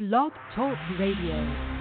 Blog Talk Radio.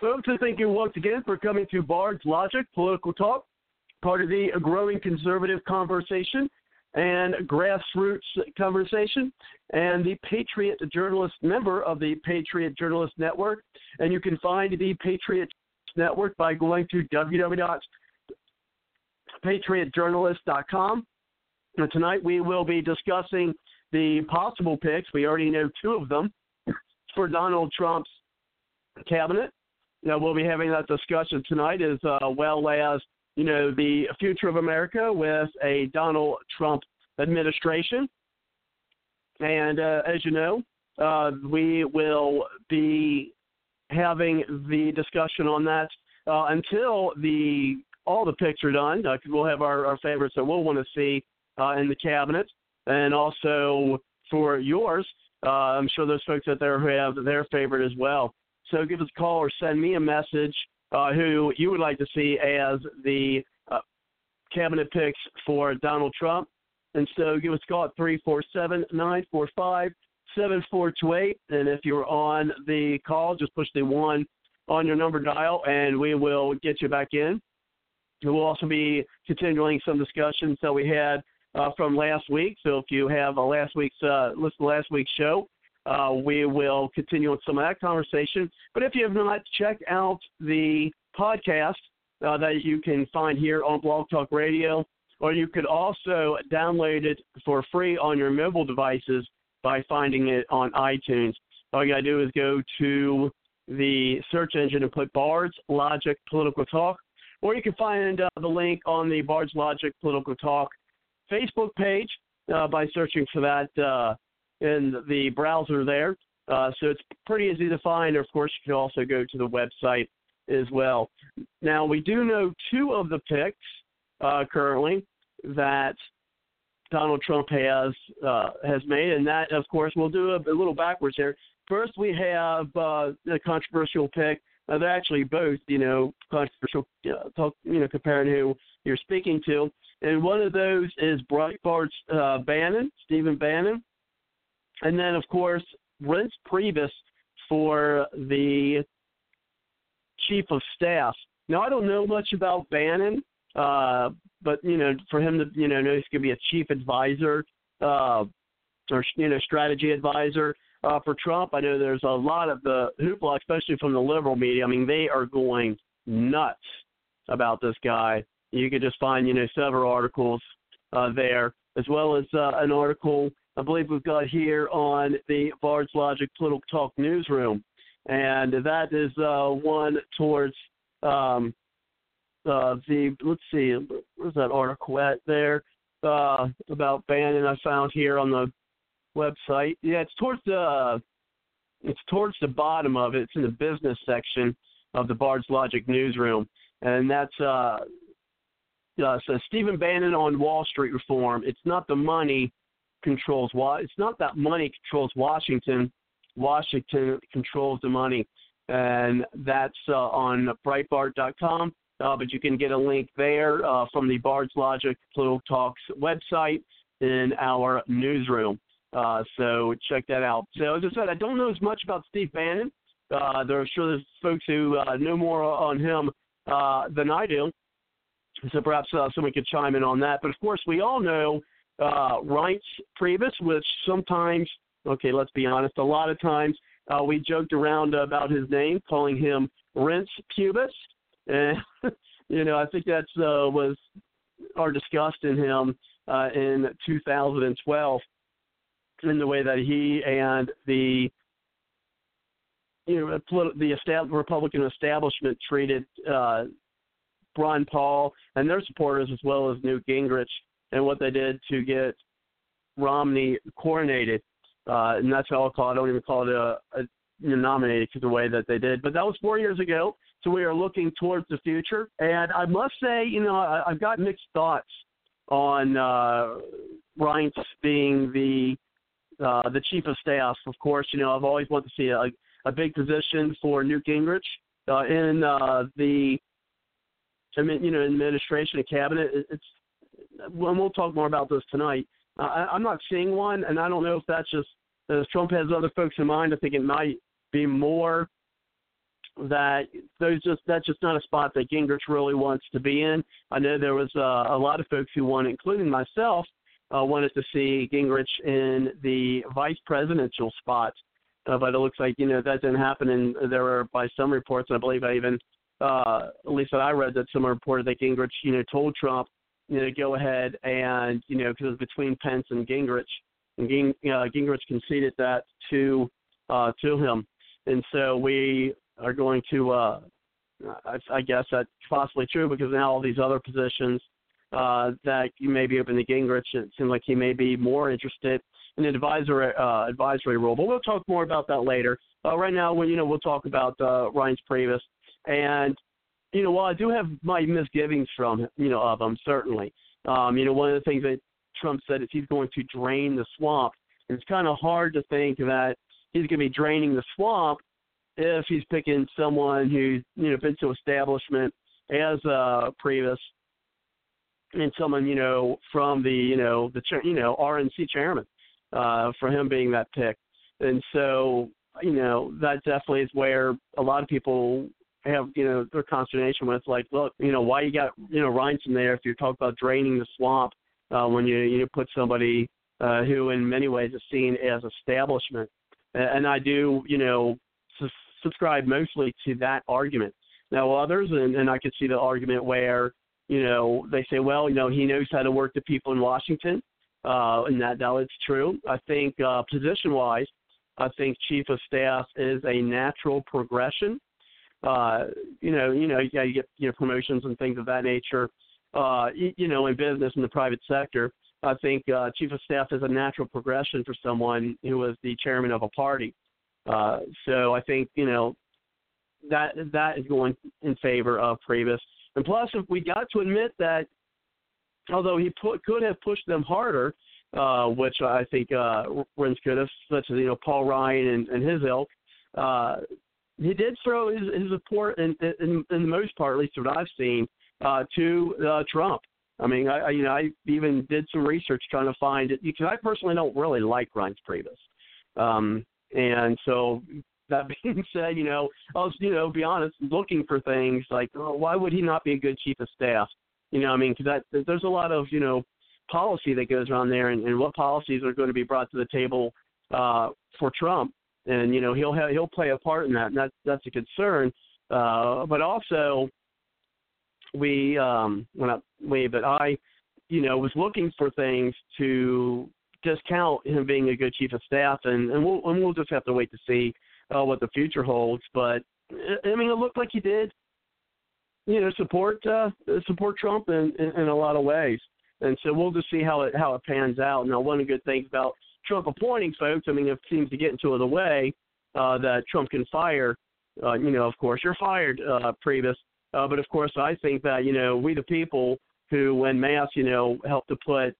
Folks, and thank you once again for coming to Bard's Logic Political Talk, part of the growing conservative conversation and grassroots conversation, and the Patriot Journalist member of the Patriot Journalist Network. And you can find the Patriot Network by going to www.patriotjournalist.com. And tonight we will be discussing the possible picks. We already know two of them for Donald Trump's cabinet. Now we'll be having that discussion tonight, as uh, well as you know the future of America with a Donald Trump administration. And uh, as you know, uh, we will be having the discussion on that uh, until the all the picks are done. Because we'll have our, our favorites that we'll want to see uh, in the cabinet, and also for yours. Uh, I'm sure those folks out there who have their favorite as well. So give us a call or send me a message uh, who you would like to see as the uh, cabinet picks for Donald Trump. And so give us a call at 347 945 7428. And if you're on the call, just push the one on your number dial and we will get you back in. We'll also be continuing some discussions that we had uh, from last week. So if you have a last week's uh, listen to last week's show, uh, we will continue with some of that conversation. But if you have not checked out the podcast uh, that you can find here on Blog Talk Radio, or you could also download it for free on your mobile devices by finding it on iTunes. All you got to do is go to the search engine and put Bard's Logic Political Talk, or you can find uh, the link on the Bard's Logic Political Talk Facebook page uh, by searching for that uh, in the browser there. Uh, so it's pretty easy to find. Of course, you can also go to the website as well. Now, we do know two of the picks uh, currently that Donald Trump has uh, has made, and that, of course, we'll do a, a little backwards here. First, we have uh, the controversial pick. They're actually both, you know, controversial. Uh, talk, you know, comparing who you're speaking to, and one of those is Breitbart's uh, Bannon, Stephen Bannon, and then, of course, Reince Priebus for the chief of staff. Now, I don't know much about Bannon, uh, but you know, for him to you know know he's going to be a chief advisor uh, or you know strategy advisor uh, for Trump. I know there's a lot of the hoopla, especially from the liberal media. I mean, they are going nuts about this guy. You could just find you know several articles uh, there, as well as uh, an article I believe we've got here on the Bard's Logic Political Talk newsroom, and that is uh, one towards um, uh, the. Let's see, where's that article at there uh, about Bannon? I found here on the website. Yeah, it's towards the. It's towards the bottom of it. It's in the business section of the Bard's Logic newsroom, and that's uh, uh, says Stephen Bannon on Wall Street reform. It's not the money controls why it's not that money controls Washington. Washington controls the money, and that's uh, on Breitbart.com. Uh, but you can get a link there uh, from the Bard's Logic Political Talks website, in our newsroom. Uh, so check that out. So as I said, I don't know as much about Steve Bannon. Uh, there are sure there's folks who uh, know more on him uh, than I do. So perhaps uh, someone could chime in on that. But of course, we all know uh, Reince Priebus, which sometimes, okay, let's be honest, a lot of times uh, we joked around about his name, calling him Rinse Pubis. And, you know, I think that's uh, was our disgust in him uh, in 2012 in the way that he and the you know the Republican establishment treated uh, Ron Paul and their supporters as well as Newt Gingrich and what they did to get Romney coronated. Uh, and that's how I'll call it. I don't even call it a, a nominated because the way that they did. But that was four years ago. So we are looking towards the future. And I must say, you know, I, I've got mixed thoughts on uh, Reince being the uh, the chief of staff. Of course, you know, I've always wanted to see a, a big position for Newt Gingrich uh, in uh, the I mean, you know, administration and cabinet. It's well, we'll talk more about this tonight. Uh, I, I'm not seeing one, and I don't know if that's just as Trump has other folks in mind. I think it might be more that there's just that's just not a spot that Gingrich really wants to be in. I know there was uh, a lot of folks who wanted, including myself, uh, wanted to see Gingrich in the vice presidential spot. Uh, but it looks like you know that didn't happen, and there were by some reports, I believe I even uh, at least that I read that someone reported that Gingrich you know told Trump you know go ahead and you know because it was between Pence and Gingrich, and Ging, uh, Gingrich conceded that to uh, to him, and so we are going to. Uh, I, I guess that's possibly true because now all these other positions uh, that you may be open to Gingrich. It seems like he may be more interested in an advisory uh, advisory role, but we'll talk more about that later. Uh, right now, when you know, we'll talk about uh, Reince Priebus, and you know, while I do have my misgivings from you know of him, certainly, um, you know, one of the things that Trump said is he's going to drain the swamp. And it's kind of hard to think that he's going to be draining the swamp if he's picking someone who's you know been to establishment as uh, Priebus and someone you know from the you know the you know RNC chairman uh, for him being that pick, and so you know that definitely is where a lot of people have you know their consternation with like look you know why you got you know Reince in there if you're talking about draining the swamp uh, when you you put somebody uh, who in many ways is seen as establishment, and I do you know su- subscribe mostly to that argument. Now others, and, and I could see the argument where you know, they say, well, you know, he knows how to work the people in Washington, uh, and that it's true. I think uh, position-wise, I think chief of staff is a natural progression. Uh, you know, you know, yeah, you get you know promotions and things of that nature. Uh, you, you know, in business in the private sector, I think uh, chief of staff is a natural progression for someone who was the chairman of a party. Uh, so I think you know that that is going in favor of Priebus. And plus, if we got to admit that, although he put, could have pushed them harder, uh, which I think uh, Reince could have, such as you know Paul Ryan and, and his ilk, uh, he did throw his, his support, in, in, in the most part, at least what I've seen, uh, to uh, Trump. I mean, I, I you know I even did some research trying to find it because I personally don't really like Reince Priebus, um, and so that being said, you know, I was, you know, be honest, looking for things like, oh, why would he not be a good chief of staff? You know, I mean, because there's a lot of, you know, policy that goes on there, and, and what policies are going to be brought to the table uh, for Trump, and you know, he'll have, he'll play a part in that, and that's that's a concern. Uh, but also, we, um, well, not we, but I, you know, was looking for things to discount him being a good chief of staff, and and we'll and we'll just have to wait to see uh, what the future holds. But I mean, it looked like he did, you know, support uh, support Trump in, in, in a lot of ways. And so we'll just see how it how it pans out. Now, one good things about Trump appointing folks, I mean, it seems to get into the way uh, that Trump can fire. Uh, you know, of course, you're fired, uh, Priebus. Uh, but of course, I think that you know we the people who, when mass, you know, help to put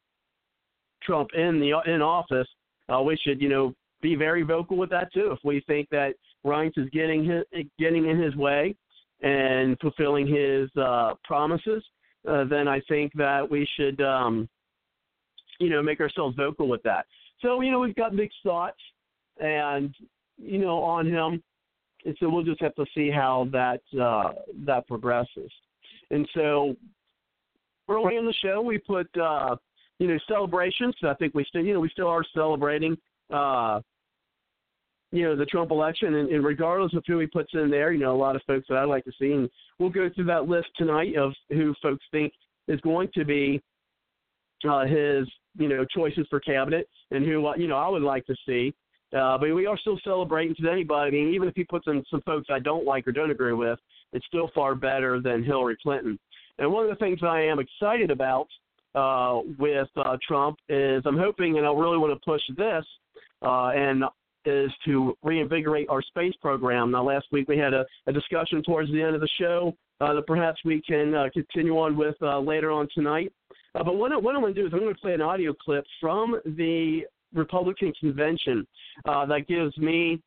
Trump in the in office, uh, we should you know be very vocal with that too. If we think that Reince is getting his, getting in his way and fulfilling his uh, promises, uh, then I think that we should um, you know, make ourselves vocal with that. So, you know, we've got mixed thoughts and, you know, on him. And so we'll just have to see how that uh, that progresses. And so early in the show, we put uh, you know celebrations. I think we still you know we still are celebrating uh, you know the Trump election, and, and regardless of who he puts in there, you know a lot of folks that I'd like to see, and we'll go through that list tonight of who folks think is going to be uh, his you know choices for cabinet, and who you know I would like to see. Uh, but we are still celebrating today. But I mean, even if he puts in some folks I don't like or don't agree with, it's still far better than Hillary Clinton. And one of the things I am excited about uh, with uh, Trump is I'm hoping, and I really want to push this, uh, and is to reinvigorate our space program. Now, last week we had a, a discussion towards the end of the show uh, that perhaps we can uh, continue on with uh, later on tonight. Uh, but what, what I'm going to do is I'm going to play an audio clip from the Republican convention uh, that gives me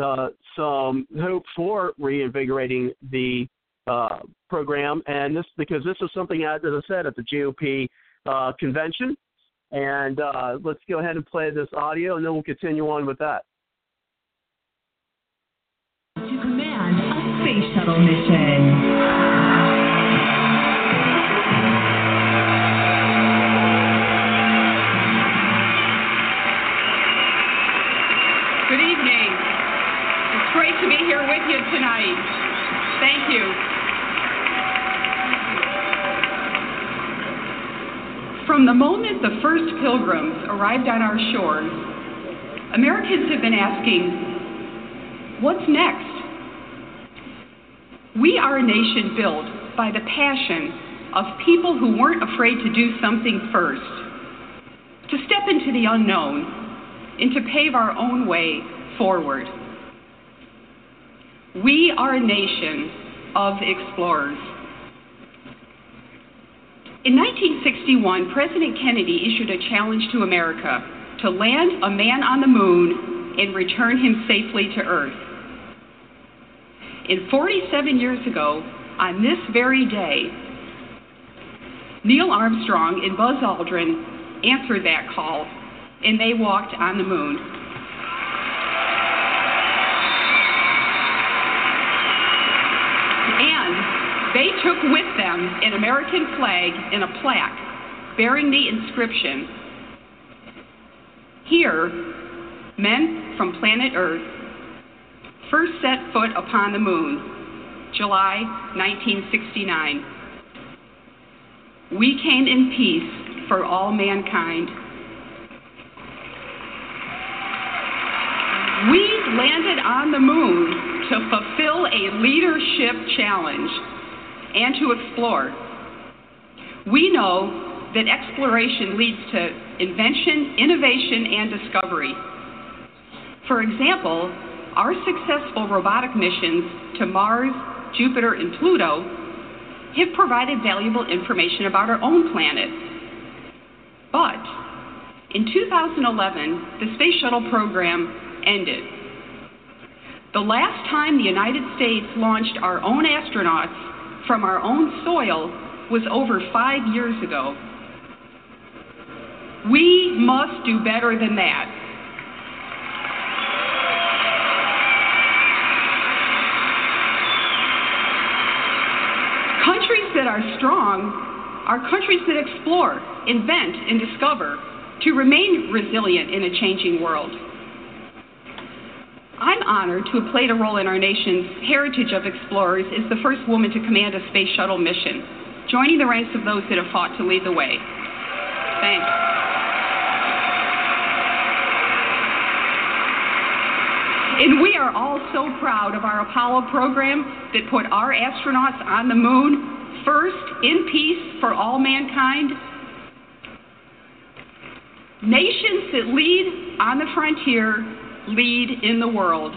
uh, some hope for reinvigorating the uh, program, and this because this is something as I said at the GOP uh, convention. And uh, let's go ahead and play this audio, and then we'll continue on with that. To command a space shuttle mission. It's great to be here with you tonight. Thank you. From the moment the first pilgrims arrived on our shores, Americans have been asking, what's next? We are a nation built by the passion of people who weren't afraid to do something first, to step into the unknown, and to pave our own way forward. We are a nation of explorers. In 1961, President Kennedy issued a challenge to America to land a man on the moon and return him safely to Earth. And 47 years ago, on this very day, Neil Armstrong and Buzz Aldrin answered that call and they walked on the moon. They took with them an American flag and a plaque bearing the inscription Here, men from planet Earth first set foot upon the moon, July 1969. We came in peace for all mankind. We landed on the moon to fulfill a leadership challenge and to explore. We know that exploration leads to invention, innovation, and discovery. For example, our successful robotic missions to Mars, Jupiter, and Pluto have provided valuable information about our own planet. But in 2011, the Space Shuttle program ended. The last time the United States launched our own astronauts from our own soil was over five years ago. We must do better than that. Countries that are strong are countries that explore, invent, and discover to remain resilient in a changing world. I'm honored to have played a role in our nation's heritage of explorers as the first woman to command a space shuttle mission, joining the ranks of those that have fought to lead the way. Thanks. And we are all so proud of our Apollo program that put our astronauts on the moon first in peace for all mankind. Nations that lead on the frontier lead in the world.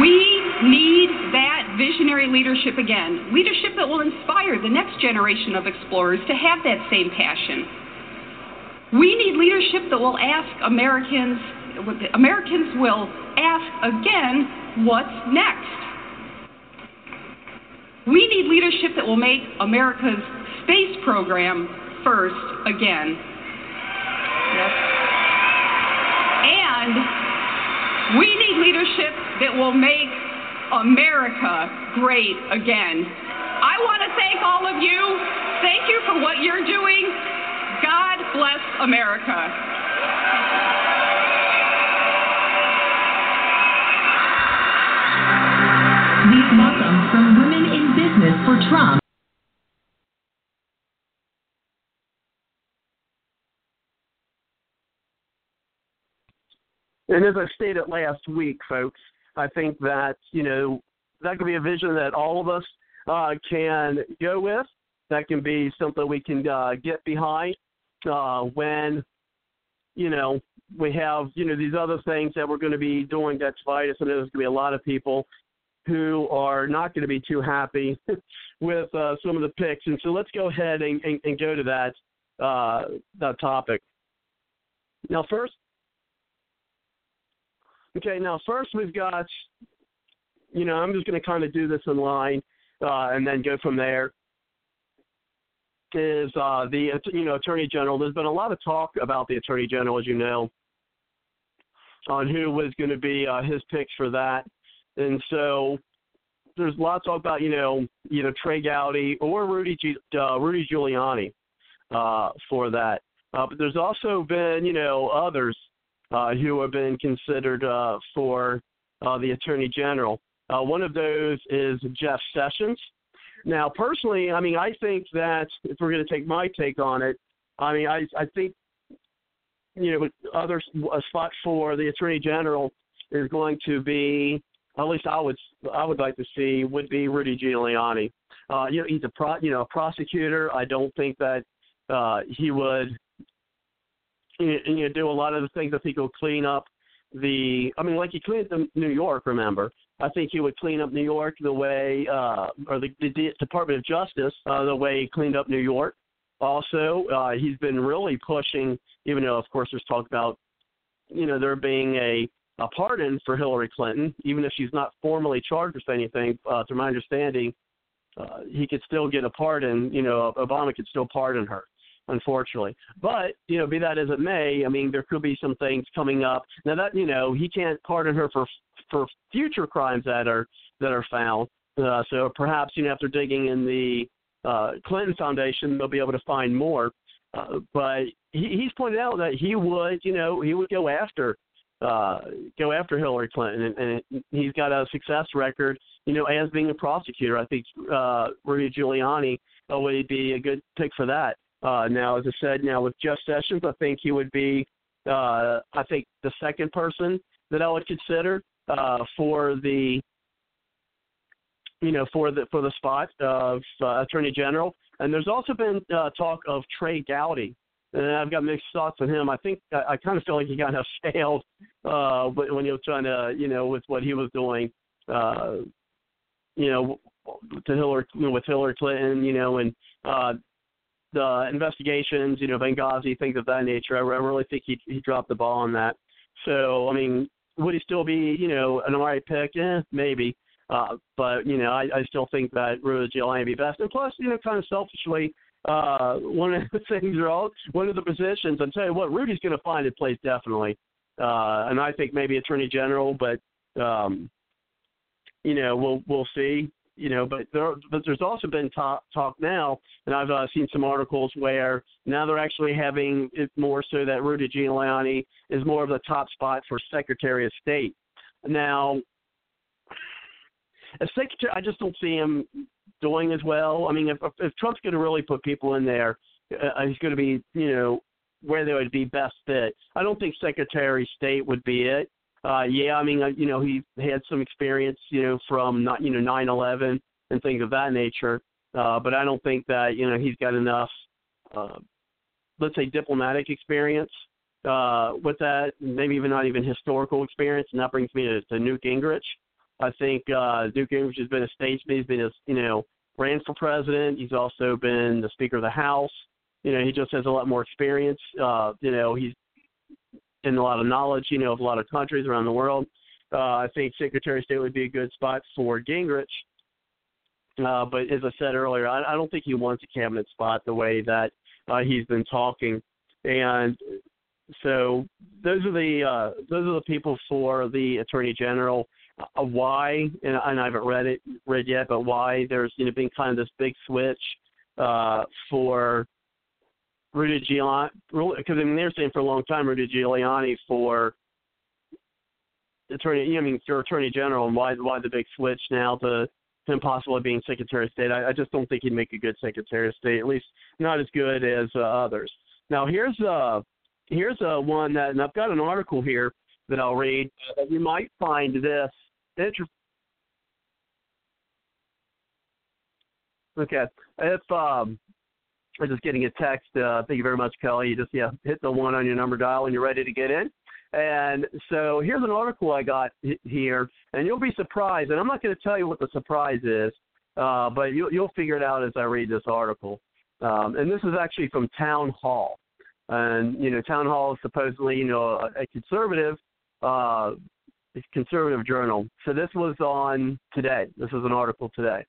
We need that visionary leadership again. Leadership that will inspire the next generation of explorers to have that same passion. We need leadership that will ask Americans, Americans will ask again, what's next? We need leadership that will make America's space program first again. And we need leadership that will make America great again. I want to thank all of you. Thank you for what you're doing. God bless America. And as I stated last week, folks, I think that you know that could be a vision that all of us uh, can go with. That can be something we can uh, get behind uh, when you know we have you know these other things that we're going to be doing that's vitus, and there's going to be a lot of people who are not going to be too happy with uh, some of the picks. And so let's go ahead and, and, and go to that uh, that topic. Now, first, okay. Now, first we've got, you know, I'm just going to kind of do this in line uh, and then go from there. Is uh, the you know Attorney General? There's been a lot of talk about the Attorney General, as you know, on who was going to be uh, his picks for that. And so there's lots of talk about, you know, either Trey Gowdy or Rudy G, uh, Rudy Giuliani uh, for that. Uh, but there's also been, you know, others who have been considered uh, for uh, the Attorney General. Uh, one of those is Jeff Sessions. Now, personally, I mean, I think that if we're going to take my take on it, I mean, I I think you know, other a spot for the Attorney General is going to be at least I would I would like to see would be Rudy Giuliani. Uh, you know, he's a pro, you know a prosecutor. I don't think that uh, he would you know do a lot of the things. I think he'll clean up the. I mean, like he cleaned up New York. Remember, I think he would clean up New York the way, uh, or the, the Department of Justice uh, the way he cleaned up New York. Also, uh, he's been really pushing, even though of course there's talk about, you know, there being a a pardon for Hillary Clinton, even if she's not formally charged with anything. Uh, to my understanding, uh, he could still get a pardon. You know, Obama could still pardon her, unfortunately. But you know, be that as it may, I mean, there could be some things coming up. Now that you know, he can't pardon her for for future crimes that are that are found. Uh, so perhaps you know, after digging in the uh, Clinton Foundation, they'll be able to find more. Uh, but he, he's pointed out that he would, you know, he would go after uh, go after Hillary Clinton, and, and he's got a success record. You know, as being a prosecutor, I think uh, Rudy Giuliani would be a good pick for that. Uh, now, as I said, now with Jeff Sessions, I think he would be, uh, I think the second person that I would consider uh, for the, you know, for the for the spot of uh, Attorney General. And there's also been uh, talk of Trey Gowdy and I've got mixed thoughts on him. I think I, I kind of feel like he kind of failed, uh, but when he was trying to, you know, with what he was doing, uh, you know, to Hillary, you know, with Hillary Clinton, you know, and uh, the investigations, you know, Benghazi, things of that nature. I, I really think he he dropped the ball on that. So, I mean, would he still be, you know, an alright pick? Eh, maybe. Uh, but you know, I, I still think that Rudy Giuliani would be best. And plus, you know, kind of selfishly, uh, one of the things are all one of the positions. I'll tell you what, Rudy's going to find a place definitely, uh, and I think maybe Attorney General, but um, you know we'll we'll see. You know, but there but there's also been talk talk now, and I've uh, seen some articles where now they're actually having it more so that Rudy Giuliani is more of the top spot for Secretary of State. Now, as Secretary, I just don't see him doing as well. I mean, if if Trump's going to really put people in there, uh, he's going to be you know where they would be best fit. I don't think Secretary of State would be it. Uh, yeah, I mean, uh, you know, he had some experience, you know, from not you know nine eleven and things of that nature. Uh, but I don't think that you know he's got enough, uh, let's say, diplomatic experience uh, with that. Maybe even not even historical experience. And that brings me to, to Newt Gingrich. I think uh, Newt Gingrich has been a statesman. He's been, a, you know, ran for president. He's also been the Speaker of the House. You know, he just has a lot more experience. Uh, you know, he's in a lot of knowledge. You know, of a lot of countries around the world. Uh, I think Secretary of State would be a good spot for Gingrich Uh, but as I said earlier, I, I don't think he wants a cabinet spot the way that uh, he's been talking. And so those are the uh, those are the people for the attorney general. Uh, why, and, and I haven't read it read yet, but why there's you know been kind of this big switch uh, for Rudy Giuliani because I mean they're saying for a long time Rudy Giuliani for attorney, I mean for attorney general, and why why the big switch now to him possibly being Secretary of State. I, I just don't think he'd make a good Secretary of State, at least not as good as uh, others. Now here's uh here's uh, one that, and I've got an article here that I'll read. Uh, you might find this interesting. Okay, if um, I'm just getting a text. Uh, thank you very much, Kelly. You just yeah hit the one on your number dial and you're ready to get in. And so here's an article I got here, and you'll be surprised. And I'm not going to tell you what the surprise is, uh, but you'll, you'll figure it out as I read this article. Um, and this is actually from Town Hall. And you know, Town Hall is supposedly you know a, a conservative, uh, conservative journal. So this was on today. This is an article today,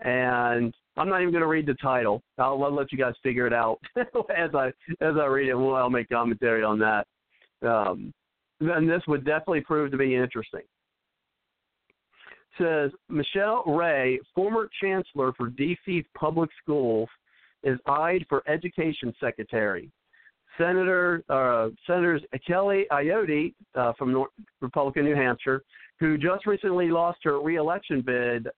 and I'm not even going to read the title. I'll, I'll let you guys figure it out as I as I read it. Well, I'll make commentary on that. Um, this would definitely prove to be interesting. Says Michelle Rhee, former chancellor for D.C. public schools, is eyed for education secretary. Senator uh, Senators Kelly Ayotte uh, from North, Republican New Hampshire, who just recently lost her reelection bid,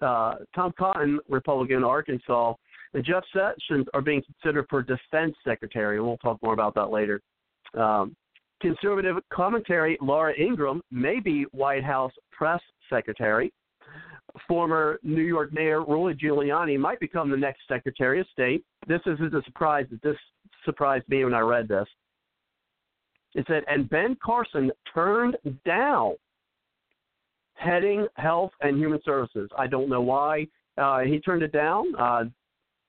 uh, Tom Cotton, Republican Arkansas, and Jeff Sessions are being considered for defense secretary. We'll talk more about that later. Um, conservative commentary Laura Ingraham may be White House press secretary. Former New York Mayor Rudy Giuliani might become the next Secretary of State. This isn't a surprise. This surprised me when I read this. It said, and Ben Carson turned down heading Health and Human Services. I don't know why uh, he turned it down. Uh,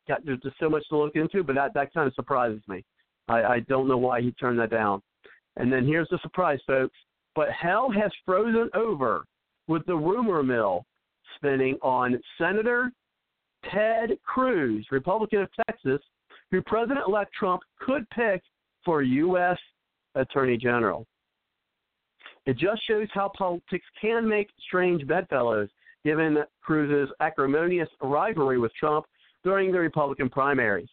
got, there's just so much to look into, but that, that kind of surprises me. I, I don't know why he turned that down. And then here's the surprise, folks. But hell has frozen over with the rumor mill spinning on Senator Ted Cruz, Republican of Texas, who President elect Trump could pick for U.S. Attorney General. It just shows how politics can make strange bedfellows, given Cruz's acrimonious rivalry with Trump during the Republican primaries.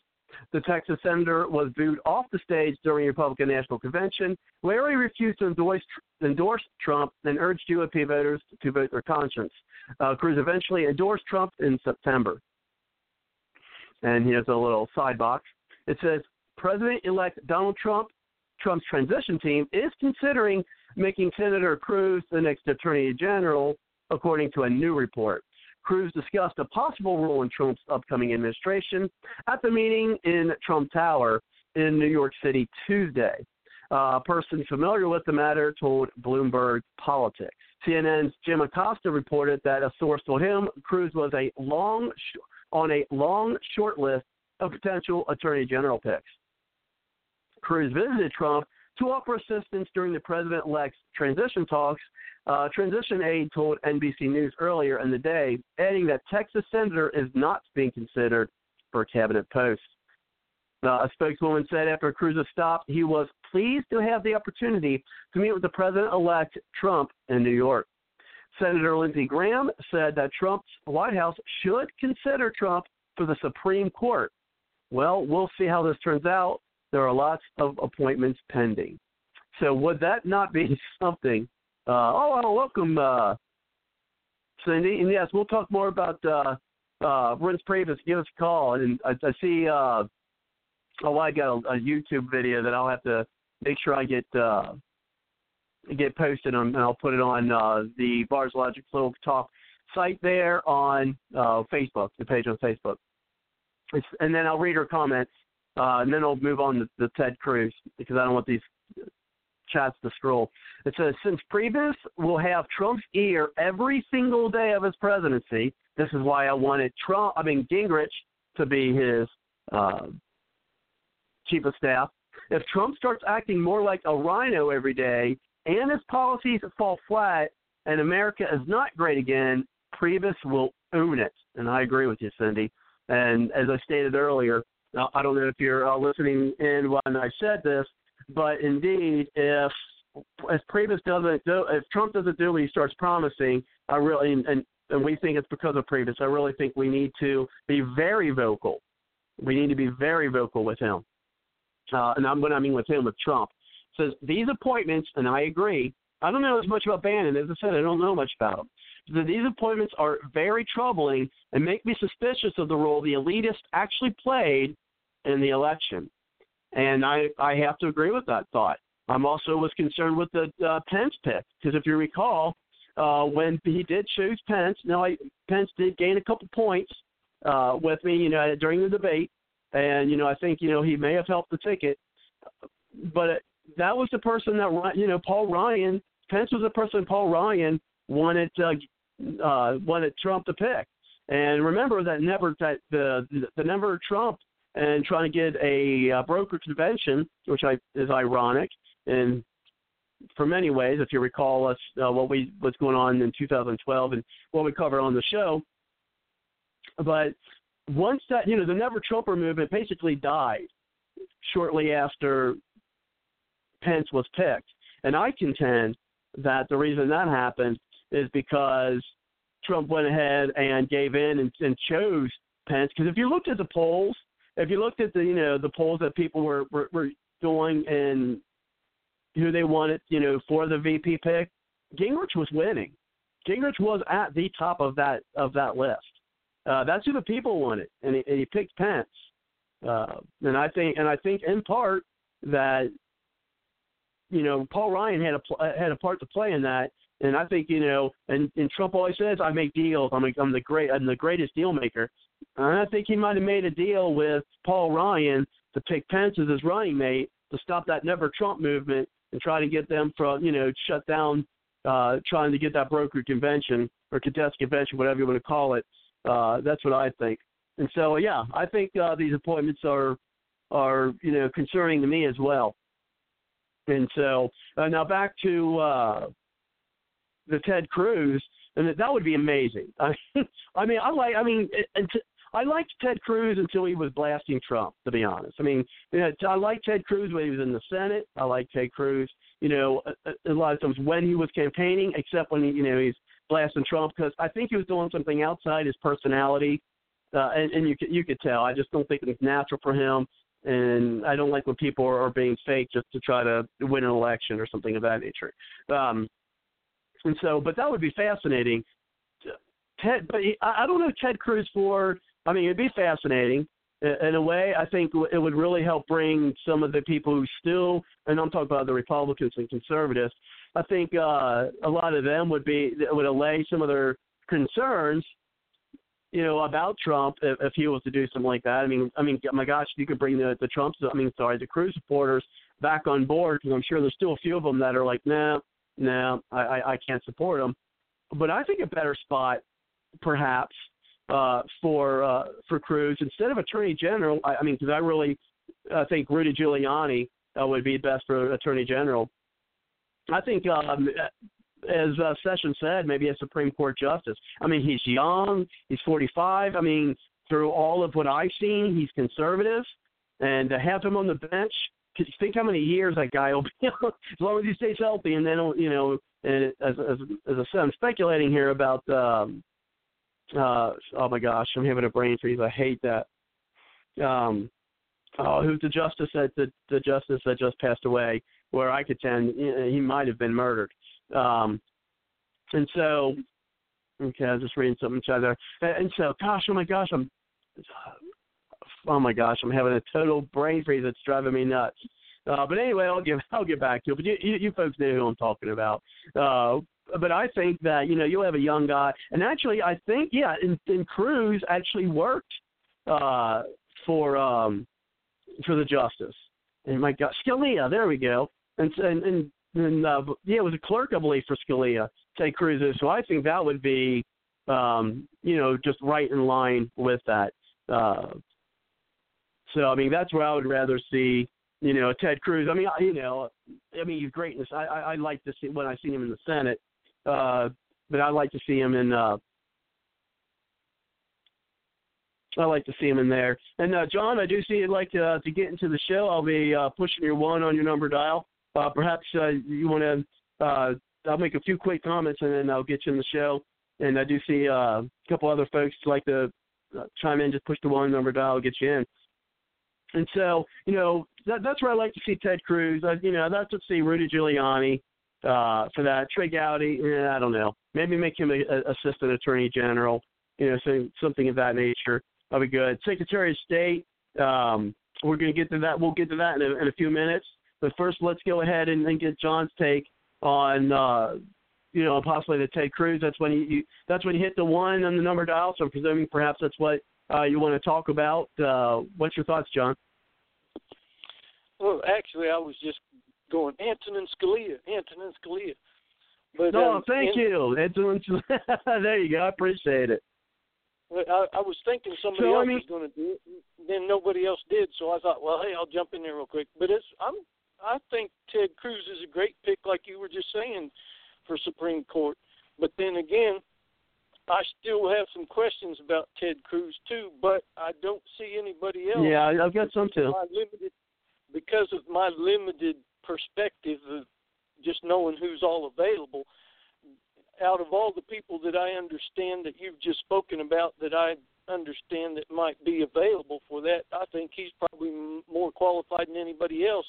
The Texas senator was booed off the stage during the Republican National Convention, where he refused to endorse, endorse Trump and urged GOP voters to vote their conscience. Uh, Cruz eventually endorsed Trump in September. And here's a little side box. It says President elect Donald Trump, Trump's transition team, is considering making Senator Cruz the next Attorney General, according to a new report. Cruz discussed a possible role in Trump's upcoming administration at the meeting in Trump Tower in New York City Tuesday. A person familiar with the matter told Bloomberg Politics. CNN's Jim Acosta reported that a source told him Cruz was a long on a long short list of potential attorney general picks. Cruz visited Trump to offer assistance during the president elect's transition talks uh, transition aide told NBC News earlier in the day, adding that Texas senator is not being considered for cabinet post. Uh, a spokeswoman said after Cruz's stop, he was pleased to have the opportunity to meet with the president-elect Trump in New York. Senator Lindsey Graham said that Trump's White House should consider Trump for the Supreme Court. Well, we'll see how this turns out. There are lots of appointments pending. So would that not be something uh, oh, welcome, uh, Cindy. And yes, we'll talk more about uh, uh, Reince Priebus. Give us a call. And I, I see, uh, oh, I got a, a YouTube video that I'll have to make sure I get uh, get posted on, and I'll put it on uh, the Bard's Logic Little Talk site there on uh, Facebook, the page on Facebook. It's, and then I'll read her comments, uh, and then I'll move on to, to Ted Cruz because I don't want these chats to scroll. It says since Priebus will have Trump's ear every single day of his presidency, this is why I wanted Trump. I mean Gingrich to be his uh, chief of staff. If Trump starts acting more like a RINO every day, and his policies fall flat, and America is not great again, Priebus will own it. and I agree with you, Cindy. And as I stated earlier, I don't know if you're uh, listening in when I said this, but indeed, if if Priebus doesn't do, if Trump doesn't do what he starts promising, I really and and we think it's because of Priebus. I really think we need to be very vocal. We need to be very vocal with him. Uh, and I'm, what I mean with him, with Trump, says these appointments, and I agree. I don't know as much about Bannon. As I said, I don't know much about him. These appointments are very troubling and make me suspicious of the role the elitists actually played in the election. And I, I have to agree with that thought. I'm also was concerned with the uh, Pence pick because if you recall, uh, when he did choose Pence, now I, Pence did gain a couple points uh, with me, you know, during the debate, and you know I think you know he may have helped the ticket, but that was the person that you know Paul Ryan. Pence was the person Paul Ryan wanted uh, uh, wanted Trump to pick. And remember that never that the the never Trump and trying to get a uh, broker convention, which I is ironic, and for many ways, if you recall us uh, what we what's going on in 2012 and what we covered on the show. But once that you know the Never Trumper movement basically died shortly after Pence was picked, and I contend that the reason that happened is because Trump went ahead and gave in and, and chose Pence. Because if you looked at the polls, if you looked at the you know the polls that people were were, were doing and who they wanted you know for the VP pick, Gingrich was winning. Gingrich was at the top of that of that list. Uh, that's who the people wanted, and he, and he picked Pence. Uh, and I think, and I think in part that you know Paul Ryan had a had a part to play in that. And I think you know, and, and Trump always says, "I make deals. I'm, a, I'm the great, I'm the greatest deal maker." And I think he might have made a deal with Paul Ryan to pick Pence as his running mate to stop that Never Trump movement and try to get them from, you know, shut down, uh, trying to get that broker convention or contest convention, whatever you want to call it. Uh, that's what I think. And so, yeah, I think uh, these appointments are are you know concerning to me as well. And so uh, now back to uh, the Ted Cruz, and that, that would be amazing. I, I mean, I like. I mean, and liked Ted Cruz until he was blasting Trump. To be honest, I mean, you know, I liked Ted Cruz when he was in the Senate. I liked Ted Cruz, you know, a, a lot of times when he was campaigning, except when he, you know, he's blasting Trump because I think he was doing something outside his personality, uh, and, and you could you could tell. I just don't think it was natural for him, and I don't like when people are, are being fake just to try to win an election or something of that nature. Um, and so, but that would be fascinating. Ted, but he, I don't know Ted Cruz for. I mean, it'd be fascinating in a way. I think it would really help bring some of the people who still, and I'm talking about the Republicans and conservatives. I think uh, a lot of them would be would allay some of their concerns, you know, about Trump if, if he was to do something like that. I mean, I mean, my gosh, you could bring the the Trumps. I mean, sorry, the Cruz supporters back on board because I'm sure there's still a few of them that are like, nah, no, I, I, I can't support them. But I think a better spot, perhaps, uh, for uh, for Cruz instead of Attorney General. I, I mean, because I really uh, think Rudy Giuliani uh, would be best for Attorney General. I think, um, as uh, Sessions said, maybe a Supreme Court justice. I mean, he's young. He's 45. I mean, through all of what I've seen, he's conservative, and to have him on the bench think how many years that guy will be as long as he stays healthy. And then you know, as as as I said, I'm speculating here about. um uh Oh my gosh, I'm having a brain freeze. I hate that. Um, oh, who's the justice that the the justice that just passed away? Where I could tend he might have been murdered. Um, and so, okay, I was just reading something each other. And so, gosh, oh my gosh, I'm oh my gosh, I'm having a total brain freeze that's driving me nuts. Uh, but anyway, I'll give I'll get back to it. But you, you, you folks know who I'm talking about. Uh, but I think that you know you'll have a young guy, and actually I think yeah, and, and Cruz actually worked uh, for um, for the justice. And my God, Scalia, there we go. And and and, and uh, yeah, it was a clerk I believe for Scalia, Ted Cruz. So I think that would be um, you know just right in line with that. Uh, so I mean, that's where I would rather see, you know, Ted Cruz. I mean, you know, I mean, he's greatness. I I, I like to see when I see him in the Senate, uh, but I like to see him in uh, I like to see him in there. And uh, John, I do see you'd like to uh, to get into the show. I'll be uh, pushing your one on your number dial. Uh, perhaps uh, you want to. Uh, I'll make a few quick comments and then I'll get you in the show. And I do see uh, a couple other folks like to uh, chime in. Just push the one number dial, get you in. And so, you know, that, that's where I like to see Ted Cruz. I, you know, that's to see Rudy Giuliani uh, for that. Trey Gowdy, eh, I don't know. Maybe make him a, a assistant attorney general. You know, so, something of that nature. That'll be good. Secretary of State. Um, we're going to get to that. We'll get to that in a, in a few minutes. But first, let's go ahead and, and get John's take on, uh, you know, possibly the Ted Cruz. That's when you, you that's when you hit the one on the number dial. So I'm presuming perhaps that's what uh, you want to talk about. Uh, what's your thoughts, John? Well, actually, I was just going Antonin Scalia, Antonin Scalia. But no, um, thank you. Antonin, there you go. I appreciate it. I, I was thinking somebody so, else I mean, was going to do it, then nobody else did. So I thought, well, hey, I'll jump in there real quick. But it's I'm I think Ted Cruz is a great pick, like you were just saying, for Supreme Court. But then again, I still have some questions about Ted Cruz too. But I don't see anybody else. Yeah, I've got some too. My limited, because of my limited perspective of just knowing who's all available out of all the people that I understand that you've just spoken about that I understand that might be available for that, I think he's probably more qualified than anybody else.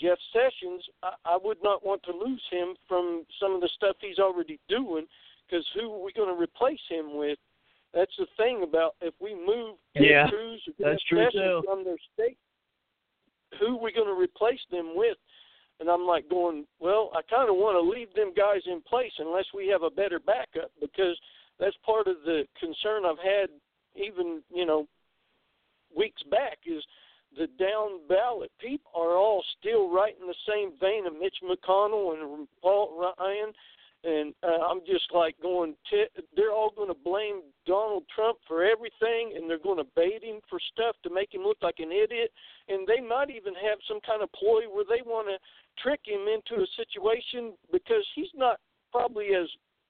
Jeff Sessions, I, I would not want to lose him from some of the stuff he's already doing because who are we going to replace him with? That's the thing about if we move yeah, Cruz or that's true too. from their state, who are we going to replace them with? And I'm like going, well, I kind of want to leave them guys in place unless we have a better backup because that's part of the concern I've had even, you know, weeks back is the down ballot people are all still right in the same vein of Mitch McConnell and Paul Ryan and uh, I'm just like going. T- they're all going to blame Donald Trump for everything, and they're going to bait him for stuff to make him look like an idiot. And they might even have some kind of ploy where they want to trick him into a situation because he's not probably as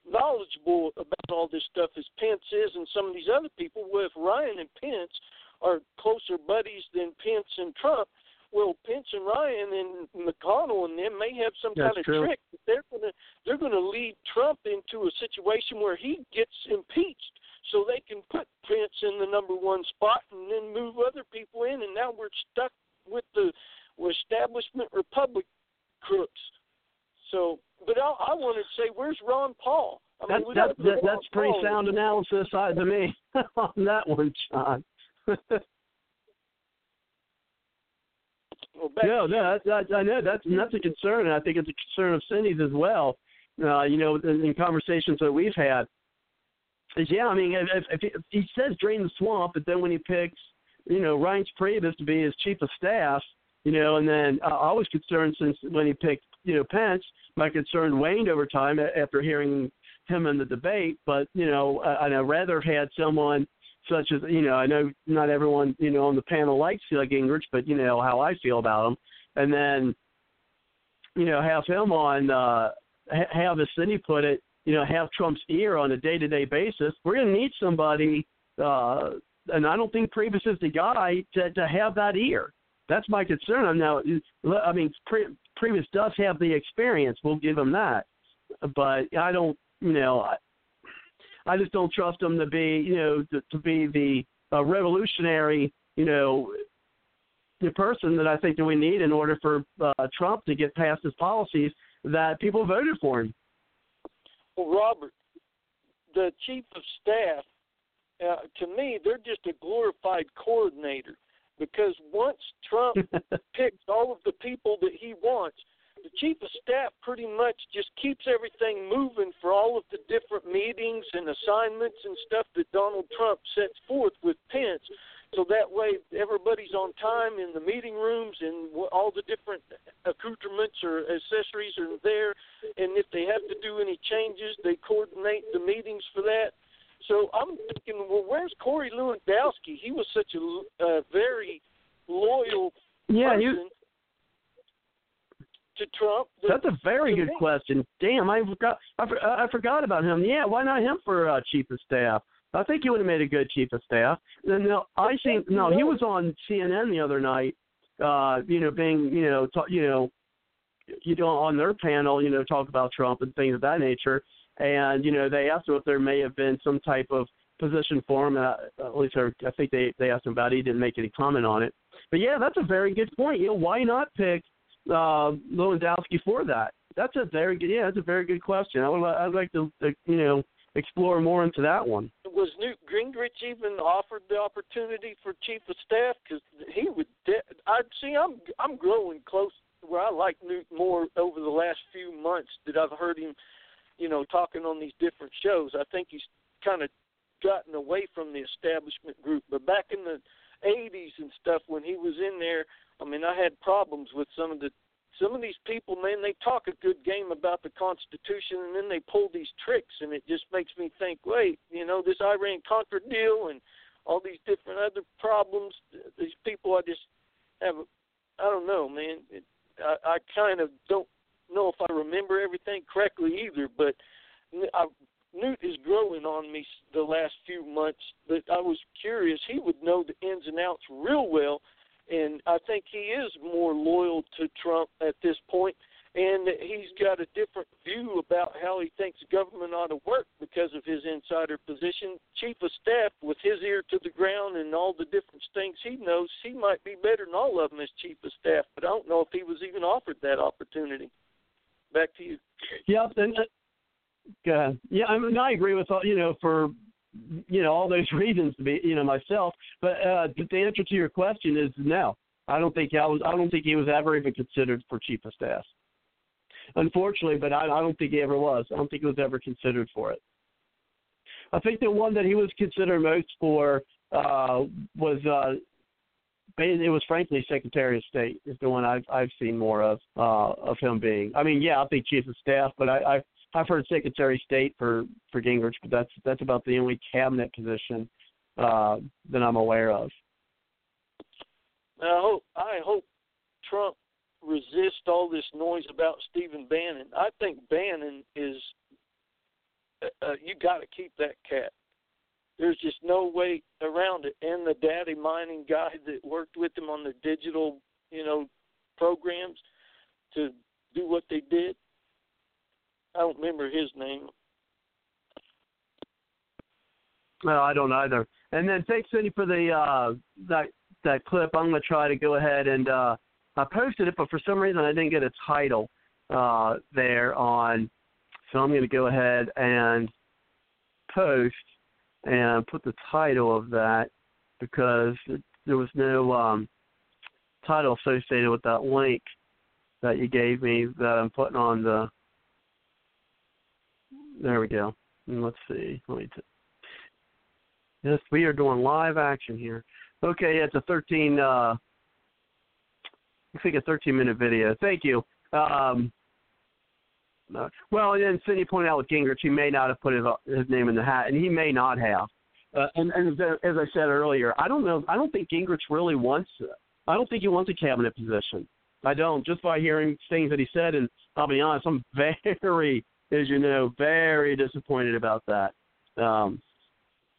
knowledgeable about all this stuff as Pence is, and some of these other people. With Ryan and Pence are closer buddies than Pence and Trump well, Pence and Ryan and McConnell and them may have some That's kind of true. trick. But they're gonna they're gonna lead Trump into a situation where he gets impeached, so they can put Pence in the number one spot and then move other people in, and now we're stuck with the establishment Republic crooks. So, but I, I wanted to say, where's Ron Paul? I mean, That, that, that, Ron that's pretty Paul in. sound analysis uh, to me on that one, John. No, no, that's, that, I know that's that's a concern, and I think it's a concern of Cindy's as well. Uh, you know, in, in conversations that we've had, is yeah, I mean, if, if, if he says drain the swamp, but then when he picks, you know, Reince Priebus to be his chief of staff, you know, and then uh, I was concerned since when he picked, you know, Pence, my concern waned over time after hearing him in the debate. But you know, I, I'd rather have had someone such as you know, I know not everyone you know on the panel likes Doug Gingrich, but you know how I feel about him, and then you know have him on, uh, have as Cindy put it, you know, have Trump's ear on a day-to-day basis. We're going to need somebody, uh, and I don't think Priebus is the guy to to have that ear. That's my concern. Now, I mean, Pre- Priebus does have the experience. We'll give him that, but I don't, you know. I, just don't trust him to be, you know, to, to be the uh, revolutionary, you know, the person that I think that we need in order for uh, Trump to get past his policies that people voted for him. Well, Robert, the chief of staff, uh, to me, they're just a glorified coordinator because once Trump picks all of the people that he wants, the chief of staff pretty much just keeps everything moving for all of the different meetings and assignments and stuff that Donald Trump sets forth with Pence. So that way, everybody's on time in the meeting rooms and all the different accoutrements or accessories are there. And if they have to do any changes, they coordinate the meetings for that. So I'm thinking, well, where's Corey Lewandowski? He was such a uh, very loyal Yeah, person you, to Trump. that- that's a very good me- question. Damn, I forgot. I, I forgot about him. Yeah, why not him for uh, chief of staff? I think he would have made a good chief of staff. And no, I think no, he was on CNN the other night. Uh, you know, being you know, talk, you know, you know, on their panel, you know, talk about Trump and things of that nature. And you know, they asked him if there may have been some type of position for him. Uh, at least I think they they asked him about it. He didn't make any comment on it. But yeah, that's a very good point. You know, why not pick uh, Lewandowski for that? That's a very good. Yeah, that's a very good question. I would I'd like to uh, you know explore more into that one. Was Newt Gingrich even offered the opportunity for chief of staff? Because he would. De- I see. I'm I'm growing close where I like Newt more over the last few months that I've heard him, you know, talking on these different shows. I think he's kind of gotten away from the establishment group. But back in the 80s and stuff, when he was in there, I mean, I had problems with some of the some of these people, man, they talk a good game about the Constitution, and then they pull these tricks, and it just makes me think, wait, you know, this Iran Contra deal and all these different other problems. These people, I just have, I don't know, man. It, I, I kind of don't know if I remember everything correctly either, but I, Newt is growing on me the last few months. But I was curious; he would know the ins and outs real well, and I think he is more loyal to Trump at this point, and he's got a different view about how he thinks government ought to work because of his insider position. Chief of staff, with his ear to the ground and all the different things he knows, he might be better than all of them as chief of staff. But I don't know if he was even offered that opportunity. Back to you. Yep, and uh, yeah, I mean, I agree with all you know for you know all those reasons to be you know myself. But uh, the answer to your question is no. I don't think I was. I don't think he was ever even considered for chief of staff. Unfortunately, but I, I don't think he ever was. I don't think he was ever considered for it. I think the one that he was considered most for uh, was uh, it was frankly Secretary of State is the one I've I've seen more of uh, of him being. I mean, yeah, I think Chief of Staff, but I, I I've heard Secretary of State for for Gingrich, but that's that's about the only cabinet position uh, that I'm aware of. I hope I hope Trump resists all this noise about Stephen Bannon. I think Bannon is uh, uh you got to keep that cat. There's just no way around it. And the data mining guy that worked with him on the digital, you know, programs to do what they did. I don't remember his name. No, I don't either. And then thanks, Cindy, for the uh, that that clip. I'm going to try to go ahead and uh, I posted it, but for some reason I didn't get a title uh, there on. So I'm going to go ahead and post and put the title of that because there was no um, title associated with that link that you gave me that I'm putting on the there we go. Let's see. Let me t- yes, we are doing live action here. Okay, it's a 13. Uh, I think a 13 minute video. Thank you. Um, uh, well, and then Cindy pointed out with Gingrich, he may not have put his, his name in the hat, and he may not have. Uh, and, and as I said earlier, I don't know. I don't think Gingrich really wants. I don't think he wants a cabinet position. I don't. Just by hearing things that he said, and I'll be honest, I'm very as you know, very disappointed about that. Um,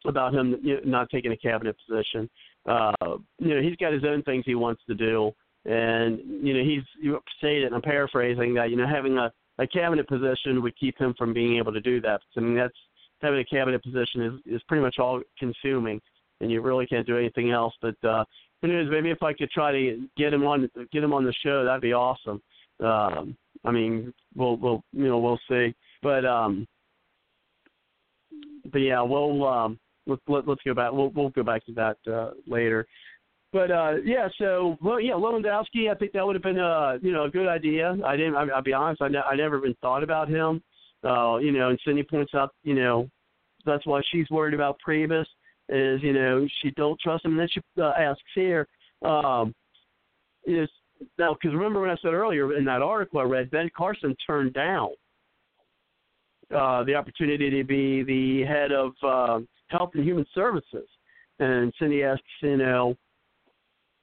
about him not taking a cabinet position. Uh, you know, he's got his own things he wants to do, and you know, he's you it. And I'm paraphrasing that. You know, having a, a cabinet position would keep him from being able to do that. I mean, that's having a cabinet position is is pretty much all consuming, and you really can't do anything else. But uh, anyways, maybe if I could try to get him on get him on the show, that'd be awesome. Um, I mean, we'll we'll you know we'll see, but um, but yeah, we'll um, let's let, let's go back. We'll we'll go back to that uh, later. But uh, yeah, so well, yeah, Lewandowski. I think that would have been a you know a good idea. I didn't. I, I'll be honest. I, ne- I never even thought about him. Uh, you know, and Cindy points out, you know, that's why she's worried about Priebus is you know she don't trust him. And then she uh, asks here, um, is now, because remember when I said earlier in that article I read, Ben Carson turned down uh, the opportunity to be the head of uh, Health and Human Services. And Cindy asks, you know,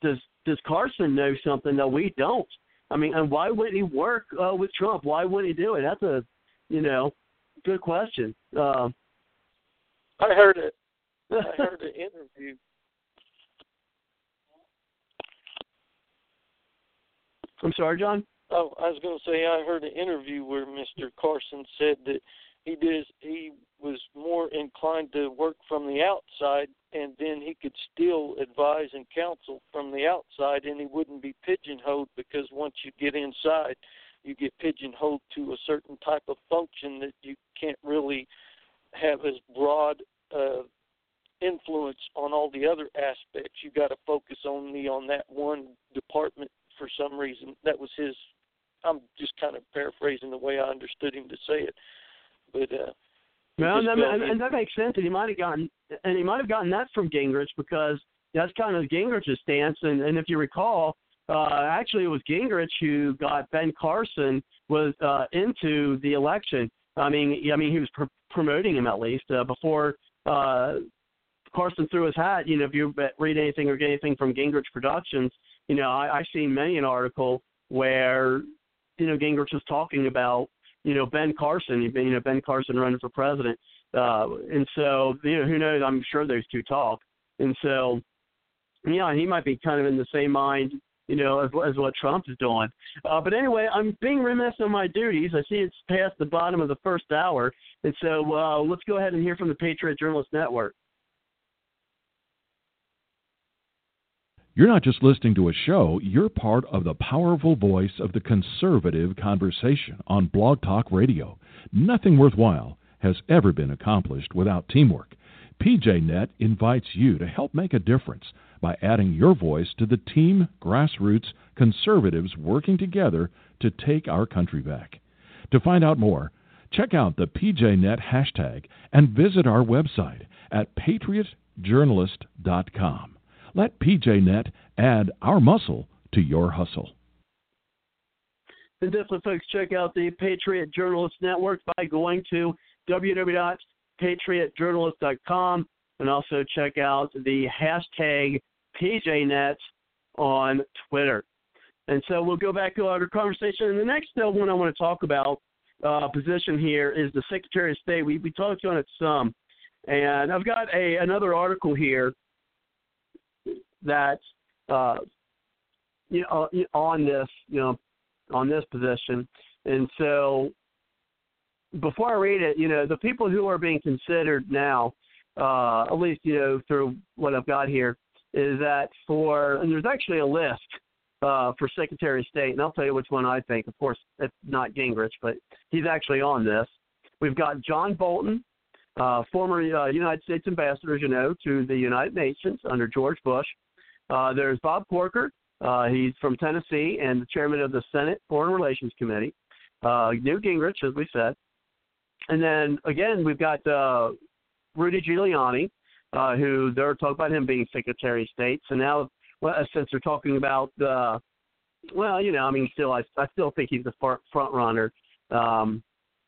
does does Carson know something that we don't? I mean, and why wouldn't he work uh, with Trump? Why wouldn't he do it? That's a, you know, good question. Uh, I heard it. I heard an interview. I'm sorry, John. Oh, I was going to say I heard an interview where Mr. Carson said that he did he was more inclined to work from the outside and then he could still advise and counsel from the outside and he wouldn't be pigeonholed because once you get inside you get pigeonholed to a certain type of function that you can't really have as broad uh influence on all the other aspects you got to focus only on that one department for some reason that was his i'm just kind of paraphrasing the way i understood him to say it but uh well, and that, and, and that makes sense. And he might have gotten, and he might have gotten that from Gingrich because that's kind of Gingrich's stance. And, and if you recall, uh, actually it was Gingrich who got Ben Carson was uh, into the election. I mean, I mean he was pr- promoting him at least uh, before uh, Carson threw his hat. You know, if you read anything or get anything from Gingrich Productions, you know, I, I've seen many an article where you know Gingrich was talking about you know Ben Carson, you know Ben Carson running for president, uh, and so you know who knows? I'm sure those two talk, and so yeah, he might be kind of in the same mind, you know, as, as what Trump is doing. Uh, but anyway, I'm being remiss on my duties. I see it's past the bottom of the first hour, and so uh, let's go ahead and hear from the Patriot Journalist Network. You're not just listening to a show, you're part of the powerful voice of the conservative conversation on Blog Talk Radio. Nothing worthwhile has ever been accomplished without teamwork. PJNet invites you to help make a difference by adding your voice to the team grassroots conservatives working together to take our country back. To find out more, check out the PJNet hashtag and visit our website at patriotjournalist.com. Let PJNet add our muscle to your hustle. And definitely, folks, check out the Patriot Journalist Network by going to www.patriotjournalist.com and also check out the hashtag PJNet on Twitter. And so we'll go back to our conversation. And the next uh, one I want to talk about uh, position here is the Secretary of State. We, we talked on it some. And I've got a another article here that uh, you know on this you know on this position, and so before I read it, you know the people who are being considered now, uh, at least you know through what I've got here, is that for and there's actually a list uh, for Secretary of State, and I'll tell you which one I think. Of course, it's not Gingrich, but he's actually on this. We've got John Bolton, uh, former uh, United States ambassador, as you know, to the United Nations under George Bush. Uh, there's Bob Corker. Uh, he's from Tennessee and the chairman of the Senate Foreign Relations Committee. Uh, Newt Gingrich, as we said. And then again, we've got uh, Rudy Giuliani, uh, who they're talking about him being Secretary of State. So now, well, since they're talking about, uh, well, you know, I mean, still, I, I still think he's the front runner, um,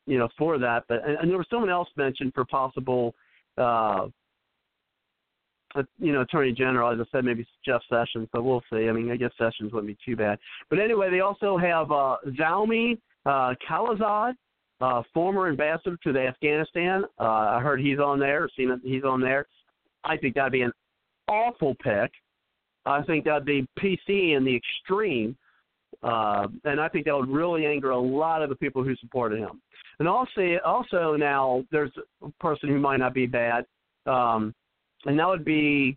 you know, for that. But and, and there was someone else mentioned for possible uh, uh, you know, Attorney General, as I said, maybe Jeff Sessions, but we'll see. I mean, I guess Sessions wouldn't be too bad. But anyway, they also have uh, Zalmay uh, Khalilzad, uh, former ambassador to the Afghanistan. Uh, I heard he's on there. Seen that he's on there. I think that'd be an awful pick. I think that'd be PC in the extreme, uh, and I think that would really anger a lot of the people who supported him. And also, also now there's a person who might not be bad. Um, and that would be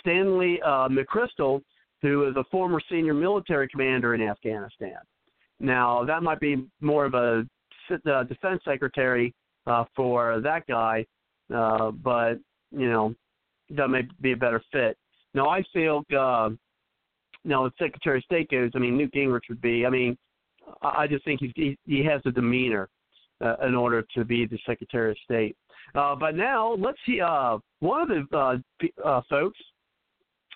Stanley uh, McChrystal, who is a former senior military commander in Afghanistan. Now, that might be more of a uh, defense secretary uh, for that guy, uh, but you know that may be a better fit. Now, I feel uh, now the Secretary of State goes. I mean, Newt Gingrich would be. I mean, I just think he he has the demeanor uh, in order to be the Secretary of State. Uh, but now let's see. Uh, one of the uh, uh, folks,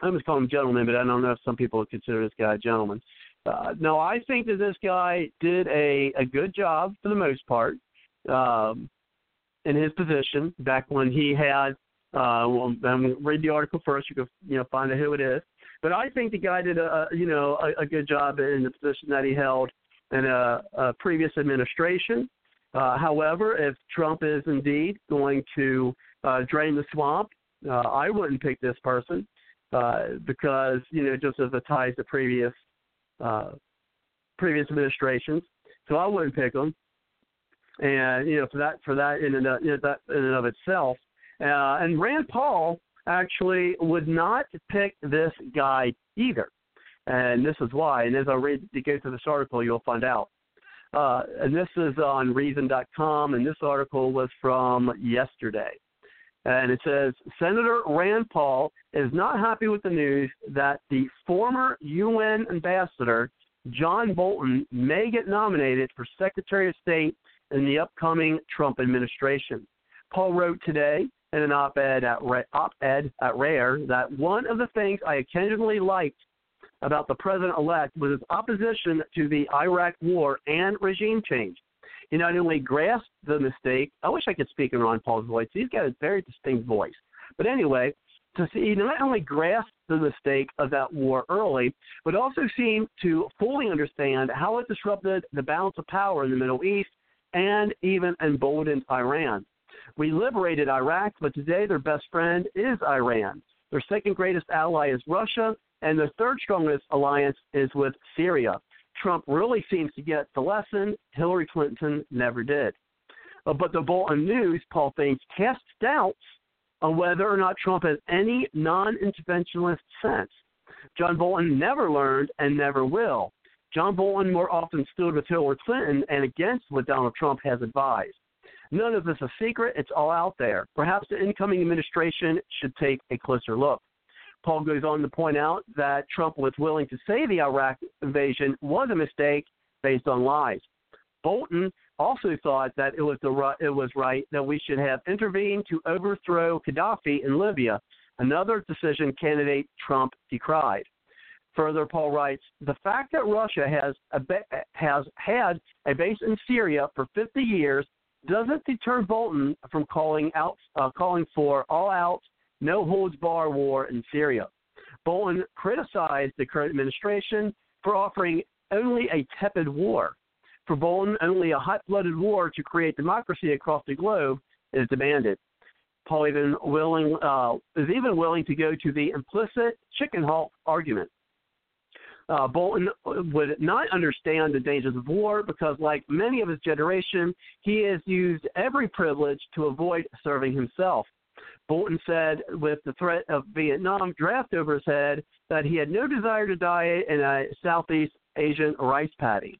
I'm just calling him gentleman, but I don't know if some people would consider this guy a gentleman. Uh, no, I think that this guy did a, a good job for the most part um, in his position back when he had. Uh, well, I'm read the article first. You can you know find out who it is. But I think the guy did a a- you know a, a good job in the position that he held in a, a previous administration. Uh, however, if Trump is indeed going to uh, drain the swamp Uh, I wouldn't pick this person uh, because you know just as the ties to previous uh, previous administrations. So I wouldn't pick him. And you know for that for that in and of, you know, that in and of itself. Uh, and Rand Paul actually would not pick this guy either. And this is why. And as I read, you go through this article, you'll find out. Uh, and this is on Reason.com, and this article was from yesterday. And it says Senator Rand Paul is not happy with the news that the former UN ambassador John Bolton may get nominated for Secretary of State in the upcoming Trump administration. Paul wrote today in an op-ed at, op-ed at Rare that one of the things I occasionally liked about the president-elect was his opposition to the Iraq War and regime change. He not only grasped the mistake. I wish I could speak in Ron Paul's voice. He's got a very distinct voice. But anyway, to see he not only grasped the mistake of that war early, but also seemed to fully understand how it disrupted the balance of power in the Middle East and even emboldened Iran. We liberated Iraq, but today their best friend is Iran. Their second greatest ally is Russia, and the third strongest alliance is with Syria. Trump really seems to get the lesson. Hillary Clinton never did. Uh, but the Bolton News, Paul thinks, casts doubts on whether or not Trump has any non interventionist sense. John Bolton never learned and never will. John Bolton more often stood with Hillary Clinton and against what Donald Trump has advised. None of this is a secret, it's all out there. Perhaps the incoming administration should take a closer look. Paul goes on to point out that Trump was willing to say the Iraq invasion was a mistake based on lies. Bolton also thought that it was the it was right that we should have intervened to overthrow Gaddafi in Libya, another decision candidate Trump decried. Further, Paul writes, the fact that Russia has a, has had a base in Syria for 50 years doesn't deter Bolton from calling out uh, calling for all-out no holds bar war in Syria. Bolton criticized the current administration for offering only a tepid war. For Bolton, only a hot blooded war to create democracy across the globe is demanded. Paul even willing uh, is even willing to go to the implicit chicken hawk argument. Uh, Bolton would not understand the dangers of war because, like many of his generation, he has used every privilege to avoid serving himself. Bolton said, with the threat of Vietnam draft over his head, that he had no desire to die in a Southeast Asian rice paddy.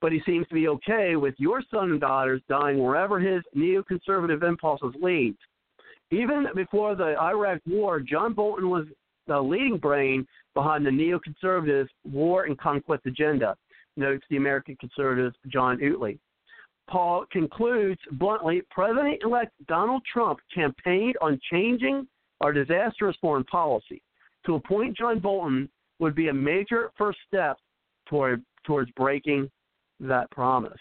But he seems to be okay with your son and daughters dying wherever his neoconservative impulses lead. Even before the Iraq War, John Bolton was the leading brain behind the neoconservative war and conquest agenda, notes the American conservative Jon Utley. Paul concludes bluntly President elect Donald Trump campaigned on changing our disastrous foreign policy. To appoint John Bolton would be a major first step toward towards breaking that promise.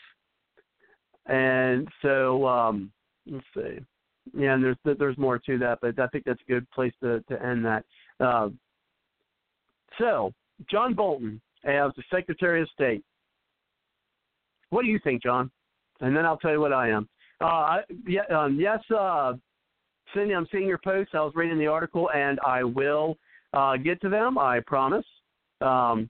And so, um, let's see. Yeah, and there's there's more to that, but I think that's a good place to to end that. Uh, so, John Bolton as the Secretary of State. What do you think, John? And then I'll tell you what I am. Uh, yeah, um, yes, uh, Cindy, I'm seeing your posts. I was reading the article, and I will uh, get to them. I promise. Um,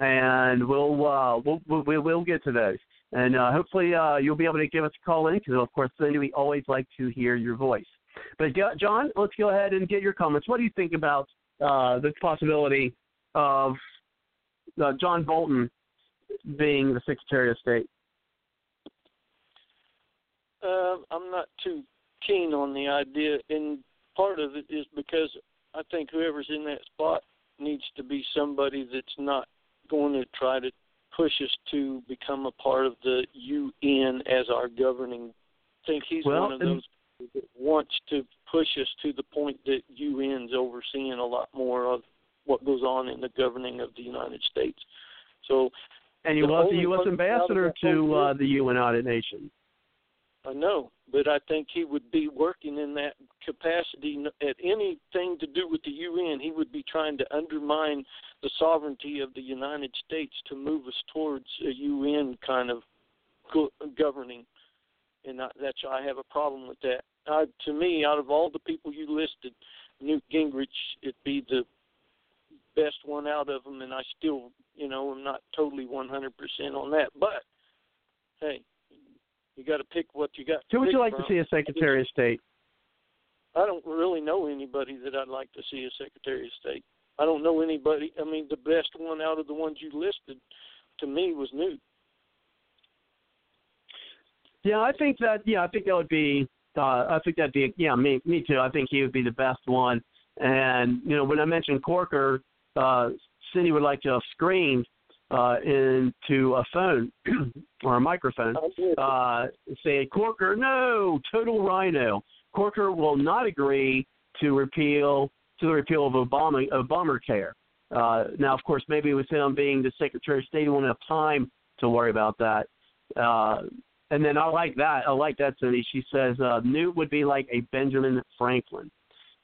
and we'll, uh, we'll, we'll we'll get to those. And uh, hopefully uh, you'll be able to give us a call in because, of course, Cindy, we always like to hear your voice. But John, let's go ahead and get your comments. What do you think about uh, the possibility of uh, John Bolton being the Secretary of State? Uh, I'm not too keen on the idea, and part of it is because I think whoever's in that spot needs to be somebody that's not going to try to push us to become a part of the UN as our governing. I think he's well, one of those that wants to push us to the point that UN's overseeing a lot more of what goes on in the governing of the United States. So, and you was the U.S. ambassador to uh, the United Nations. I know, but I think he would be working in that capacity at anything to do with the UN. He would be trying to undermine the sovereignty of the United States to move us towards a UN kind of governing, and I, that's I have a problem with that. uh, to me, out of all the people you listed, Newt Gingrich it'd be the best one out of them, and I still, you know, I'm not totally 100% on that. But hey, you got to pick what you got. Who would you like from. to see as Secretary of State? I don't really know anybody that I'd like to see as Secretary of State. I don't know anybody. I mean, the best one out of the ones you listed to me was Newt. Yeah, I think that. Yeah, I think that would be. Uh, I think that'd be. Yeah, me, me too. I think he would be the best one. And you know, when I mentioned Corker, uh, Cindy would like to have screamed uh, into a phone or a microphone, uh, say, Corker, no, total RINO. Corker will not agree to repeal to the repeal of Obama Obamacare. Uh, now, of course, maybe with him being the Secretary of State, he won't have time to worry about that. Uh, and then I like that. I like that, Cindy. She says uh, Newt would be like a Benjamin Franklin.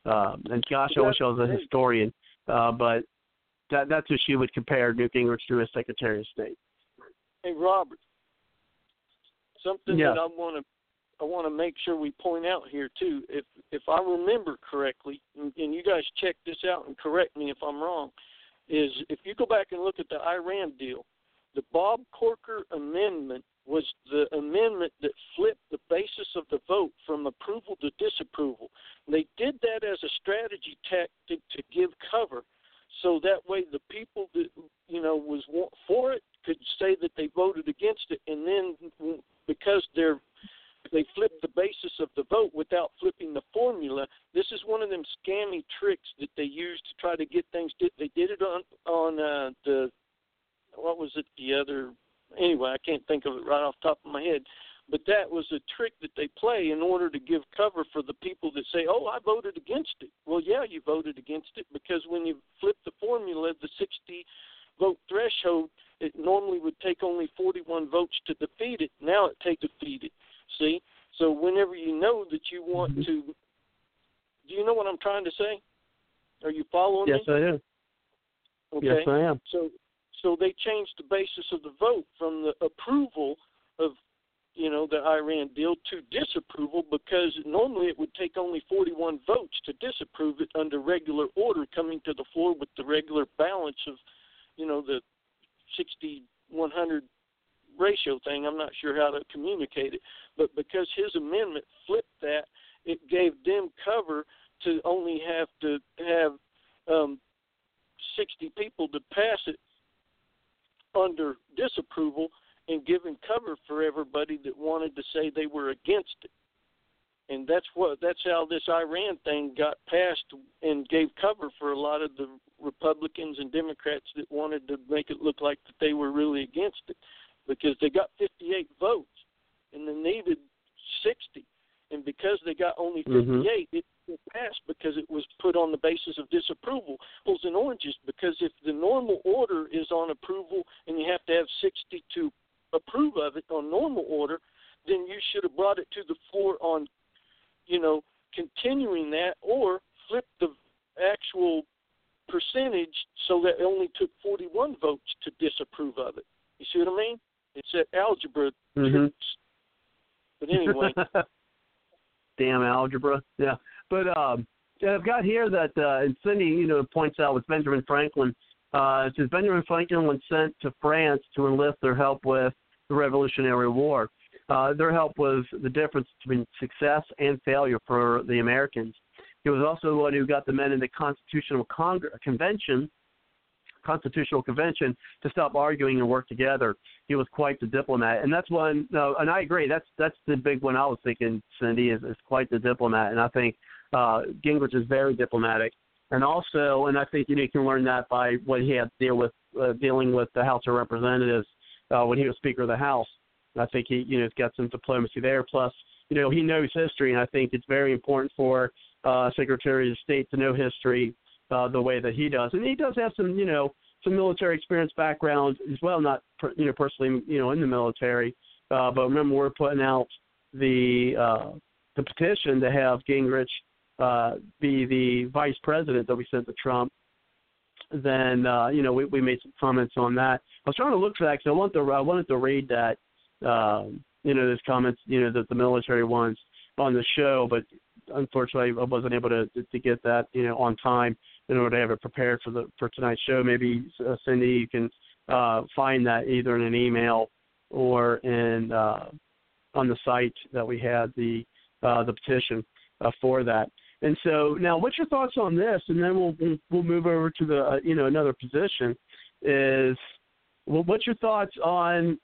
Uh, and gosh, I wish I was a historian. Uh, but that, that's who she would compare Newt Gingrich to as Secretary of State. Hey, Robert, something Yeah. that I want to I want to make sure we point out here too. If if I remember correctly, and, and you guys check this out and correct me if I'm wrong, is if you go back and look at the Iran deal, the Bob Corker amendment was the amendment that flipped the basis of the vote from approval to disapproval. They did that as a strategy tactic to give cover, so that way the people that you know was wa- for it could say that they voted against it, and then because they're they flipped the basis of the vote without flipping the formula. This is one of them scammy tricks that they use to try to get things. They did it on on uh, the what was it the other anyway I can't think of it right off the top of my head. But that was a trick that they play in order to give cover for the people that say, "Oh, I voted against it." Well, yeah, you voted against it because when you flip the formula, the 60 vote threshold, it normally would take only 41 votes to defeat it. Now it takes defeat it. See, so whenever you know that you want mm-hmm. to, do you know what I'm trying to say? Are you following Yes, me? Yes, I am. Okay. Yes, I am. So so they changed the basis of the vote from the approval of you know the Iran deal to disapproval because normally it would take only 41 votes to disapprove it under regular order coming to the floor with the regular balance of you know the 60 100 ratio thing. I'm not sure how to communicate it, but because his amendment flipped that, it gave them cover to only have to have um, 60 people to pass it under disapproval and giving cover for everybody that wanted to say they were against it. And that's what that's how this Iran thing got passed and gave cover for a lot of the Republicans and Democrats that wanted to make it look like that they were really against it because they got 58 votes and they needed 60 and because they got only 58 Mhm. it it passed because it was put on the basis of disapproval. Apples and oranges, because if the normal order is on approval and you have to have 60 to approve of it on normal order, then you should have brought it to the floor on, you know, continuing that or flip the actual percentage so that it only took 41 votes to disapprove of it. You see what I mean? It's that algebra Mhm. tricks. But anyway, Damn algebra. Yeah. But um I've got here that uh and Cindy, you know, points out with Benjamin Franklin, uh it says Benjamin Franklin was sent to France to enlist their help with the Revolutionary War. Uh their help was the difference between success and failure for the Americans. He was also the one who got the men in the Constitutional Congre- Convention Constitutional Convention to stop arguing and work together. He was quite the diplomat, and that's one. No, and I agree. That's that's the big one I was thinking. Cindy is, is quite the diplomat, and I think uh, Gingrich is very diplomatic. And also, and I think you, know, you can learn that by what he had to deal with uh, dealing with the House of Representatives uh, when he was Speaker of the House. I think he, you know, has got some diplomacy there. Plus, you know, he knows history, and I think it's very important for uh, Secretary of State to know history uh, the way that he does. And he does have some, you know, some military experience background as well. Not, per, you know, personally, you know, in the military. Uh, but remember, we're putting out the uh, the petition to have Gingrich uh, be the vice president that we sent to Trump. Then, uh, you know, we, we made some comments on that. I was trying to look for that because I want to I wanted to read that, um, you know, those comments, you know, the, the military ones. on the show, but unfortunately I wasn't able to to get that you know on time in order to have it prepared for the for tonight's show. Maybe uh, Cindy, you can uh, find that either in an email or in uh, on the site that we had the uh, the petition uh, for that. And so now, what's your thoughts on this? And then we'll we'll, move over to the uh, you know another position. Is well, what's your thoughts on?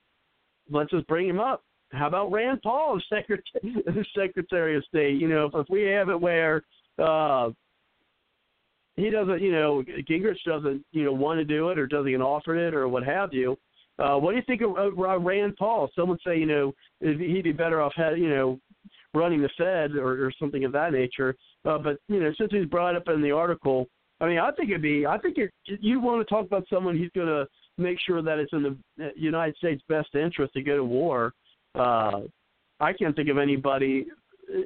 Let's just bring him up. How about Rand Paul as Secretary, Secretary of State? You know, if, if we have it where uh, he doesn't, you know, Gingrich doesn't, you know, want to do it or doesn't get offered it or what have you. Uh, what do you think of uh, Rand Paul? Some would say, you know, he'd be better off, had, you know, running the Fed or, or something of that nature. Uh, but you know, since he's brought up in the article, I mean, I think it'd be, I think it, you want to talk about someone who's going to make sure that it's in the uh, United States' best interest to go to war. Uh, I can't think of anybody.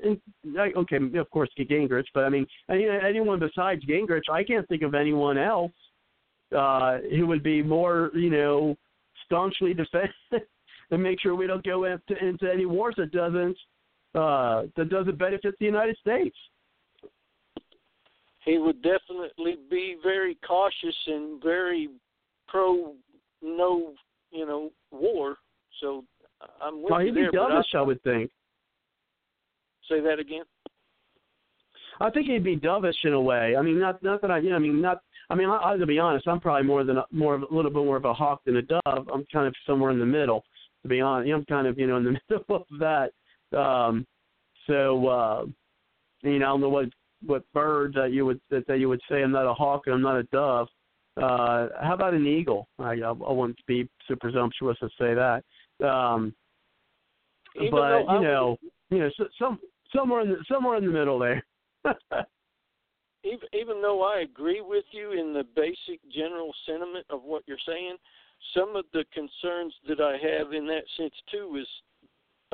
In, okay, of course, Gingrich, but I mean, anyone besides Gingrich, I can't think of anyone else uh, who would be more, you know, staunchly defend and make sure we don't go into, into any wars that doesn't uh, that doesn't benefit the United States. He would definitely be very cautious and very pro no, you know, war. So I'm with well, you he'd there. be dovish, I, I would think. Say that again. I think he'd be dovish in a way. I mean, not not that I, you know, I mean, not. I mean, I, I to be honest, I'm probably more than a, more of a little bit more of a hawk than a dove. I'm kind of somewhere in the middle. To be honest, I'm kind of you know in the middle of that. Um, so uh, you know, I don't know what what bird that you would that, that you would say I'm not a hawk and I'm not a dove. Uh, how about an eagle? I I, I wouldn't be so presumptuous to say that. Um, Even but you know, you know, so, some somewhere in the, somewhere in the middle there. even even though I agree with you in the basic general sentiment of what you're saying, some of the concerns that I have in that sense too is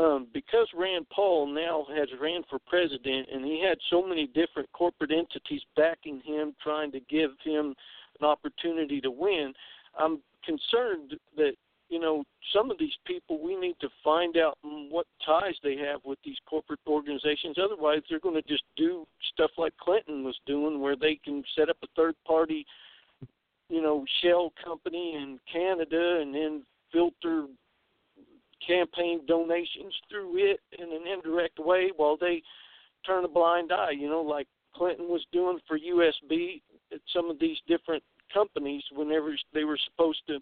um, because Rand Paul now has ran for president and he had so many different corporate entities backing him, trying to give him an opportunity to win, I'm concerned that you know some of these people we need to find out what ties they have with these corporate organizations. Otherwise, they're going to just do stuff like Clinton was doing, where they can set up a third party, you know, shell company in Canada and then filter campaign donations through it in an indirect way while they turn a blind eye, you know, like Clinton was doing for USB at some of these different companies whenever they were supposed to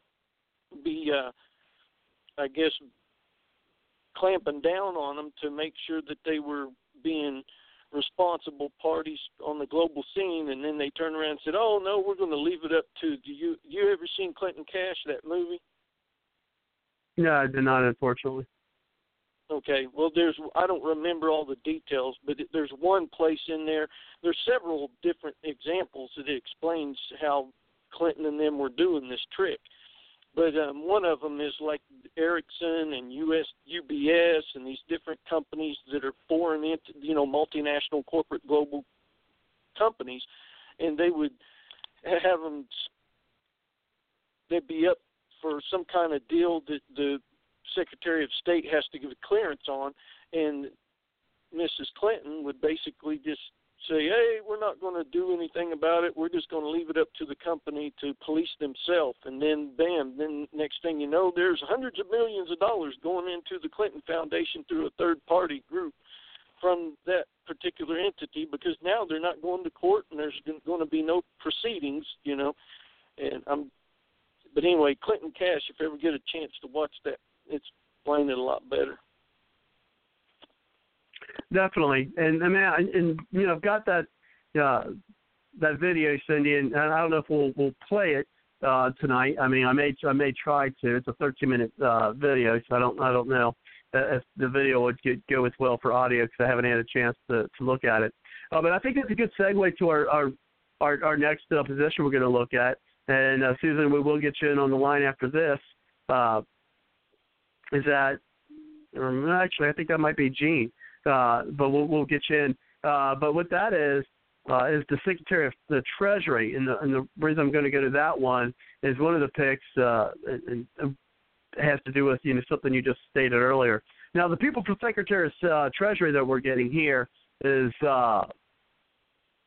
be uh I guess clamping down on them to make sure that they were being responsible parties on the global scene and then they turn around and said, "Oh no, we're going to leave it up to do you you ever seen Clinton Cash that movie?" No, I did not, unfortunately. Okay, well, there's I don't remember all the details, but there's one place in there. There's several different examples that explains how Clinton and them were doing this trick. But um, one of them is like Ericsson and US UBS and these different companies that are foreign, you know, multinational corporate global companies, and they would have them. They'd be up for some kind of deal that the Secretary of State has to give a clearance on, and Mrs. Clinton would basically just say, "Hey, we're not going to do anything about it. We're just going to leave it up to the company to police themselves." And then, bam! Then next thing you know, there's hundreds of millions of dollars going into the Clinton Foundation through a third-party group from that particular entity because now they're not going to court and there's going to be no proceedings, you know. And I'm but anyway, Clinton Cash, if you ever get a chance to watch that, it's playing it a lot better. Definitely, and I mean, and you know, I've got that uh, that video, Cindy, and I don't know if we'll we'll play it uh, tonight. I mean, I may I may try to. It's a 13 minute uh, video, so I don't I don't know if the video would get, go as well for audio because I haven't had a chance to to look at it. Uh, but I think it's a good segue to our our our, our next uh, position we're going to look at, and uh, Susan, we will get you in on the line after this. Uh, is that um, actually I think that might be Gene, uh, but we'll we'll get you in. Uh, but what that is uh, is the Secretary of the Treasury, and the and the reason I'm going to go to that one is one of the picks uh, and, and has to do with you know something you just stated earlier. Now, the people for Secretary of uh, Treasury that we're getting here is uh,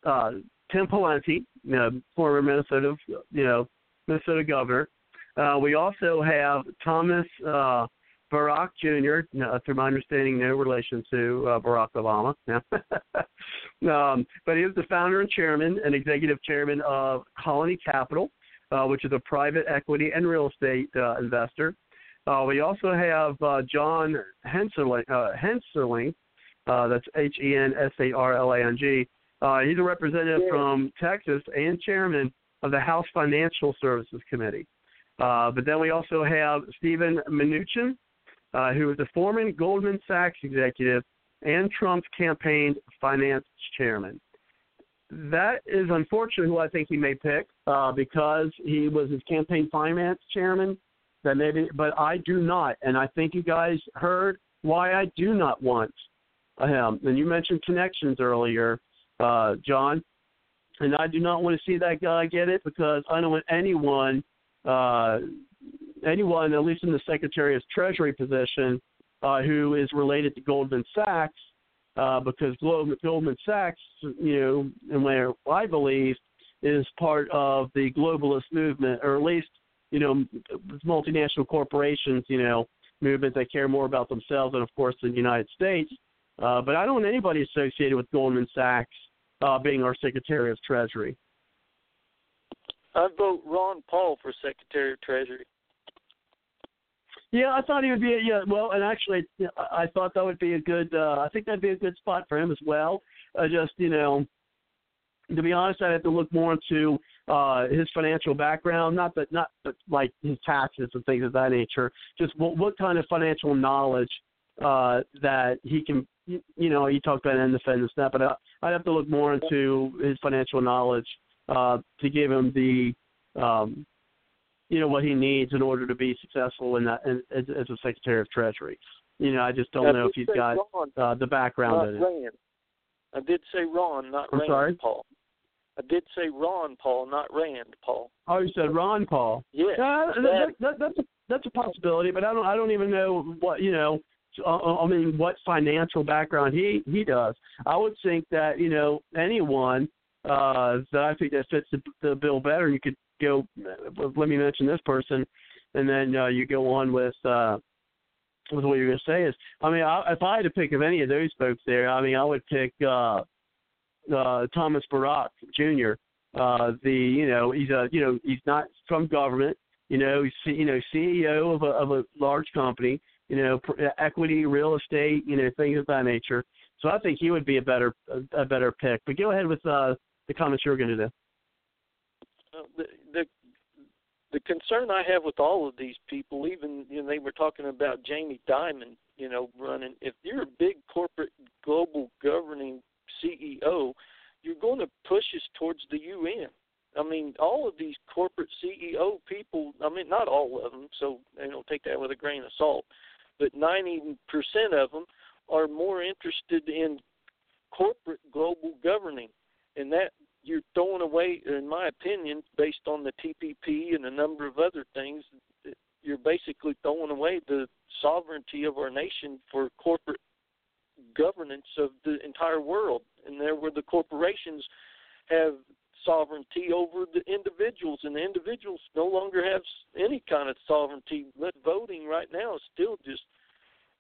uh, Tim Pawlenty, you know, former Minnesota, you know, Minnesota governor. Uh, we also have Thomas uh, Barrack Jr., uh, through my understanding, no relation to uh, Barack Obama. um, but he is the founder and chairman and executive chairman of Colony Capital, uh, which is a private equity and real estate uh, investor. Uh, we also have uh, John Hensarling, uh, Hensarling uh, that's H E N S A R L A N G. Uh, he's a representative from Texas and chairman of the House Financial Services Committee. Uh, but then we also have Steven Mnuchin, uh, who is a former Goldman Sachs executive and Trump's campaign finance chairman. That is unfortunate who I think he may pick uh, because he was his campaign finance chairman that maybe, but I do not, and I think you guys heard why I do not want him. And you mentioned connections earlier, uh, John, and I do not want to see that guy get it because I don't want anyone, uh, anyone at least in the Secretary of Treasury position, uh, who is related to Goldman Sachs, uh, because Goldman Sachs, you know, and where I believe is part of the globalist movement, or at least you know, multinational corporations, you know, movements that care more about themselves and, of course, the United States. Uh, but I don't want anybody associated with Goldman Sachs uh, being our Secretary of Treasury. I vote Ron Paul for Secretary of Treasury. Yeah, I thought he would be. A, yeah, well, and actually, I thought that would be a good. Uh, I think that'd be a good spot for him as well. Uh, just you know, to be honest, I'd have to look more into uh, his financial background, not that not that, like his taxes and things of that nature. Just what, what kind of financial knowledge uh, that he can. You know, you talked about end defense and that, but I, I'd have to look more into his financial knowledge uh, to give him the, um, you know, what he needs in order to be successful in that in, as, as a Secretary of Treasury. You know, I just don't know if he's got uh, the background in it. I did say Ron, not I'm Rand sorry? Paul. I did say Ron Paul, not Rand Paul. Oh, you said Ron Paul. Yeah, uh, that, that, that's a, that's a possibility, but I don't I don't even know what you know. Uh, I mean, what financial background he he does. I would think that you know anyone uh, that I think that fits the, the bill better. You could go. Let me mention this person, and then uh, you go on with. Uh, with what you're going to say is, I mean, I, if I had to pick of any of those folks there, I mean, I would pick uh, uh, Thomas Barrack Jr. Uh, the you know he's a you know he's not from government. You know he's you know CEO of a of a large company. You know equity, real estate. You know things of that nature. So I think he would be a better a, a better pick. But go ahead with uh, the comments you're going to do. The, the the concern I have with all of these people, even you know, they were talking about Jamie Dimon, you know, running. If you're a big corporate global governing CEO, you're going to push us towards the UN. I mean, all of these corporate CEO people, I mean, not all of them, so you know, take that with a grain of salt, but 90% of them are more interested in corporate global governing. And that you're throwing away, in my opinion, based on the TPP and a number of other things, you're basically throwing away the sovereignty of our nation for corporate governance of the entire world, and there where the corporations have sovereignty over the individuals, and the individuals no longer have any kind of sovereignty. But voting right now is still just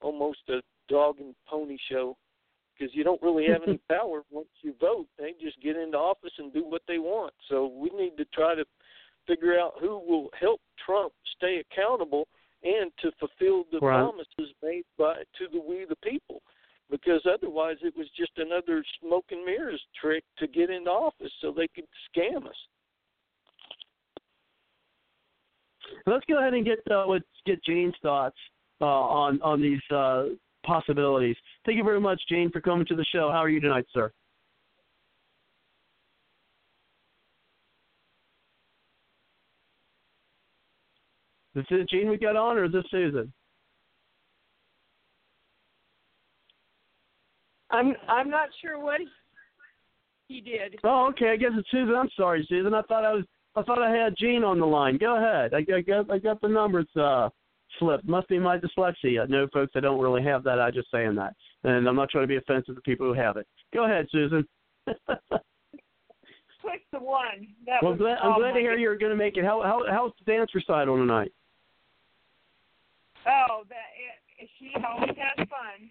almost a dog and pony show because you don't really have any power once you vote. They just get into office and do what they want. So we need to try to figure out who will help Trump stay accountable and to fulfill the right. promises made by to the we the people because otherwise it was just another smoke and mirrors trick to get into office so they could scam us. Let's go ahead and get uh, let's get Jane's thoughts uh, on on these uh, possibilities. Thank you very much, Jane, for coming to the show. How are you tonight, sir? Is this Gene we got on, or is this Susan? I'm I'm not sure what he did. Oh, okay. I guess it's Susan. I'm sorry, Susan. I thought I was I thought I had Gene on the line. Go ahead. I, I got I got the numbers uh slipped. Must be my dyslexia. No, folks, I don't really have that. I'm just saying that, and I'm not trying to be offensive to people who have it. Go ahead, Susan. Push the one. That well, was glad, I'm all glad to hear you're going to make it. How how how's the dance recital tonight? Oh, that it, she always has fun.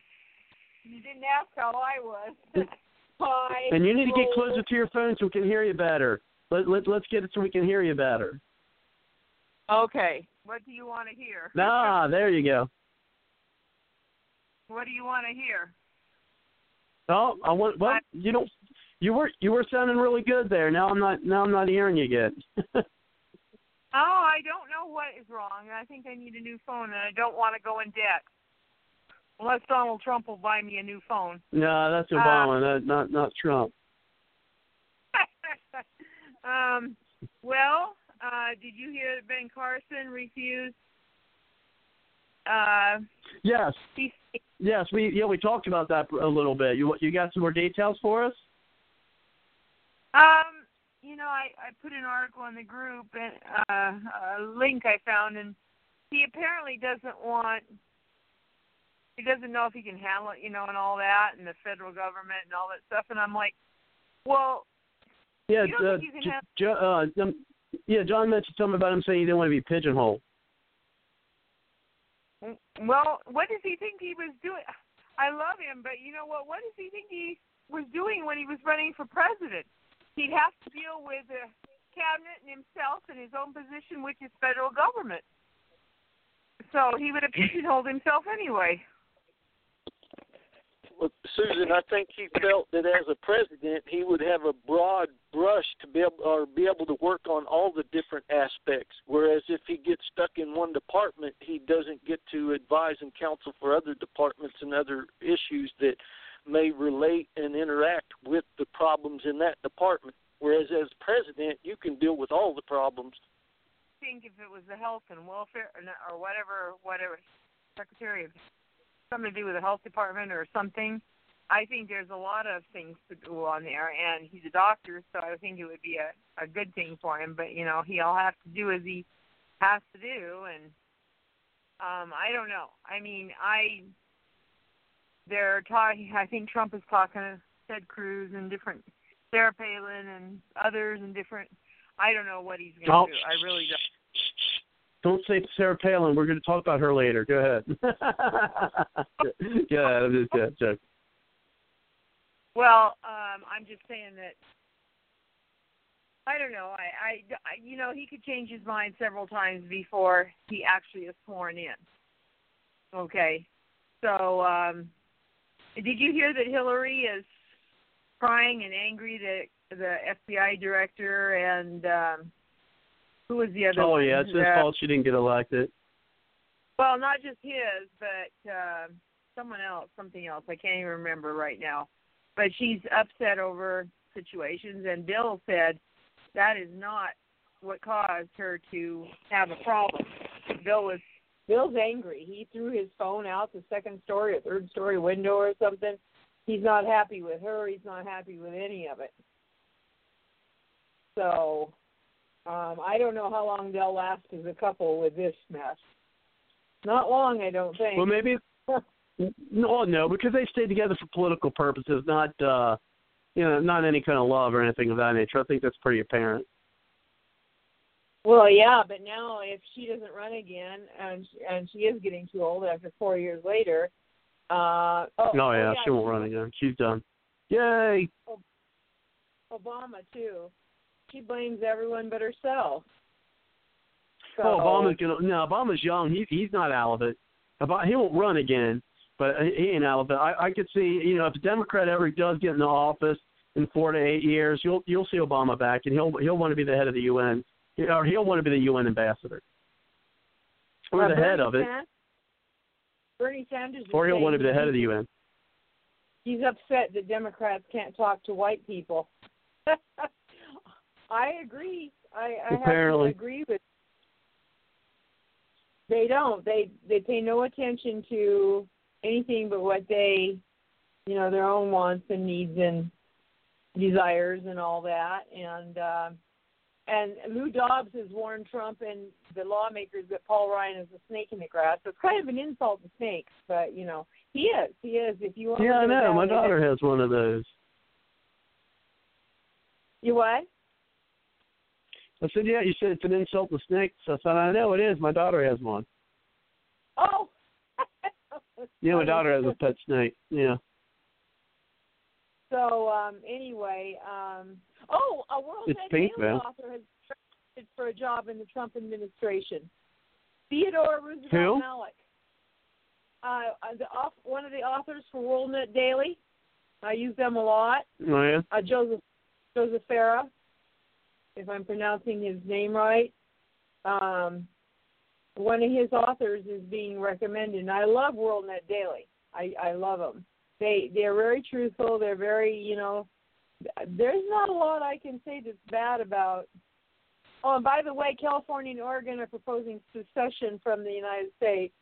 You didn't ask how I was. Hi. And you need to get closer to your phone so we can hear you better. Let let let's get it so we can hear you better. Okay. What do you want to hear? Ah, there you go. What do you want to hear? Oh, I want. Well, you don't. You were you were sounding really good there. Now I'm not. Now I'm not hearing you again. Oh, I don't know what is wrong. I think I need a new phone, and I don't want to go in debt. Unless Donald Trump will buy me a new phone. no, that's Obama. not not not Trump. um, well, uh, did you hear that Ben Carson refused? Uh, Yes, yes. We yeah we talked about that a little bit. You you got some more details for us? um, you know, I I put an article in the group and uh, a link I found, and he apparently doesn't want. He doesn't know if he can handle it, you know, and all that, and the federal government and all that stuff. And I'm like, well, Yeah. You don't uh, think you can J- have- Jo- uh, um, yeah. John mentioned something about him saying he didn't want to be pigeonholed. Well, what does he think he was doing? I love him, but you know what? What does he think he was doing when he was running for president? He'd have to deal with the cabinet and himself and his own position, which is federal government. So he would have pigeonholed himself anyway. Well, Susan, I think he felt that as a president, he would have a broad brush to be able or be able to work on all the different aspects. Whereas if he gets stuck in one department, he doesn't get to advise and counsel for other departments and other issues that may relate and interact with the problems in that department. Whereas as president, you can deal with all the problems. I think if it was the health and welfare or, whatever, whatever, secretary of something to do with the health department or something. I think there's a lot of things to do on there, and he's a doctor, so I think it would be a a good thing for him. But you know, he'll have to do as he has to do, and um, I don't know. I mean, I they're talking. I think Trump is talking to Ted Cruz and different Sarah Palin and others and different. I don't know what he's going to do. I really don't. Don't say Sarah Palin. We're going to talk about her later. Go ahead. yeah, I'm just yeah, joking. Well, um, I'm just saying that I don't know. I, I, you know, he could change his mind several times before he actually is sworn in. Okay, so um, did you hear that Hillary is crying and angry that the FBI director and um, who was the other? Oh one? yeah, it's his fault she didn't get elected. Well, not just his, but uh, someone else, something else. I can't even remember right now. But she's upset over situations, and Bill said that is not what caused her to have a problem. Bill was Bill's angry. He threw his phone out the second story or third story window or something. He's not happy with her. He's not happy with any of it. So um, I don't know how long they'll last as a couple with this mess. Not long, I don't think. Well, maybe no, no, because they stayed together for political purposes, not uh, you know, not any kind of love or anything of that nature. I think that's pretty apparent. Well, yeah, but now if she doesn't run again, and and she is getting too old after four years later, uh, oh, Oh yeah, oh, she won't run again. She's done. Yay! Obama too. She blames everyone but herself. So, Oh, Obama's gonna. No, Obama's young. He he's not out of it. About he won't run again, but he ain't out of it. I I could see you know if a Democrat ever does get in the office in four to eight years, you'll you'll see Obama back, and he'll he'll want to be the head of the UN, or he'll want to be the UN ambassador, or uh, the head of it, Sanders, Bernie Sanders. or he'll want to be the head of the UN. He's upset that Democrats can't talk to white people. I agree. I, I Apparently. have to agree with. They don't. They they pay no attention to anything but what they, you know, their own wants and needs and desires and all that. And uh, and Lou Dobbs has warned Trump and the lawmakers that Paul Ryan is a snake in the grass. So it's kind of an insult to snakes, but you know he is. He is. If you want. Yeah, I know. My daughter has one of those. You what? I said, yeah. You said it's an insult to snakes. I said, I know it is. My daughter has one. Oh. Yeah, my daughter has a pet snake. Yeah. So um, anyway, um, oh, a World It's Net pink, Daily author has accepted for a job in the Trump administration. Theodore Roosevelt Who? Malloch, uh, uh, the off, one of the authors for World Net Daily. I use them a lot. Oh yeah. Uh, Joseph Joseph Farah, if I'm pronouncing his name right. Um, one of his authors is being recommended. And I love WorldNet Daily. I I love them. They they're very truthful. They're very you know. There's not a lot I can say that's bad about. Oh, and by the way, California and Oregon are proposing secession from the United States.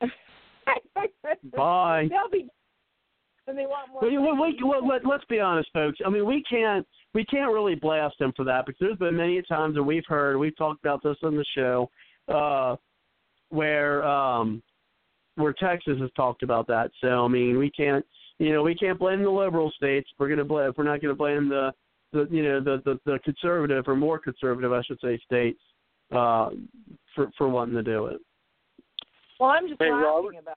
Bye. They'll be. And they want more. Well, you- well, we, let, let's be honest, folks. I mean, we can't we can't really blast them for that because there's been many times that we've heard we've talked about this on the show uh, where um, where Texas has talked about that. So I mean, we can't you know we can't blame the liberal states. We're gonna blame we're not gonna blame the the you know the the, the conservative or more conservative I should say states uh, for for wanting to do it. Well, I'm just Hey, laughing Robert. about.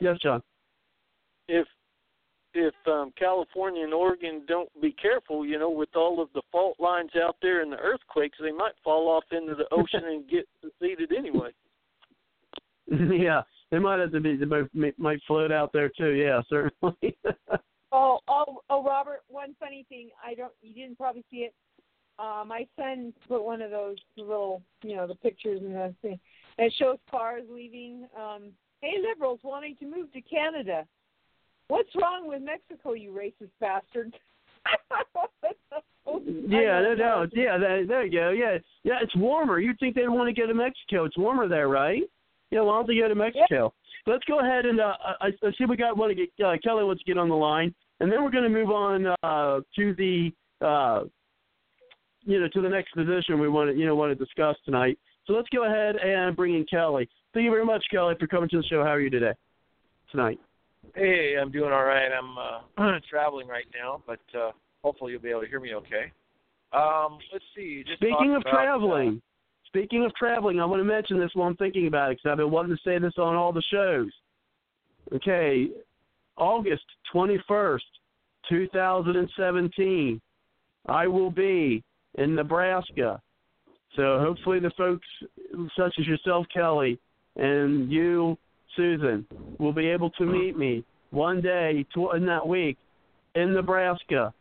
Yes, John. If if um, California and Oregon don't be careful, you know, with all of the fault lines out there and the earthquakes, they might fall off into the ocean and get seceded anyway. yeah, they might have to be they might, might float out there too. Yeah, certainly. Oh, oh, oh, Robert. One funny thing. I don't. You didn't probably see it. Uh, my son put one of those little, you know, the pictures and the thing. And it shows cars leaving. Um, hey, liberals wanting to move to Canada. What's wrong with Mexico, you racist bastard? yeah, no doubt. Yeah, that, there you go. Yeah, yeah, it's warmer. You'd think they'd want to go to Mexico. It's warmer there, right? Yeah, why don't they go to Mexico? Let's go ahead and uh, I, I see we got one to get uh, Kelly wants to get on the line, and then we're going to move on uh, to the uh, you know to the next position we want to you know want to discuss tonight. So let's go ahead and bring in Kelly. Thank you very much, Kelly, for coming to the show. How are you today? Tonight. Hey, I'm doing all right. I'm uh, traveling right now, but uh, hopefully you'll be able to hear me okay. Um, let's see. Speaking of about, uh, traveling, speaking of traveling, I want to mention this while I'm thinking about it because I've been wanting to say this on all the shows. Okay, August 21st, 2017, I will be in Nebraska. So hopefully the folks such as yourself, Kelly, and you, Susan, will be able to meet me one day in that week in Nebraska.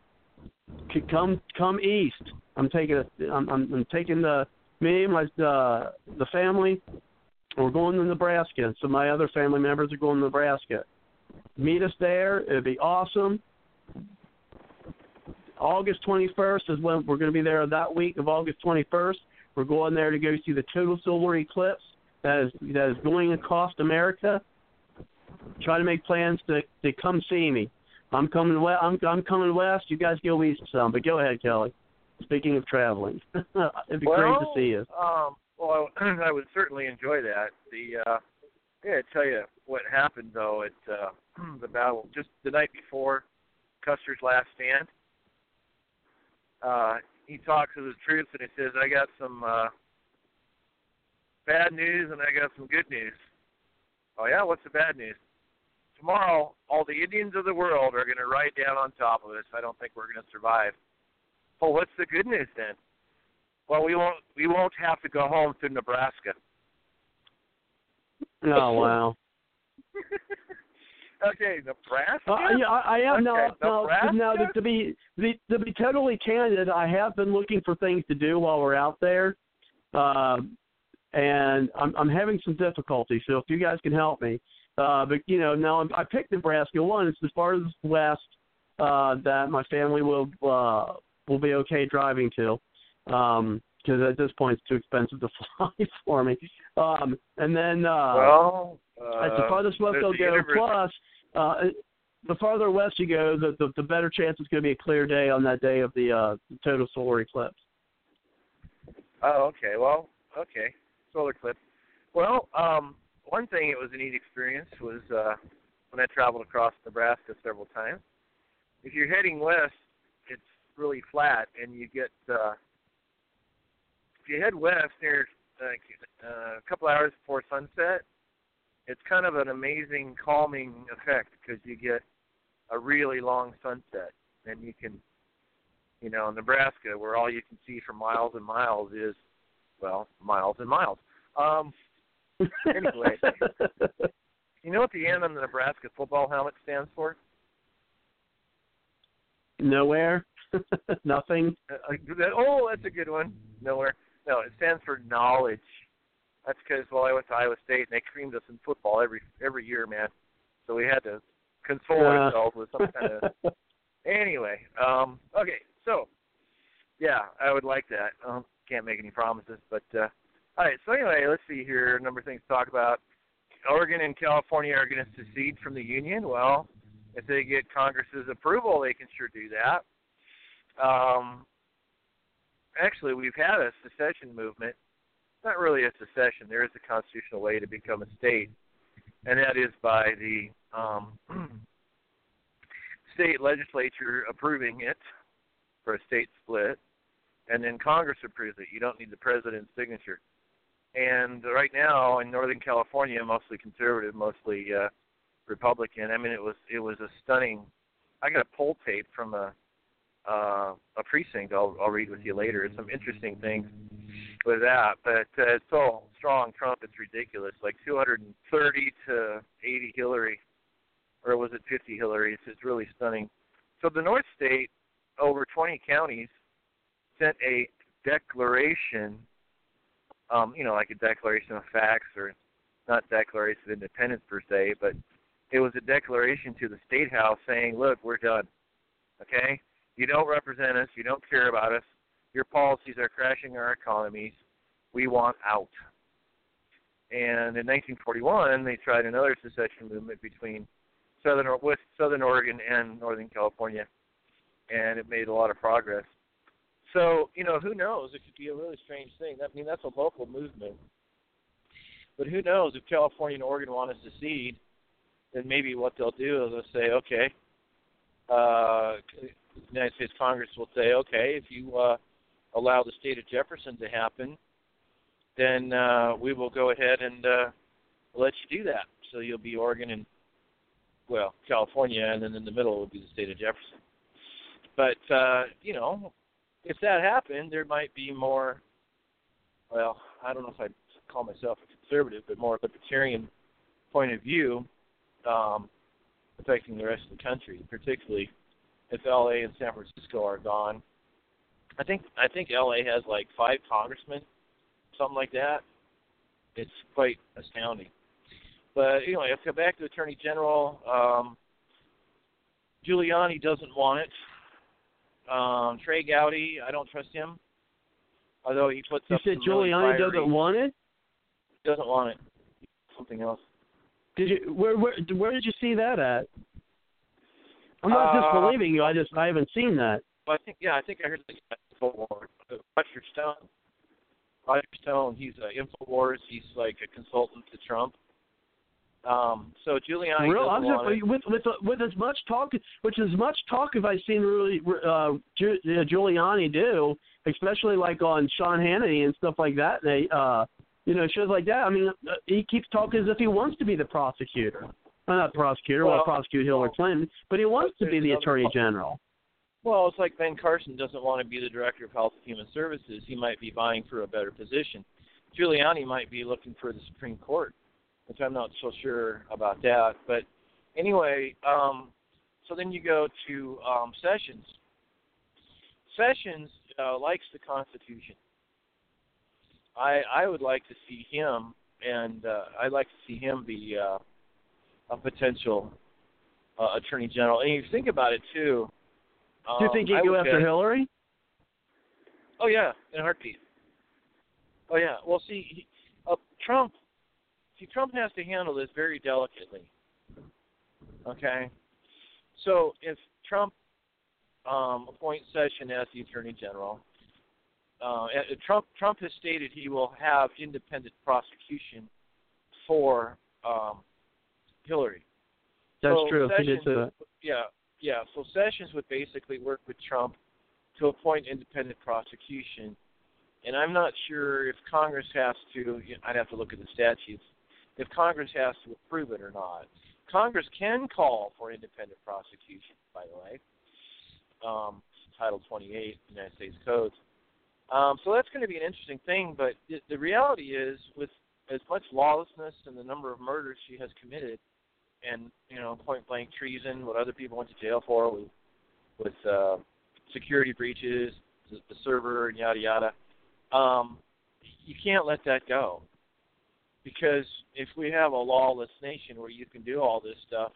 Come come east. I'm taking a, I'm, I'm I'm taking the me my uh, the family. We're going to Nebraska. So my other family members are going to Nebraska. Meet us there. It'd be awesome. August 21st is when we're going to be there that week of August 21st. We're going there to go see the total solar eclipse that is that is going across America. Try to make plans to to come see me. I'm coming west. I'm I'm coming west. You guys go east some, but go ahead, Kelly. Speaking of traveling, it'd be well, great to see you. Um, well, I would certainly enjoy that. The uh, I tell you what happened though at uh, the battle just the night before Custer's last stand. Uh, he talks of the truth and he says, "I got some uh, bad news and I got some good news." Oh yeah, what's the bad news? Tomorrow, all the Indians of the world are going to ride down on top of us. I don't think we're going to survive. Well, what's the good news then? Well, we won't we won't have to go home to Nebraska. Oh wow. okay, Nebraska. Uh, yeah, I, I am Okay, now. Now, now to, be to be to be totally candid, I have been looking for things to do while we're out there, um, and I'm I'm having some difficulty. So if you guys can help me, uh, but you know, now I picked Nebraska. One, it's the farthest west uh, that my family will uh, will be okay driving to. Um, because at this point it's too expensive to fly for me. Um, and then uh, well, uh, the farthest west there's I'll the go. Plus, uh, the farther west you go, the, the the better chance it's going to be a clear day on that day of the uh, total solar eclipse. Oh, okay. Well, okay. Solar eclipse. Well, um, one thing it was a neat experience was uh, when I traveled across Nebraska several times. If you're heading west, it's really flat, and you get uh, if you head west near uh, a couple hours before sunset, it's kind of an amazing calming effect because you get a really long sunset, and you can, you know, Nebraska, where all you can see for miles and miles is, well, miles and miles. Um, anyway, you know what the N on the Nebraska football helmet stands for? Nowhere. Nothing. Uh, oh, that's a good one. Nowhere. No, it stands for knowledge. That's because well, I went to Iowa State and they creamed us in football every every year, man. So we had to console Uh. ourselves with some kind of. Anyway, um, okay, so yeah, I would like that. Um, can't make any promises, but uh, all right. So anyway, let's see here. A number of things to talk about. Oregon and California are going to secede from the union. Well, if they get Congress's approval, they can sure do that. Um, actually, we've had a secession movement. Not really a secession. There is a constitutional way to become a state, and that is by the um, state legislature approving it for a state split, and then Congress approves it. You don't need the president's signature. And right now in Northern California, mostly conservative, mostly uh, Republican. I mean, it was it was a stunning. I got a poll tape from a uh, a precinct. I'll I'll read with you later. Some interesting things with that, but uh, it's so strong. Trump, it's ridiculous. Like 230 to 80 Hillary, or was it 50 Hillary? It's, it's really stunning. So the North State, over 20 counties, sent a declaration. Um, you know, like a declaration of facts, or not declaration of independence per se, but it was a declaration to the state house saying, "Look, we're done. Okay, you don't represent us. You don't care about us. Your policies are crashing our economies. We want out." And in 1941, they tried another secession movement between southern with Southern Oregon and Northern California, and it made a lot of progress. So you know, who knows? It could be a really strange thing. I mean, that's a local movement. But who knows if California and Oregon want to secede? then maybe what they'll do is they'll say, okay, uh, United States Congress will say, okay, if you uh, allow the state of Jefferson to happen, then uh, we will go ahead and uh, let you do that. So you'll be Oregon and well California, and then in the middle would be the state of Jefferson. But uh, you know, if that happened, there might be more. Well, I don't know if I'd call myself a conservative, but more libertarian point of view um, affecting the rest of the country, particularly if LA and San Francisco are gone. I think I think LA has like five congressmen, something like that. It's quite astounding. But anyway, let's go back to Attorney General. Um, Giuliani doesn't want it. Um, Trey Gowdy, I don't trust him. Although he puts You up said some really Giuliani doesn't want it. doesn't want it. Something else. Did you where where where did you see that at? I'm not Uh, disbelieving you. I just I haven't seen that. Well, I think yeah, I think I heard the Infowars. Uh, Roger Stone. Roger Stone. He's uh, Infowars. He's like a consultant to Trump. Um, so Giuliani Real, I'm just, with with with as much talk, which as much talk have I seen really uh, uh, Giuliani do, especially like on Sean Hannity and stuff like that. They, uh, you know, shows like that. I mean, uh, he keeps talking as if he wants to be the prosecutor. Well, not prosecutor, well, Well, prosecute Hillary Clinton, but he wants to be the attorney general. Well, it's like Ben Carson doesn't want to be the director of Health and Human Services. He might be vying for a better position. Giuliani might be looking for the Supreme Court, which I'm not so sure about that. But anyway, um, so then you go to um, Sessions. Sessions uh, likes the Constitution. I I would like to see him, and uh, I'd like to see him be uh, a potential uh, attorney general. And you think about it too. Do you um, think he'd go after bet- Hillary? Oh yeah, in a heartbeat. Oh yeah. Well, see, he, uh, Trump. See, Trump has to handle this very delicately. Okay. So if Trump um, appoints Session as the Attorney General, uh, Trump Trump has stated he will have independent prosecution for um, Hillary. That's so true. Sessions, he did say that. Yeah, yeah. So Sessions would basically work with Trump to appoint independent prosecution, and I'm not sure if Congress has to. I'd have to look at the statutes. If Congress has to approve it or not. Congress can call for independent prosecution, by the way. Um, Title 28 United States Code. Um, so that's going to be an interesting thing. But the, the reality is, with as much lawlessness and the number of murders she has committed, and you know, point blank treason, what other people went to jail for, with with uh, security breaches, the, the server, and yada yada. Um, you can't let that go because if we have a lawless nation where you can do all this stuff,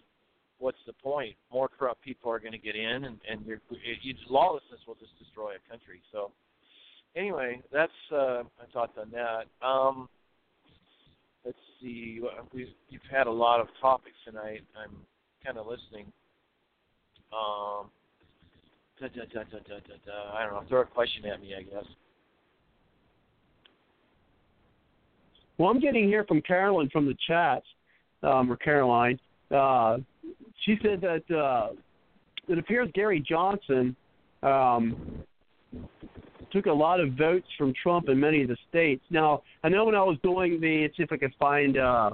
what's the point? More corrupt people are going to get in, and and your you, lawlessness will just destroy a country. So anyway, that's uh, my thoughts on that. Um, let's see. We've you've had a lot of topics tonight. I'm kind of listening. Um, da, da, da, da, da, da, da. I don't know. Throw a question at me, I guess. Well, I'm getting here from Carolyn from the chat, um, or Caroline. Uh, she said that uh, it appears Gary Johnson um, took a lot of votes from Trump in many of the states. Now, I know when I was doing the, let's see if I can find uh,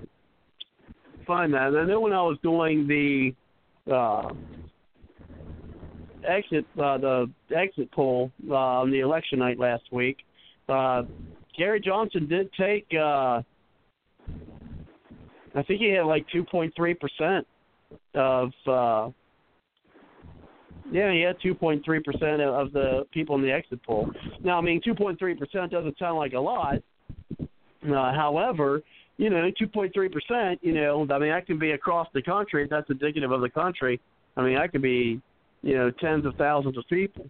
find that. I know when I was doing the uh, exit uh, the exit poll uh, on the election night last week, uh, Gary Johnson did take. Uh, I think he had like 2.3 percent of uh, yeah, he had 2.3 percent of the people in the exit poll. Now, I mean, 2.3 percent doesn't sound like a lot. Uh, however, you know, 2.3 percent, you know, I mean, that can be across the country. That's indicative of the country, I mean, that could be, you know, tens of thousands of people.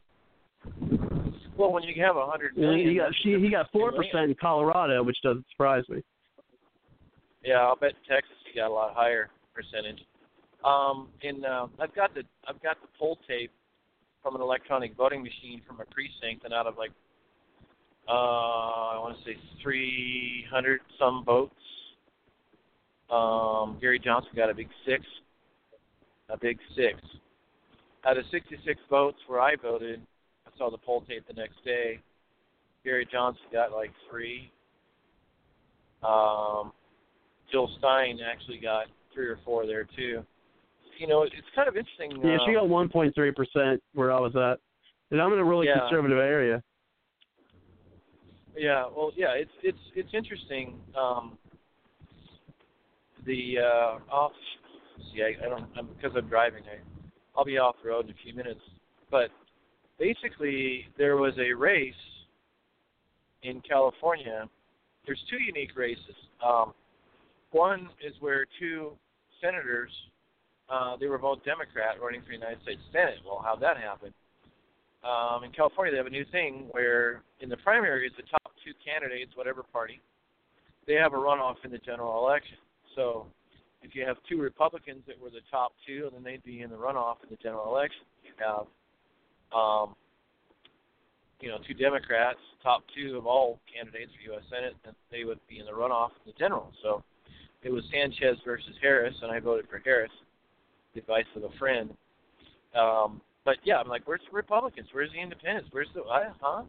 Well, when you have a hundred million, he got she, he got four percent in Colorado, which doesn't surprise me. Yeah, I'll bet in Texas he got a lot higher percentage. Um, in uh, I've got the I've got the poll tape from an electronic voting machine from a precinct, and out of like uh, I want to say 300 some votes, um, Gary Johnson got a big six, a big six. Out of 66 votes where I voted, saw the poll tape the next day. Gary Johnson got like three. Um, Jill Stein actually got three or four there too you know, it's kind of interesting. Yeah, she uh, got 1.3 percent where I was at, and I'm in a really Yeah. conservative area. Yeah, well, yeah, it's it's it's interesting. Um, the uh, off, see, I, I don't I'm, because I'm driving. I I'll be off the road in a few minutes, but basically there was a race in California. There's two unique races. Um, one is where two senators, uh, they were both Democrat running for the United States Senate. Well, how'd that happen? Um, in California, they have a new thing where in the primaries, the top two candidates, whatever party, they have a runoff in the general election. So if you have two Republicans that were the top two, then they'd be in the runoff in the general election. You have, um, you know, two Democrats, top two of all candidates for U.S. Senate, and they would be in the runoff in the general. So it was Sanchez versus Harris, and I voted for Harris. The advice of a friend. Um, but yeah, I'm like, where's the Republicans? Where's the Independents? Where's the I, huh?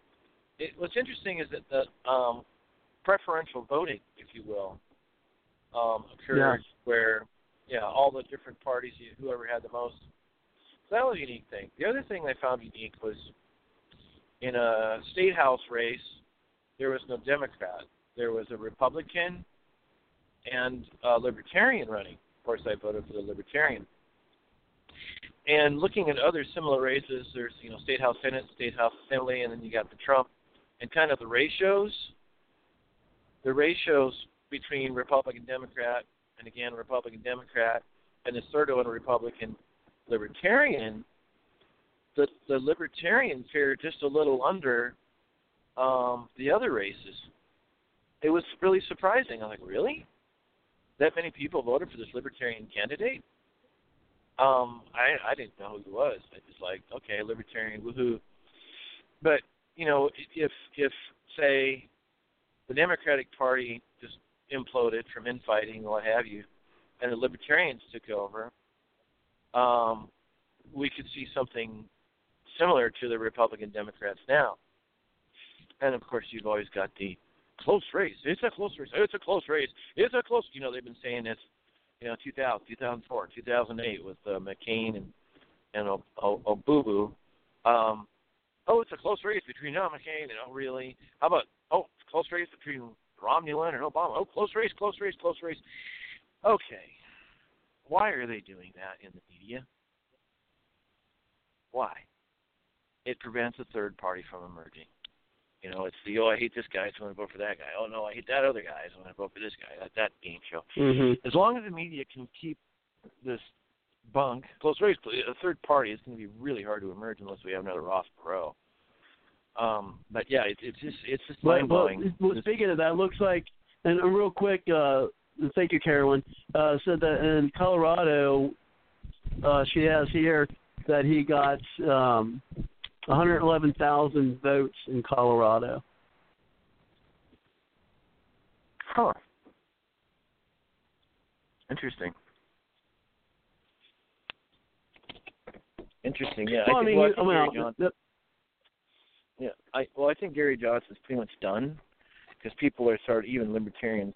It, what's interesting is that the um, preferential voting, if you will, um, occurred where yeah, all the different parties, whoever had the most. So that was a unique thing. The other thing I found unique was in a state house race, there was no Democrat. There was a Republican and a Libertarian running. Of course, I voted for the Libertarian. And looking at other similar races, there's you know state house senate, state house assembly, and then you got the Trump, and kind of the ratios. The ratios between Republican Democrat and again Republican Democrat, and the third one Republican Libertarian. The the Libertarians fared just a little under um, the other races. It was really surprising. I'm like, really? That many people voted for this Libertarian candidate? Um, I I didn't know who he was. I just like okay, libertarian, woohoo. But you know, if if say the Democratic Party just imploded from infighting, what have you, and the Libertarians took over, um, we could see something similar to the Republican Democrats now. And of course, you've always got the close race. It's a close race. It's a close race. It's a close. You know, they've been saying this, you know, 2000, 2004, 2008 with uh, McCain and and Obubu. Um, oh, it's a close race between John McCain and oh, really? How about oh, close race between Romulan and Obama? Oh, close race, close race, close race. Okay, why are they doing that in the media? Why? It prevents a third party from emerging. You know, it's the oh I hate this guy, so I'm gonna vote for that guy. Oh no, I hate that other guy, so I'm gonna vote for this guy. That that game show. Mm-hmm. As long as the media can keep this bunk close race, a third party is going to be really hard to emerge unless we have another Ross Perot. Um, but yeah, it, it's just it's just mind blowing. Well, speaking of that, looks like and real quick, uh, thank you, Carolyn. Uh, said that in Colorado, uh, she has here that he got um, 111,000 votes in Colorado. Huh. Interesting. Interesting. Yeah. Well, I, I mean, well, I well, Gary Johnson, yeah. I well, I think Gary Johnson's pretty much done because people are starting, even libertarians,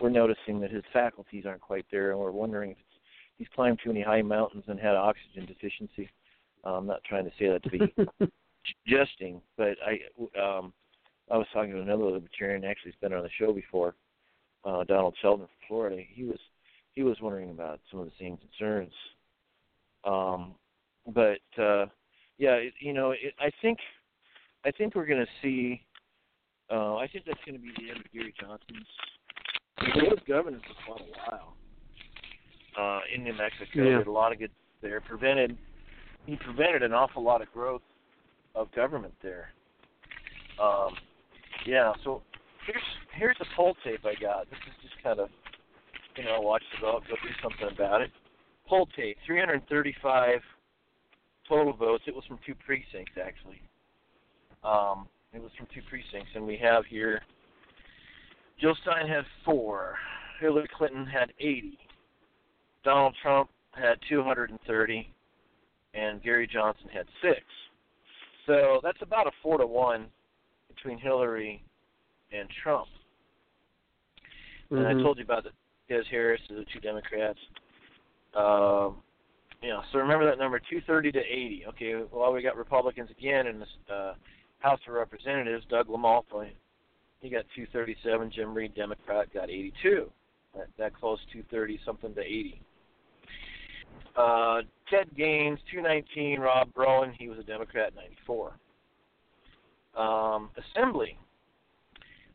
we're noticing that his faculties aren't quite there, and we're wondering if it's, he's climbed too many high mountains and had oxygen deficiency. Uh, I'm not trying to say that to be jesting, but I um, I was talking to another libertarian. Actually, he's been on the show before. Uh, Donald Sheldon from Florida. He was he was wondering about some of the same concerns. Um, but uh, yeah, it, you know, it, I think I think we're going to see. Uh, I think that's going to be the end of Gary Johnson's. He was governor for quite a while uh, in New Mexico. Yeah. Did a lot of good there. Prevented he prevented an awful lot of growth of government there. Um, yeah. So here's here's a poll tape I got. This is just kind of you know watch the vote, go do something about it. Poll tape, 335 total votes. It was from two precincts actually. Um, it was from two precincts, and we have here Jill Stein had four, Hillary Clinton had 80, Donald Trump had 230, and Gary Johnson had six. So that's about a four to one between Hillary and Trump. And I Mhm. told you about the Des Harris, the two Democrats. Um, you know, so remember that number, 230 to 80. Okay, well, we got Republicans again in the uh, House of Representatives. Doug LaMalfa, he got 237. Jim Reed, Democrat, got 82. That, that close, 230 something to 80. Uh, Ted Gaines, 219. Rob Broen, he was a Democrat, 94. Um, Assembly,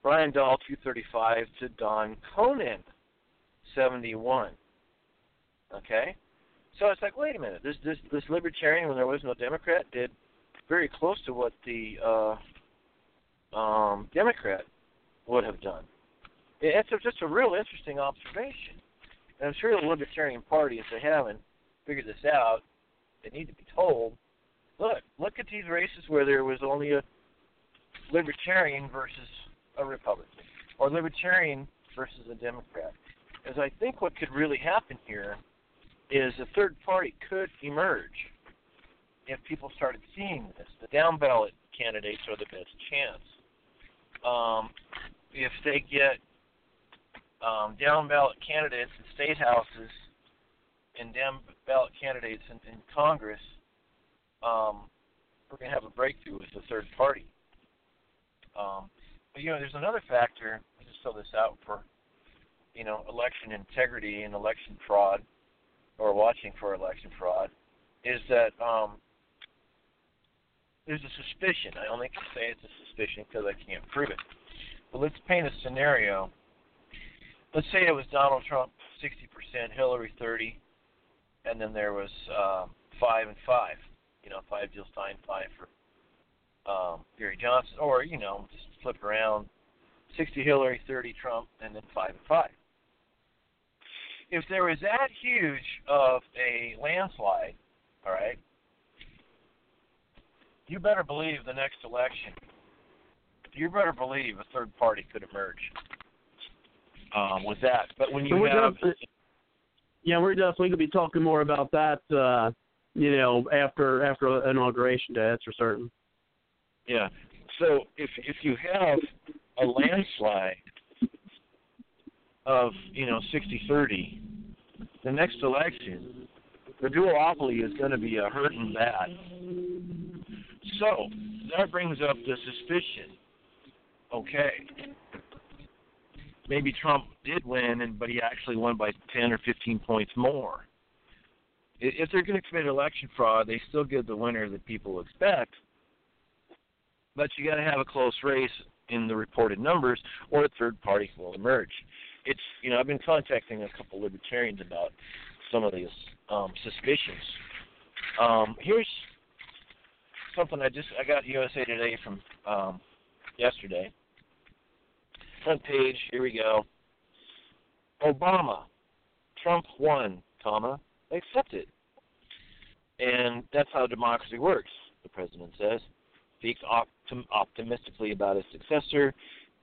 Brian Dahl, 235 to Don Conan, 71. Okay, so it's like, wait a minute, this this this libertarian, when there was no Democrat, did very close to what the uh, um, Democrat would have done. It's just a real interesting observation, and I'm sure the Libertarian Party, if they haven't figured this out, they need to be told. Look, look at these races where there was only a Libertarian versus a Republican, or Libertarian versus a Democrat. As I think what could really happen here is a third party could emerge if people started seeing this. The down ballot candidates are the best chance. Um, if they get um, down ballot candidates in state houses and down ballot candidates in, in Congress, um, we're going to have a breakthrough with the third party. Um, but you know, there's another factor. I just throw this out for you know election integrity and election fraud, or watching for election fraud, is that um, there's a suspicion. I only can say it's a suspicion because I can't prove it. But let's paint a scenario. Let's say it was Donald Trump 60%, Hillary 30, and then there was uh, five and five. You know, five Jill Stein, five for um, Gary Johnson, or you know, just flip around, 60 Hillary, 30 Trump, and then five and five. if there was that huge of a landslide, all right, you better believe the next election, you better believe a third party could emerge um, with that. But when you we're have, yeah, we're definitely gonna be talking more about that. Uh, you know, after after inauguration day, that's for certain. yeah, so if if you have a landslide of you know sixty thirty, the next election, the duopoly is going to be a hurting bad. So that brings up the suspicion. Okay, maybe Trump did win, and but he actually won by ten or fifteen points more. If they're going to commit election fraud, they still give the winner that people expect. But you got to have a close race in the reported numbers, or a third party will emerge. It's you know I've been contacting a couple libertarians about some of these um, suspicions. Um, here's something I just I got USA Today from um, yesterday. Front page. Here we go. Obama, Trump won, comma accepted, and that's how democracy works. The president says speaks optim- optimistically about his successor,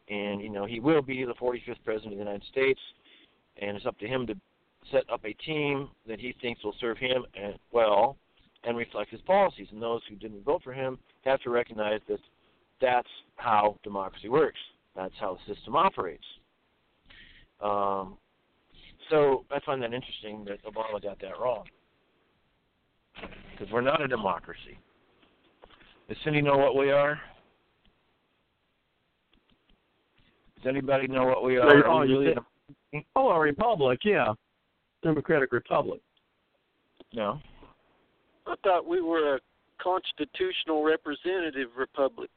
and you know he will be the 45th president of the United States, and it's up to him to set up a team that he thinks will serve him and well and reflect his policies. And those who didn't vote for him have to recognize that that's how democracy works. That's how the system operates. Um, so I find that interesting that Obama got that wrong because we're not a democracy. Does Cindy know what we are? Does anybody know what we are? Oh, Are we really a- Oh, a republic, yeah, Democratic Republic. no. I thought we were a constitutional representative republic.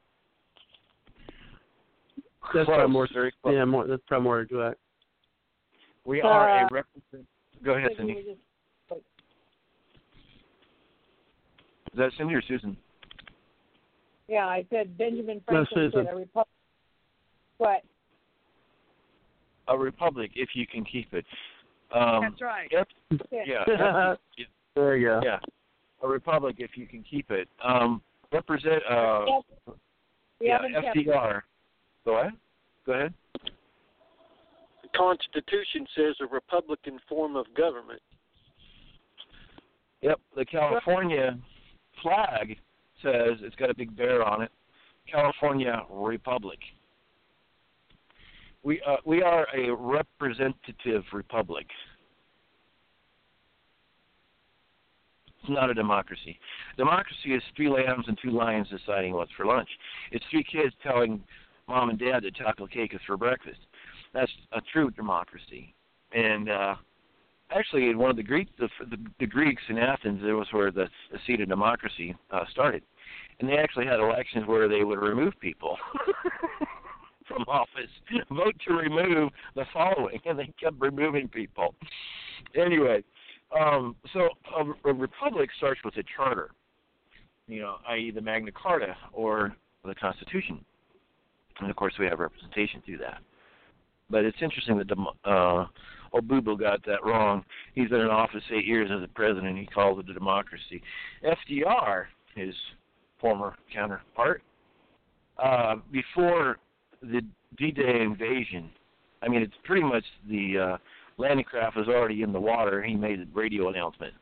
That's Close, probably more. very close. Yeah, more. That's probably more exact. We are Uh, a represent. Go ahead, Cindy. Is that Cindy or Susan? Yeah, I said Benjamin Franklin Susan. said a republic. What? A republic, if you can keep it. Um, That's right. Yep. Yeah. Yeah. F- there you go. yeah. A republic, if you can keep it. Um, represent. Uh, Yep. We yeah. haven't kept it. FDR. Go ahead. Go ahead. The Constitution says a republican form of government. Yep. The California flag says it's got a big bear on it. California Republic. We uh, we are a representative republic. It's not a democracy. Democracy is three lambs and two lions deciding what's for lunch. It's three kids telling mom and dad that chocolate cake is for breakfast. That's a true democracy. And uh, actually, in one of the Greeks, the, the, the Greeks in Athens, it was where the, the seat of democracy uh, started, and they actually had elections where they would remove people. from office, vote to remove the following, and they kept removing people. Anyway, um, so a, a republic starts with a charter, you know, i.e., the Magna Carta or the Constitution, and of course we have representation through that. But it's interesting that uh, Obubu got that wrong. He's been in office eight years as a president. He calls it a democracy. FDR, his former counterpart, uh, before the D-Day invasion, I mean, it's pretty much the uh, landing craft was already in the water. He made a radio announcement,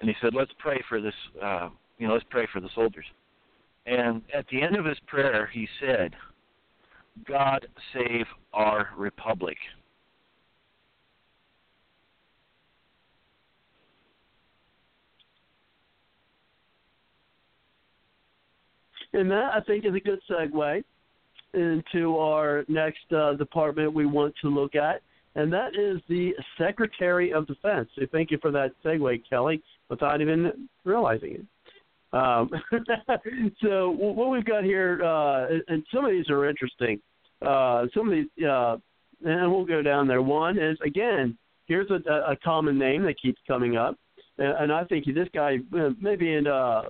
and he said, "Let's pray for this. Uh, you know, let's pray for the soldiers." And at the end of his prayer, he said, "God save our republic." And that I think is a good segue into our next uh, department we want to look at, and that is the Secretary of Defense. So thank you for that segue, Kelly, without even realizing it. Um, so what we've got here, uh, and some of these are interesting. Uh, some of these, uh, and we'll go down there. One is again, here's a, a common name that keeps coming up, and, and I think this guy uh, maybe in uh,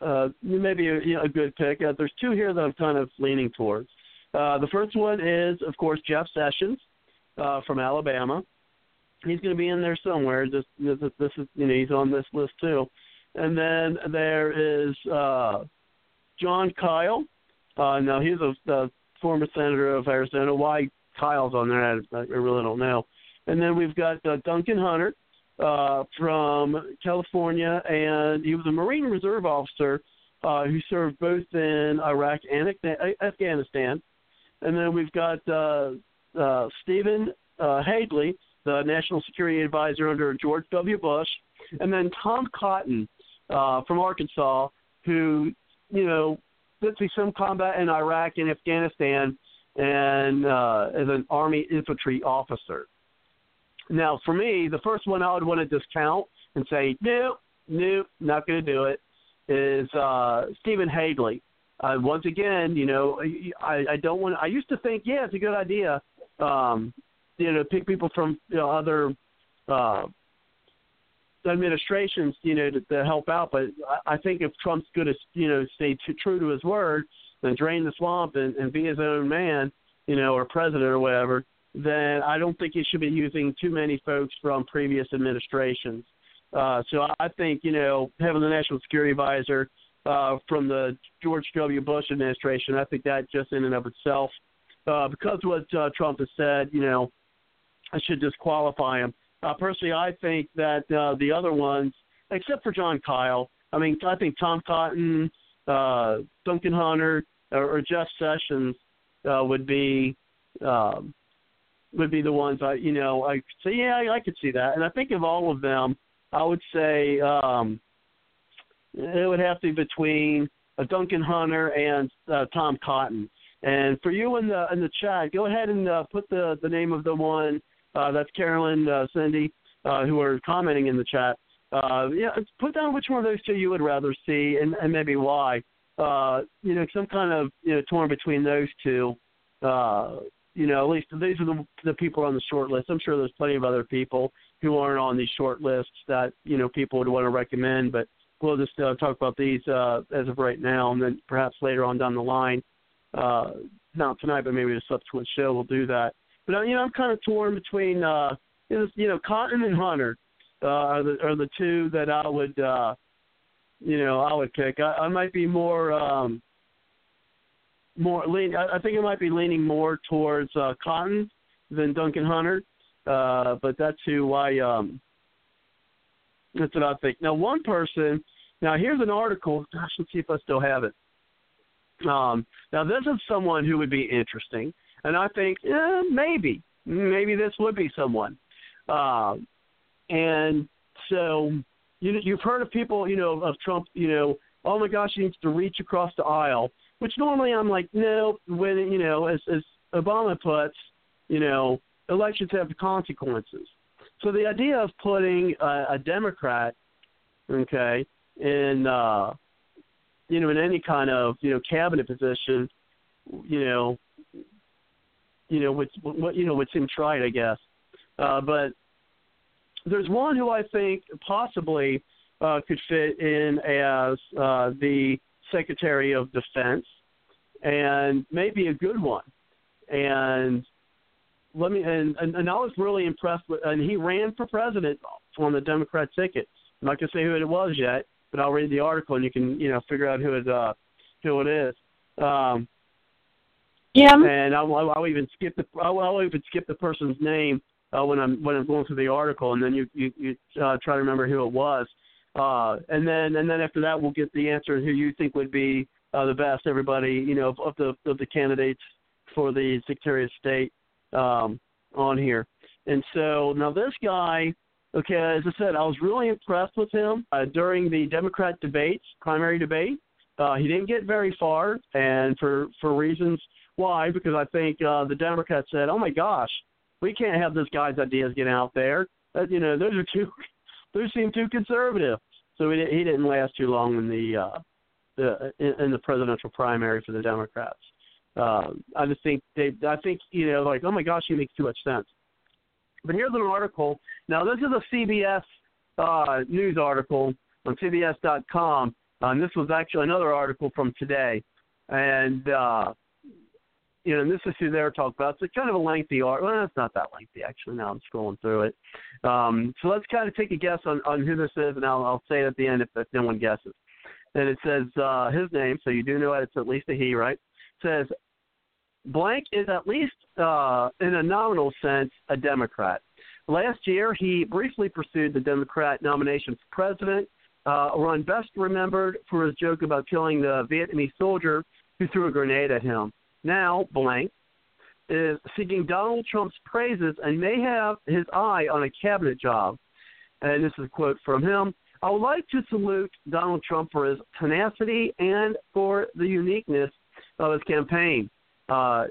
uh, maybe a, you know, a good pick. Uh, there's two here that I'm kind of leaning towards. Uh, the first one is, of course, Jeff Sessions. uh, from Alabama. He's going to be in there somewhere. Just this, this is you know he's on this list too. And then there is uh, Jon Kyl. Uh, now he's a, a former senator of Arizona. Why Kyl's on there, I, I really don't know. And then we've got uh, Duncan Hunter uh, from California, and he was a Marine Reserve officer uh, who served both in Iraq and Afghanistan. And then we've got uh, uh, Stephen uh, Hadley, the National Security Advisor under George W. Bush, and then Tom Cotton uh, from Arkansas, who you know did see some combat in Iraq and Afghanistan, and uh, as an Army infantry officer. Now, for me, the first one I would want to discount and say, no, no, not going to do it, is uh, Stephen Hadley. Uh, once again, you know, I, I don't want. I used to think, yeah, it's a good idea, um, you know, pick people from you know, other uh, administrations, you know, to, to help out. But I, think if Trump's going to, you know, stay t- true to his word and drain the swamp and, and be his own man, you know, or president or whatever, then I don't think he should be using too many folks from previous administrations. Uh, so I think you know having the national security advisor uh, from the George W. Bush administration, I think that just in and of itself, uh, because what uh, Trump has said, you know, I should disqualify him. Uh, personally, I think that uh, the other ones, except for Jon Kyl, I mean, I think Tom Cotton, uh, Duncan Hunter, or, or Jeff Sessions uh, would be um, would be the ones I, you know, I say, yeah, I, I could see that. And I think of all of them, I would say um, it would have to be between uh, Duncan Hunter and uh, Tom Cotton. And for you in the in the chat, go ahead and uh, put the the name of the one. Uh, that's Carolyn, uh, Cindy, uh, who are commenting in the chat. Uh, yeah, put down which one of those two you would rather see, and, and maybe why. Uh, you know, some kind of you know torn between those two. Uh, you know, at least these are the the people on the short list. I'm sure there's plenty of other people who aren't on these short lists that you know people would want to recommend, but we'll just uh, talk about these uh, as of right now, and then perhaps later on down the line, uh, not tonight, but maybe a subsequent show we'll do that. But you know, I'm kind of torn between uh, you know Cotton and Hunter uh, are the are the two that I would uh, you know I would pick. I, I might be more. Um, more lean. I, I think it might be leaning more towards uh, Cotton than Duncan Hunter, uh, but that's who I. Um, that's what I think. Now, one person. Now, here's an article. Gosh, let's see if I still have it. Um, now, this is someone who would be interesting, and I think eh, maybe, maybe this would be someone. Uh, and so, you, you've heard of people, you know, of Trump, you know, oh my gosh, he needs to reach across the aisle which normally I'm like, no, when you know, as as Obama puts, you know, elections have consequences. So the idea of putting a, a Democrat, okay, in uh, you know, in any kind of you know cabinet position, you know, you know, what what you know would seem trite, I guess. Uh, but there's one who I think possibly uh, could fit in as uh, the Secretary of Defense, and maybe a good one. And let me and, and and I was really impressed with and he ran for president on the Democrat ticket. I'm not gonna say who it was yet, but I'll read the article and you can you know figure out who it uh who it is. Um, yeah. And I'll, I'll even skip the I'll, I'll even skip the person's name uh, when I'm when I'm going through the article, and then you you, you uh, try to remember who it was. Uh, and then and then after that, we'll get the answer who you think would be uh, the best. Everybody, you know, of, of the of the candidates for the Secretary of State um, on here. And so now this guy, okay, as I said, I was really impressed with him uh, during the Democrat debates, primary debate. Uh, he didn't get very far, and for for reasons why, because I think uh, the Democrats said, "Oh my gosh, we can't have this guy's ideas get out there. Uh, you know, those are too, those seem too conservative." So he, he didn't last too long in the uh, the in, in the presidential primary for the Democrats. Uh, I just think they, I think you know, like, oh my gosh, he makes too much sense. But here's an article. Now this is a CBS uh, news article on CBS.com, and this was actually another article from today. And uh, you know, and this is who they're talking about. It's kind of a lengthy art. Well, it's not that lengthy actually. Now I'm scrolling through it. Um, so let's kind of take a guess on, on who this is, and I'll, I'll say it at the end if, if no one guesses. And it says uh, his name, so you do know it. it's at least a he, right? It says blank is at least uh, in a nominal sense a Democrat. Last year, he briefly pursued the Democrat nomination for president. Uh, Ron best remembered for his joke about killing the Vietnamese soldier who threw a grenade at him. Now, blank is seeking Donald Trump's praises and may have his eye on a cabinet job. And this is a quote from him. I would like to salute Donald Trump for his tenacity and for the uniqueness of his campaign. Uh,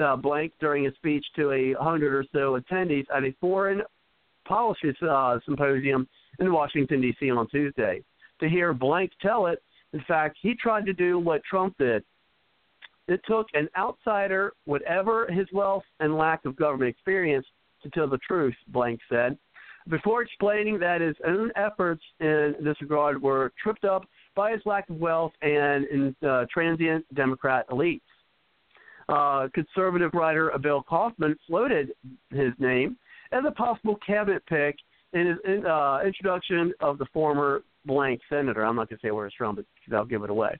uh, Blank during a speech to a hundred or so attendees at a foreign policy uh, symposium in Washington D.C. on Tuesday. To hear Blank tell it, in fact, he tried to do what Trump did. It took an outsider, whatever his wealth and lack of government experience, to tell the truth, Blank said, before explaining that his own efforts in this regard were tripped up by his lack of wealth and in, uh, transient Democrat elites uh, conservative writer Bill Kauffman floated his name as a possible cabinet pick in his in, uh, introduction of the former blank senator. I'm not going to say where it's from, but I'll give it away.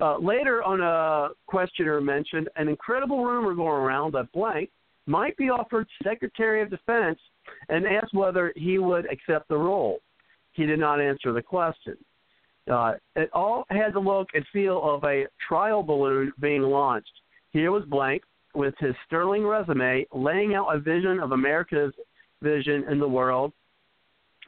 Uh, later on, a questioner mentioned an incredible rumor going around that blank might be offered Secretary of Defense and asked whether he would accept the role. He did not answer the question. Uh, it all had the look and feel of a trial balloon being launched. Here was Blank with his sterling resume laying out a vision of America's vision in the world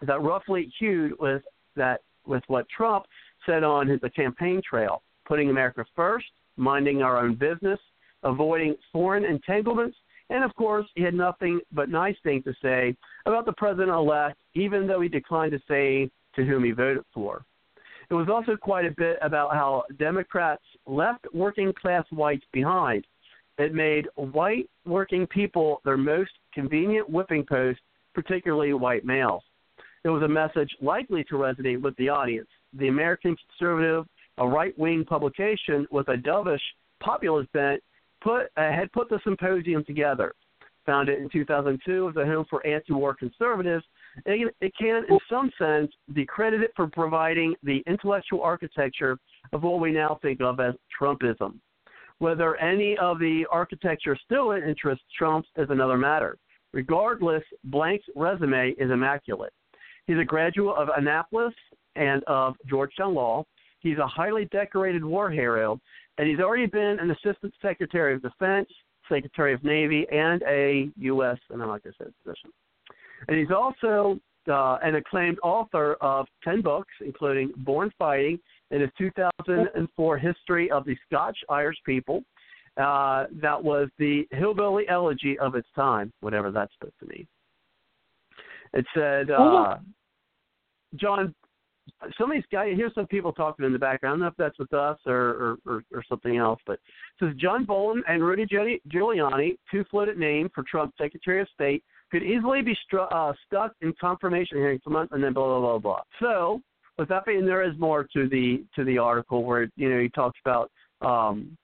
that roughly hewed with that with what Trump said on his campaign trail, putting America first, minding our own business, avoiding foreign entanglements, and of course, he had nothing but nice things to say about the president elect, even though he declined to say to whom he voted for. It was also quite a bit about how Democrats left working class whites behind. It made white working people their most convenient whipping post, particularly white males. It was a message likely to resonate with the audience. The American Conservative, a right wing publication with a dovish populist bent, put, uh, had put the symposium together. Founded in 2002 as a home for anti war conservatives, it, it can, in some sense, be credited for providing the intellectual architecture of what we now think of as Trumpism. Whether any of the architecture still interests Trump is another matter. Regardless, Blank's resume is immaculate. He's a graduate of Annapolis and of Georgetown Law. He's a highly decorated war hero, and he's already been an Assistant Secretary of Defense, Secretary of Navy, and a U.S. and going to say position. And he's also uh, an acclaimed author of 10 books, including Born Fighting and his 2004 History of the Scotch Irish People. Uh, that was the hillbilly elegy of its time, whatever that's supposed to mean. It said, uh, John, some of these guys, here's some people talking in the background. I don't know if that's with us or, or, or, or something else, but it says John Bolton and Rudy Giuliani, two floated name for Trump's Secretary of State, could easily be stru- uh, stuck in confirmation hearings for months and then blah blah blah blah. So with that being, there is more to the to the article where you know he talks about. Um,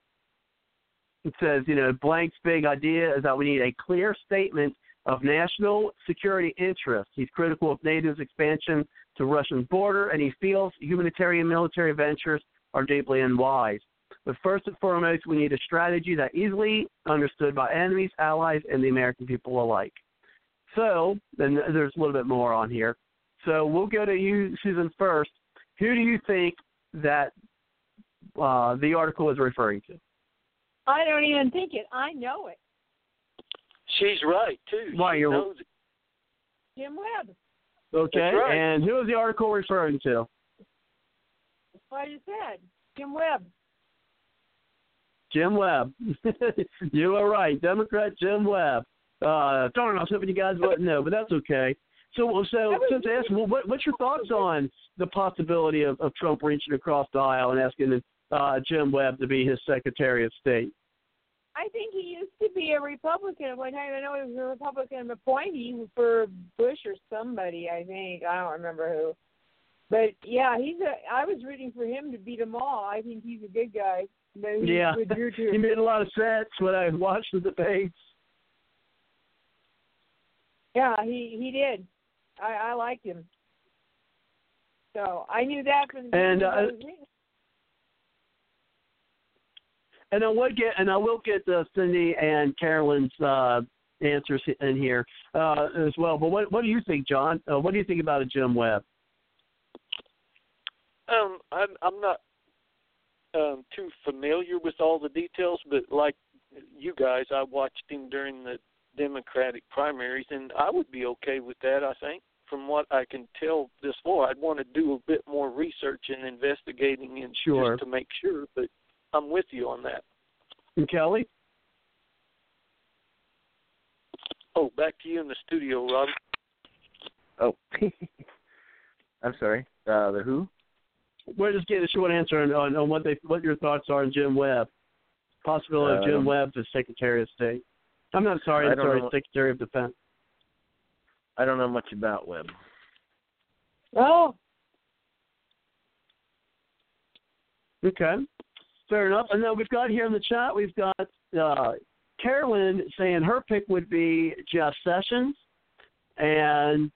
it says, you know, Blank's big idea is that we need a clear statement of national security interest. He's critical of NATO's expansion to Russian border, and he feels humanitarian military ventures are deeply unwise. But first and foremost, we need a strategy that easily understood by enemies, allies, and the American people alike. So, then there's a little bit more on here. So we'll go to you, Susan, first. Who do you think that uh, the article is referring to? I don't even think it. I know it. She's right too. Why she you're knows it. Jim Webb. okay? That's right. And who is the article referring to? That's what I just said. Jim Webb. Jim Webb. you are right, Democrat Jim Webb. Uh, darn, I was hoping you guys wouldn't know, but that's okay. So, so since I asked, well, what, what's your thoughts on the possibility of, of Trump reaching across the aisle and asking uh, Jim Webb to be his Secretary of State? I think he used to be a Republican at one time. I know he was a Republican appointee for Bush or somebody. I think I don't remember who. But yeah, he's a. I was rooting for him to beat them all. I think he's a good guy. But he, Yeah, he made a lot of sense when I watched the debates. Yeah, he he did. I I liked him. So I knew that from the And, beginning, uh, I was reading- And I would get, and I will get uh, Cindy and Carolyn's uh, answers in here uh, as well. But what what do you think, John? Uh, what do you think about a Jim Webb? Um, I'm I'm not um too familiar with all the details, but like you guys, I watched him during the Democratic primaries, and I would be okay with that. I think, from what I can tell this far, I'd want to do a bit more research and investigating, and Sure. just to make sure. But I'm with you on that. And Kelly? Oh, back to you in the studio, Rob. Oh, I'm sorry. Uh, the who? We're just getting a short answer on, on, on what they what your thoughts are on Jim Webb. Possibility of Jim Um, Webb as Secretary of State. I'm not sorry, I I'm sorry, know. Secretary of Defense. I don't know much about Webb. Oh, Okay. Fair enough. And then we've got here in the chat, we've got uh, Carolyn saying her pick would be Jeff Sessions. And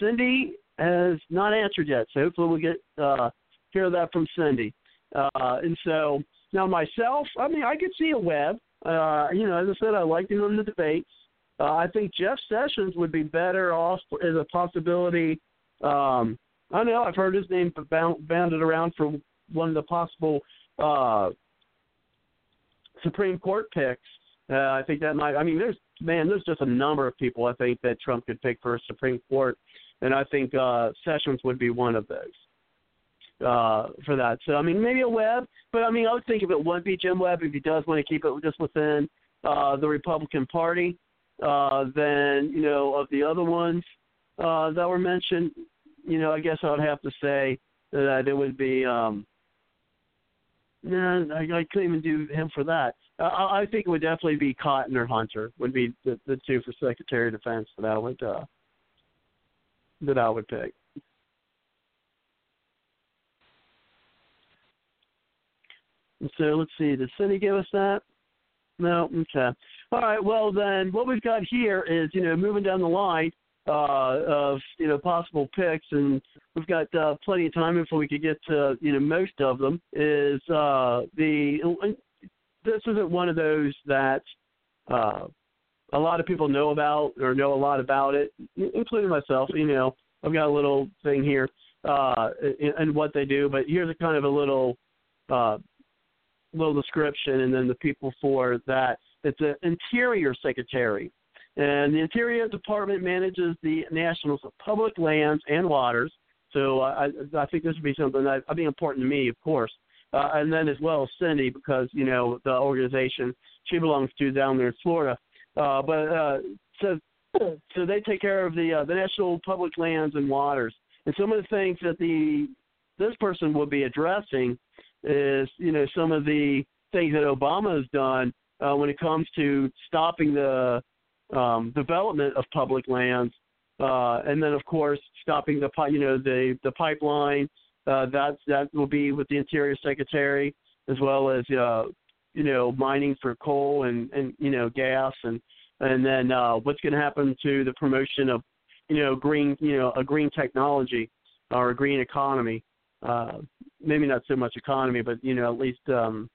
Cindy has not answered yet. So hopefully we'll get uh, hear that from Cindy. Uh, and so now myself, I mean, I could see a Webb. Uh, you know, as I said, I liked him in the debates. Uh, I think Jeff Sessions would be better off as a possibility. Um, I know. I've heard his name bound, bounded around for one of the possible uh, Supreme Court picks. Uh, I think that might. I mean, there's man, there's just a number of people I think that Trump could pick for a Supreme Court, and I think uh, Sessions would be one of those uh, for that. So I mean, maybe a Webb, but I mean, I would think if it would be Jim Webb, if he does want to keep it just within uh, the Republican Party, uh, then you know of the other ones uh, that were mentioned, you know, I guess I would have to say that it would be. Um, no, I, I couldn't even do him for that. I I think it would definitely be Cotton or Hunter would be the, the two for Secretary of Defense that I would uh, that I would pick. So let's see. Did Cindy give us that? No. Okay. All right. Well, then what we've got here is you know moving down the line uh, of you know possible picks, and we've got uh, plenty of time before we could get to you know most of them. Is uh, the this isn't one of those that uh, a lot of people know about or know a lot about it, including myself. You know, I've got a little thing here uh, and what they do, but here's a kind of a little uh, little description, and then the people for that. It's an interior secretary, and the Interior Department manages the national public lands and waters. So I, I think this would be something that would be important to me, of course, uh, and then as well as Cindy because you know the organization she belongs to down there in Florida. Uh, but uh, so so they take care of the uh, the national public lands and waters, and some of the things that the this person will be addressing is you know some of the things that Obama has done uh, when it comes to stopping the um, development of public lands, uh, and then of course stopping the you know the the pipeline. Uh, that that will be with the Interior Secretary as well as uh, you know mining for coal and and you know gas and and then uh, what's going to happen to the promotion of you know green you know a green technology or a green economy. Uh, maybe not so much economy, but you know at least um,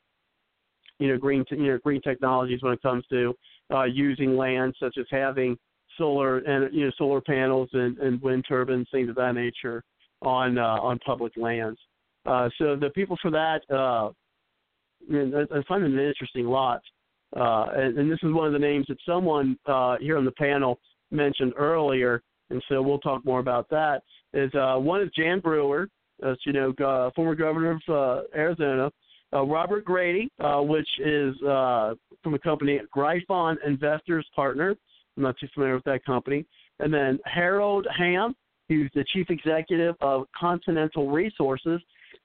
you know green you know green technologies when it comes to uh, using land, such as having solar and you know solar panels and, and wind turbines, things of that nature on uh, on public lands. Uh, so the people for that, uh, I, find them an interesting lot. Uh, and, and this is one of the names that someone uh, here on the panel mentioned earlier, and so we'll talk more about that. Is uh, one is Jan Brewer, as you know, uh, former governor of uh, Arizona. Uh, Robert Grady, uh, which is uh, from a company Gryphon Investors Partner. I'm not too familiar with that company. And then Harold Hamm, who's the chief executive of Continental Resources,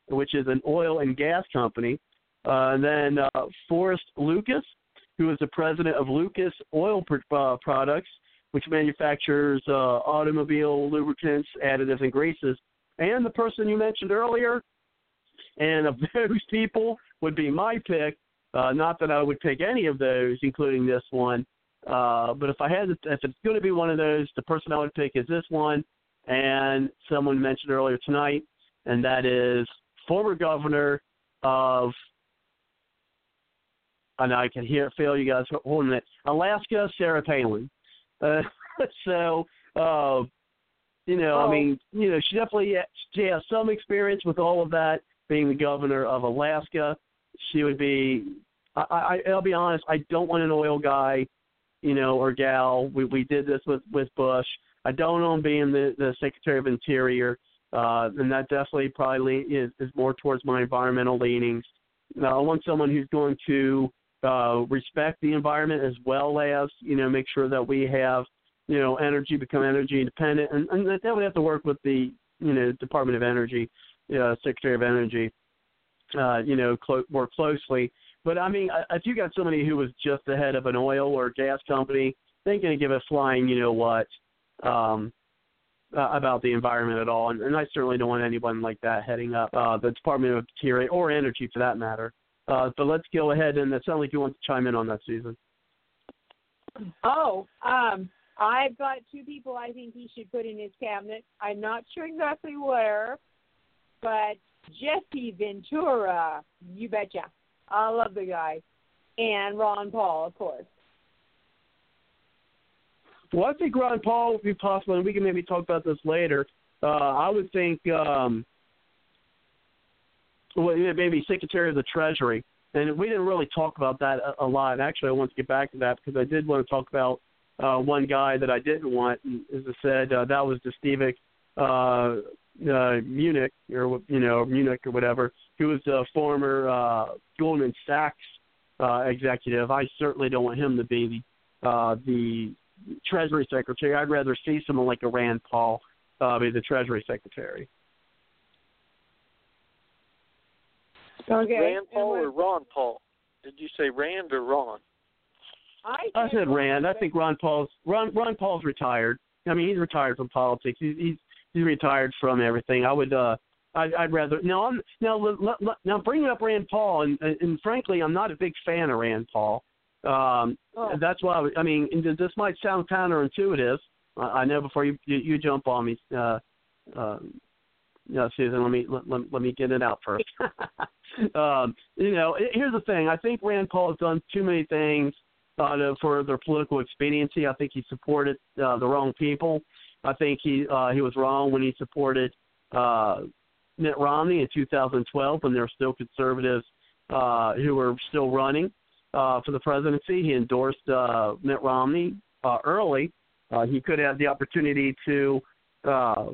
which is an oil and gas company. Uh, and then uh, Forrest Lucas, who is the president of Lucas Oil uh, Products, which manufactures uh, automobile lubricants, additives, and greases. And the person you mentioned earlier, and of those people would be my pick, Uh, not that I would pick any of those, including this one. Uh, but if I had, if it's going to be one of those, the person I would pick is this one, and someone mentioned earlier tonight, and that is former governor of. And I can hear it, feel you guys holding it. Alaska, Sarah Palin. Uh, so, uh, you know, Oh. I mean, you know, she definitely she has some experience with all of that. Being the governor of Alaska, she would be. I, I I'll be honest. I don't want an oil guy, you know, or gal. We we did this with with Bush. I don't want him being the the Secretary of Interior, uh, and that definitely probably is is more towards my environmental leanings. Now, I want someone who's going to uh, respect the environment as well as you know make sure that we have you know energy become energy independent, and, and that, would have to work with the you know Department of Energy, uh, Secretary of Energy, uh, you know clo- more closely. But I mean, if you got somebody who was just the head of an oil or gas company, they ain't going to give a flying you know what um, uh, about the environment at all. And, and I certainly don't want anyone like that heading up uh, the Department of Interior or Energy for that matter. Uh, but let's go ahead and it sounds like you want to chime in on that, Susan. Oh, um, I've got two people I think he should put in his cabinet. I'm not sure exactly where, but Jesse Ventura, you betcha. I love the guy. And Ron Paul, of course. Well, I think Ron Paul would be possible, and we can maybe talk about this later. Uh, I would think, um, well, maybe Secretary of the Treasury, and we didn't really talk about that a, a lot. Actually, I want to get back to that because I did want to talk about uh, one guy that I didn't want. And as I said, uh, that was the Stevic uh, uh, Munich, or you know Munich or whatever, who was a former uh, Goldman Sachs uh, executive. I certainly don't want him to be the uh, the Treasury Secretary. I'd rather see someone like a Rand Paul uh, be the Treasury Secretary. Okay. Rand Paul or Ron Paul? Did you say Rand or Ron? I, I said Rand. I think Ron Paul's Ron Ron Paul's retired. I mean, he's retired from politics. He's he's he's retired from everything. I would uh I'd, I'd rather now I'm now let, let, now bringing up Rand Paul and, and and frankly I'm not a big fan of Rand Paul. Um Oh. that's why I, I mean and this might sound counterintuitive. I, I know before you, you you jump on me uh um no, Susan, let me let, let, let me get it out first. um, you know, here's the thing. I think Rand Paul has done too many things uh, for their political expediency. I think he supported uh, the wrong people. I think he uh, he was wrong when he supported uh, Mitt Romney in 2012 when there were still conservatives uh, who were still running uh, for the presidency. He endorsed uh, Mitt Romney uh, early. Uh, he could have the opportunity to, uh,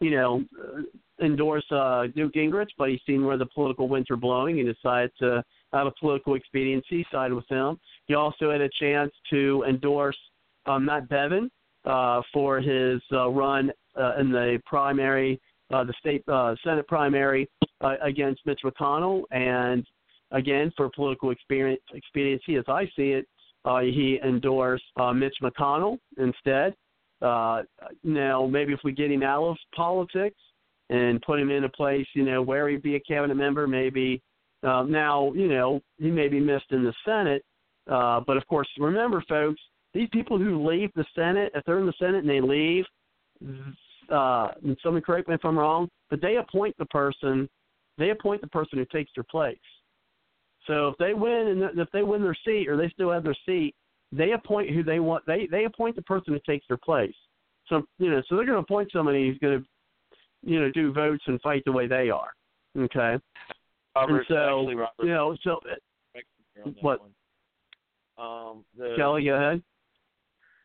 you know, uh, endorse uh, Newt Gingrich, but he's seen where the political winds are blowing and decided to out of political expediency side with him. He also had a chance to endorse uh, Matt Bevin uh, for his uh, run uh, in the primary, uh, the state uh, Senate primary uh, against Mitch McConnell, and again for political experience, expediency, as I see it, uh, he endorsed uh, Mitch McConnell instead. Uh, now, maybe if we get him out of politics and put him in a place, you know, where he'd be a cabinet member, maybe uh, now, you know, he may be missed in the Senate, uh, but of course, remember, folks, these people who leave the Senate, if they're in the Senate and they leave, uh, and someone correct me if I'm wrong, but they appoint the person, they appoint the person who takes their place. So if they win and if they win their seat or they still have their seat, they appoint who they want. They they appoint the person who takes their place. So you know, so they're going to appoint somebody who's going to, you know, do votes and fight the way they are. Okay. Robert, and so actually, Robert, you know, so what? one. Um, the, Kelly, go ahead.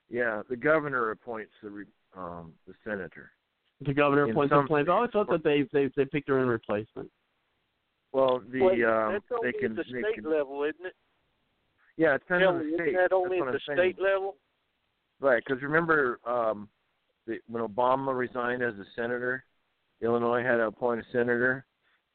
Yeah, the governor appoints the um the senator. The governor In appoints some the plan. Oh, I thought that they they they picked their own replacement. Well, the Wait, um that's only they can at the they state can, level, isn't it? yeah, it depends on Kelly, the state. isn't that only That's at the I'm saying. state level? Right, because remember um, the, when Obama resigned as a senator, Illinois had to appoint a senator,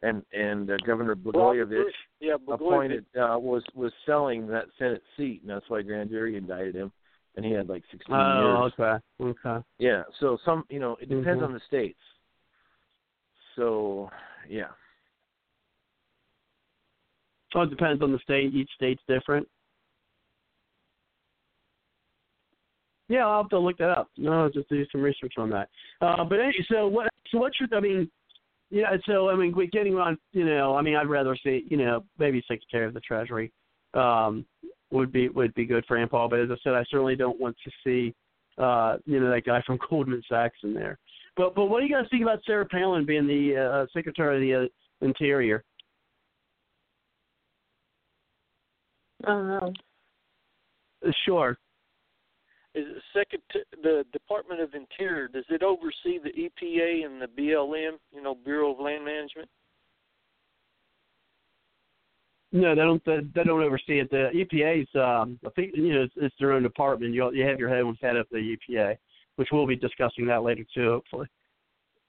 and and uh, Governor Robert Blagojevich Bush. Yeah, Blagojevich. appointed uh, was was selling that Senate seat, and that's why grand jury indicted him, and he had like 16 Oh, years. okay, okay. Yeah, so some you know it depends Mhm. on the states. So yeah, So it depends on the state. Each state's different. Yeah, I'll have to look that up. No, I'll just do some research on that. Uh, but anyway, so what? So what's your? I mean, yeah. So I mean, we're getting on. You know, I mean, I'd rather see. You know, maybe Secretary of the Treasury um, would be would be good for Paul. But as I said, I certainly don't want to see. Uh, you know, that guy from Goldman Sachs in there. But but what do you guys think about Sarah Palin being the uh, Secretary of the uh, Interior? I don't know. Uh, sure. Is it second the Department of Interior? Does it oversee the EPA and the BLM? You know, Bureau of Land Management. No, they don't. They, they don't oversee it. The EPA's, um, I think, you know, it's, it's their own department. You you have your head on head of the EPA, which we'll be discussing that later too, hopefully.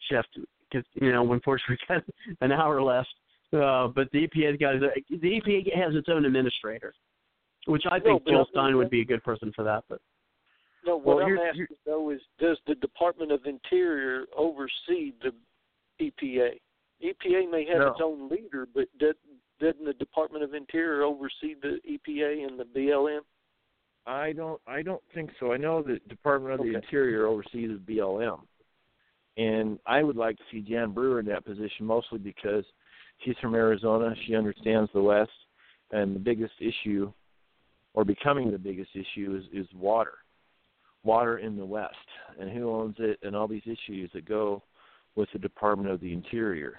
Chef, because you know, unfortunately, we've got an hour left. Uh, but the EPA's got the EPA has its own administrator, which I think no, Jill Stein would be a good person for that. But no, what well, I'm asking though is, does the Department of Interior oversee the EPA? EPA may have no. its own leader, but does, doesn't the Department of Interior oversee the EPA and the BLM? I don't. I don't think so. I know the Department of okay. the Interior oversees the BLM, and I would like to see Jan Brewer in that position, mostly because she's from Arizona. She understands the West, and the biggest issue, or becoming the biggest issue, is is water, water in the West, and who owns it, and all these issues that go with the Department of the Interior.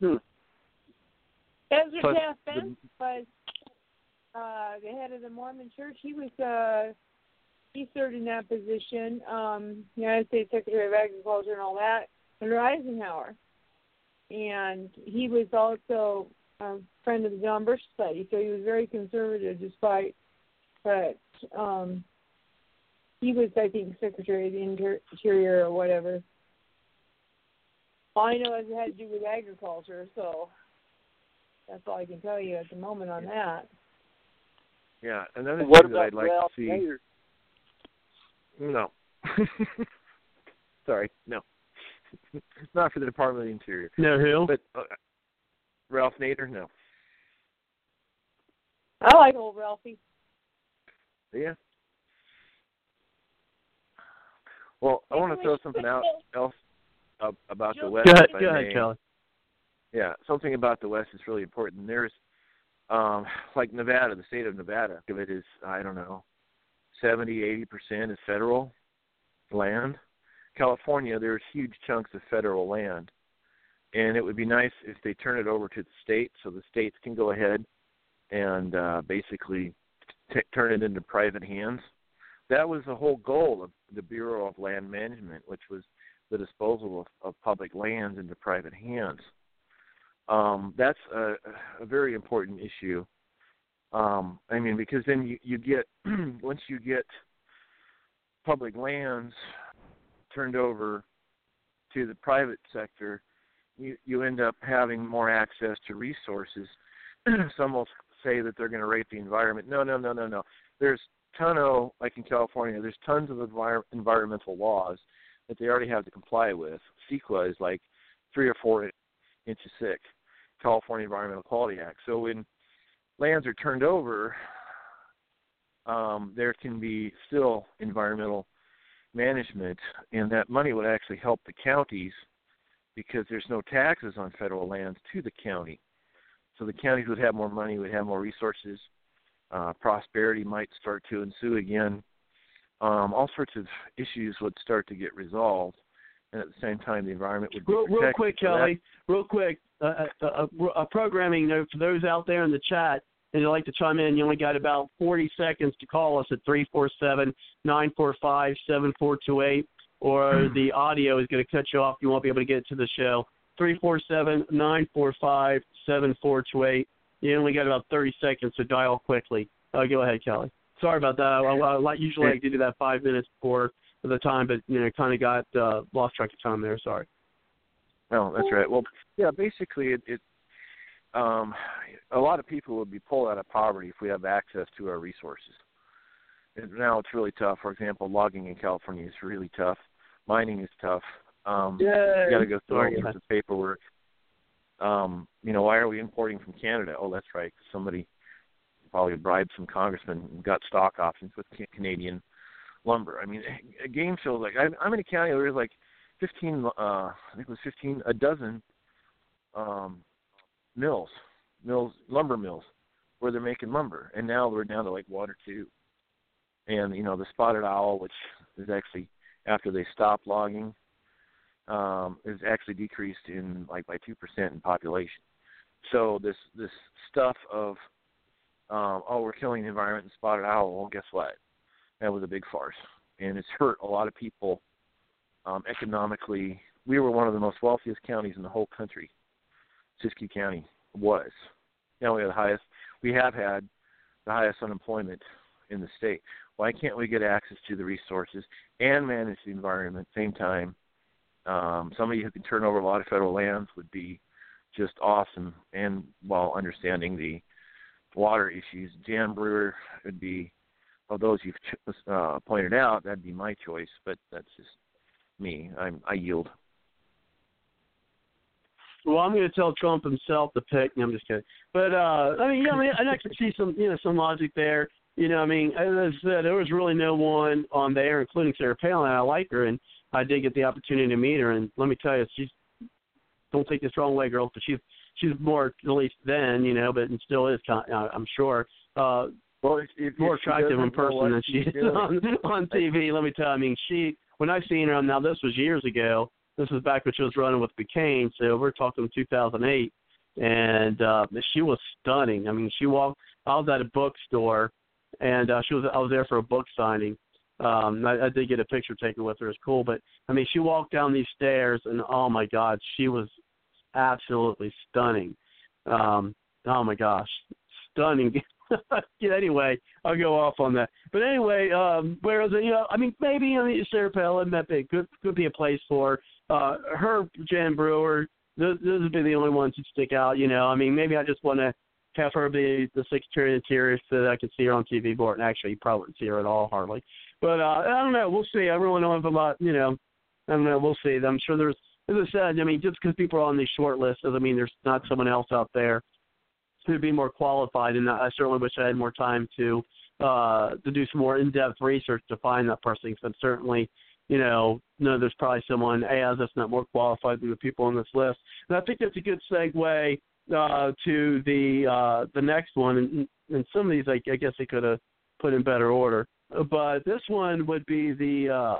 Hmm. Ezra Plus, Taft Benson was uh, the head of the Mormon Church. He was uh, he served in that position, um, United States Secretary of Agriculture and all that under Eisenhower, and he was also a friend of the John Birch Society. So he was very conservative, despite but um, he was, I think, Secretary of the Interior or whatever. All I know is it had to do with agriculture, so that's all I can tell you at the moment on that. Yeah, another what thing that I'd like Ralph to see. Nader? No. Sorry, no. Not for the Department of the Interior. No, who? But uh, Ralph Nader, no. I like old Ralphie. Yeah. Well, I want to throw something out else uh, about the West. Go ahead, go ahead, Kelly. Yeah, something about the West is really important. There's, um, like Nevada, the state of Nevada, of it is I don't know, seventy, eighty percent is federal land. California, there's huge chunks of federal land, and it would be nice if they turn it over to the states, so the states can go ahead and uh, basically t- turn it into private hands. That was the whole goal of the Bureau of Land Management, which was the disposal of, of public lands into private hands. Um, that's a, a very important issue. Um, I mean, because then you, you get once you get public lands turned over to the private sector, you you end up having more access to resources. Some will say that they're going to rape the environment. No, no, no, no, no. There's ton of like in California, there's tons of envir- environmental laws that they already have to comply with. CEQA is like three or four inches thick, California Environmental Quality Act. So when lands are turned over, um, there can be still environmental management, and that money would actually help the counties because there's no taxes on federal lands to the county. So the counties would have more money, would have more resources. Uh, prosperity might start to ensue again. Um, all sorts of issues would start to get resolved, and at the same time, the environment would be real, protected. real quick, Kelly. Real quick, uh, uh, uh, a programming note for those out there in the chat, and you'd like to chime in. You only got about 40 seconds to call us at three four seven nine four five seven four two eight, or the audio is going to cut you off. You won't be able to get to the show. Three four seven nine four five seven four two eight. You only got about 30 seconds, so dial quickly. Uh, go ahead, Kelly. Sorry about that. I, I, I usually I do that five minutes before the time, but you know, kind of got uh, lost track of time there. Sorry. No, that's right. Well, yeah, basically, it, it um, a lot of people would be pulled out of poverty if we have access to our resources. And now it's really tough. For example, logging in California is really tough. Mining is tough. Um, you got to go through all Sorry. sorts of paperwork. Um, you know, why are we importing from Canada? Oh, that's right. Somebody probably bribed some congressman and got stock options with Canadian lumber. I mean, a game feels like I'm, I'm in a county where there's like 15, uh, I think it was 15, a dozen um, mills, mills, lumber mills, where they're making lumber, and now we're down to like one or two. And you know, the spotted owl, which is actually after they stopped logging, um, is actually decreased in like by two percent in population. So this this stuff of um, oh we're killing the environment and spotted owl. Well, guess what? That was a big farce, and it's hurt a lot of people um, economically. We were one of the most wealthiest counties in the whole country. Siskiyou County was. Now we have the highest. We have had the highest unemployment in the state. Why can't we get access to the resources and manage the environment at the same time? Um, somebody who can turn over a lot of federal lands would be just awesome. And while understanding the water issues, Jan Brewer would be of those you've uh, pointed out. That'd be my choice, but that's just me. I'm, I yield. Well, I'm going to tell Trump himself to pick. No, I'm just kidding. But uh I mean, yeah, I mean, I can see some, you know, some logic there. You know, I mean, as I said, there was really no one on there, including Sarah Palin. I like her, and I did get the opportunity to meet her. And let me tell you, she's don't take this wrong way, girls, but she's she's more at least then, you know, but and still is, I'm sure. Uh, well, if, if more attractive in person than she is on, on TV. Let me tell you, I mean, she when I seen her, now this was years ago. This was back when she was running with McCain, so we're talking 2008, and uh, she was stunning. I mean, she walked. I was at a bookstore, and uh, she was. I was there for a book signing. Um, I, I did get a picture taken with her. It's cool, but I mean, she walked down these stairs, and oh my God, she was absolutely stunning. Um, oh my gosh, stunning. yeah, anyway, I'll go off on that. But anyway, um, whereas you know, I mean, maybe I mean, Sarah Palin could could be a place for uh, her. Jan Brewer, those, those would be the only ones who stick out. You know, I mean, maybe I just want to have her be the Secretary of Interior so that I can see her on TV more. And actually, you probably wouldn't see her at all, hardly. But uh, I don't know. We'll see. I really don't have a lot. You know, I don't know. We'll see. I'm sure there's. As I said, I mean, just because people are on these short lists doesn't mean there's not someone else out there to be more qualified. And I certainly wish I had more time to uh, to do some more in-depth research to find that person. Because certainly, you know, no, there's probably someone as that's not more qualified than the people on this list. And I think that's a good segue uh, to the uh, the next one. And, and some of these, I, I guess, they could have put in better order. But this one would be the uh,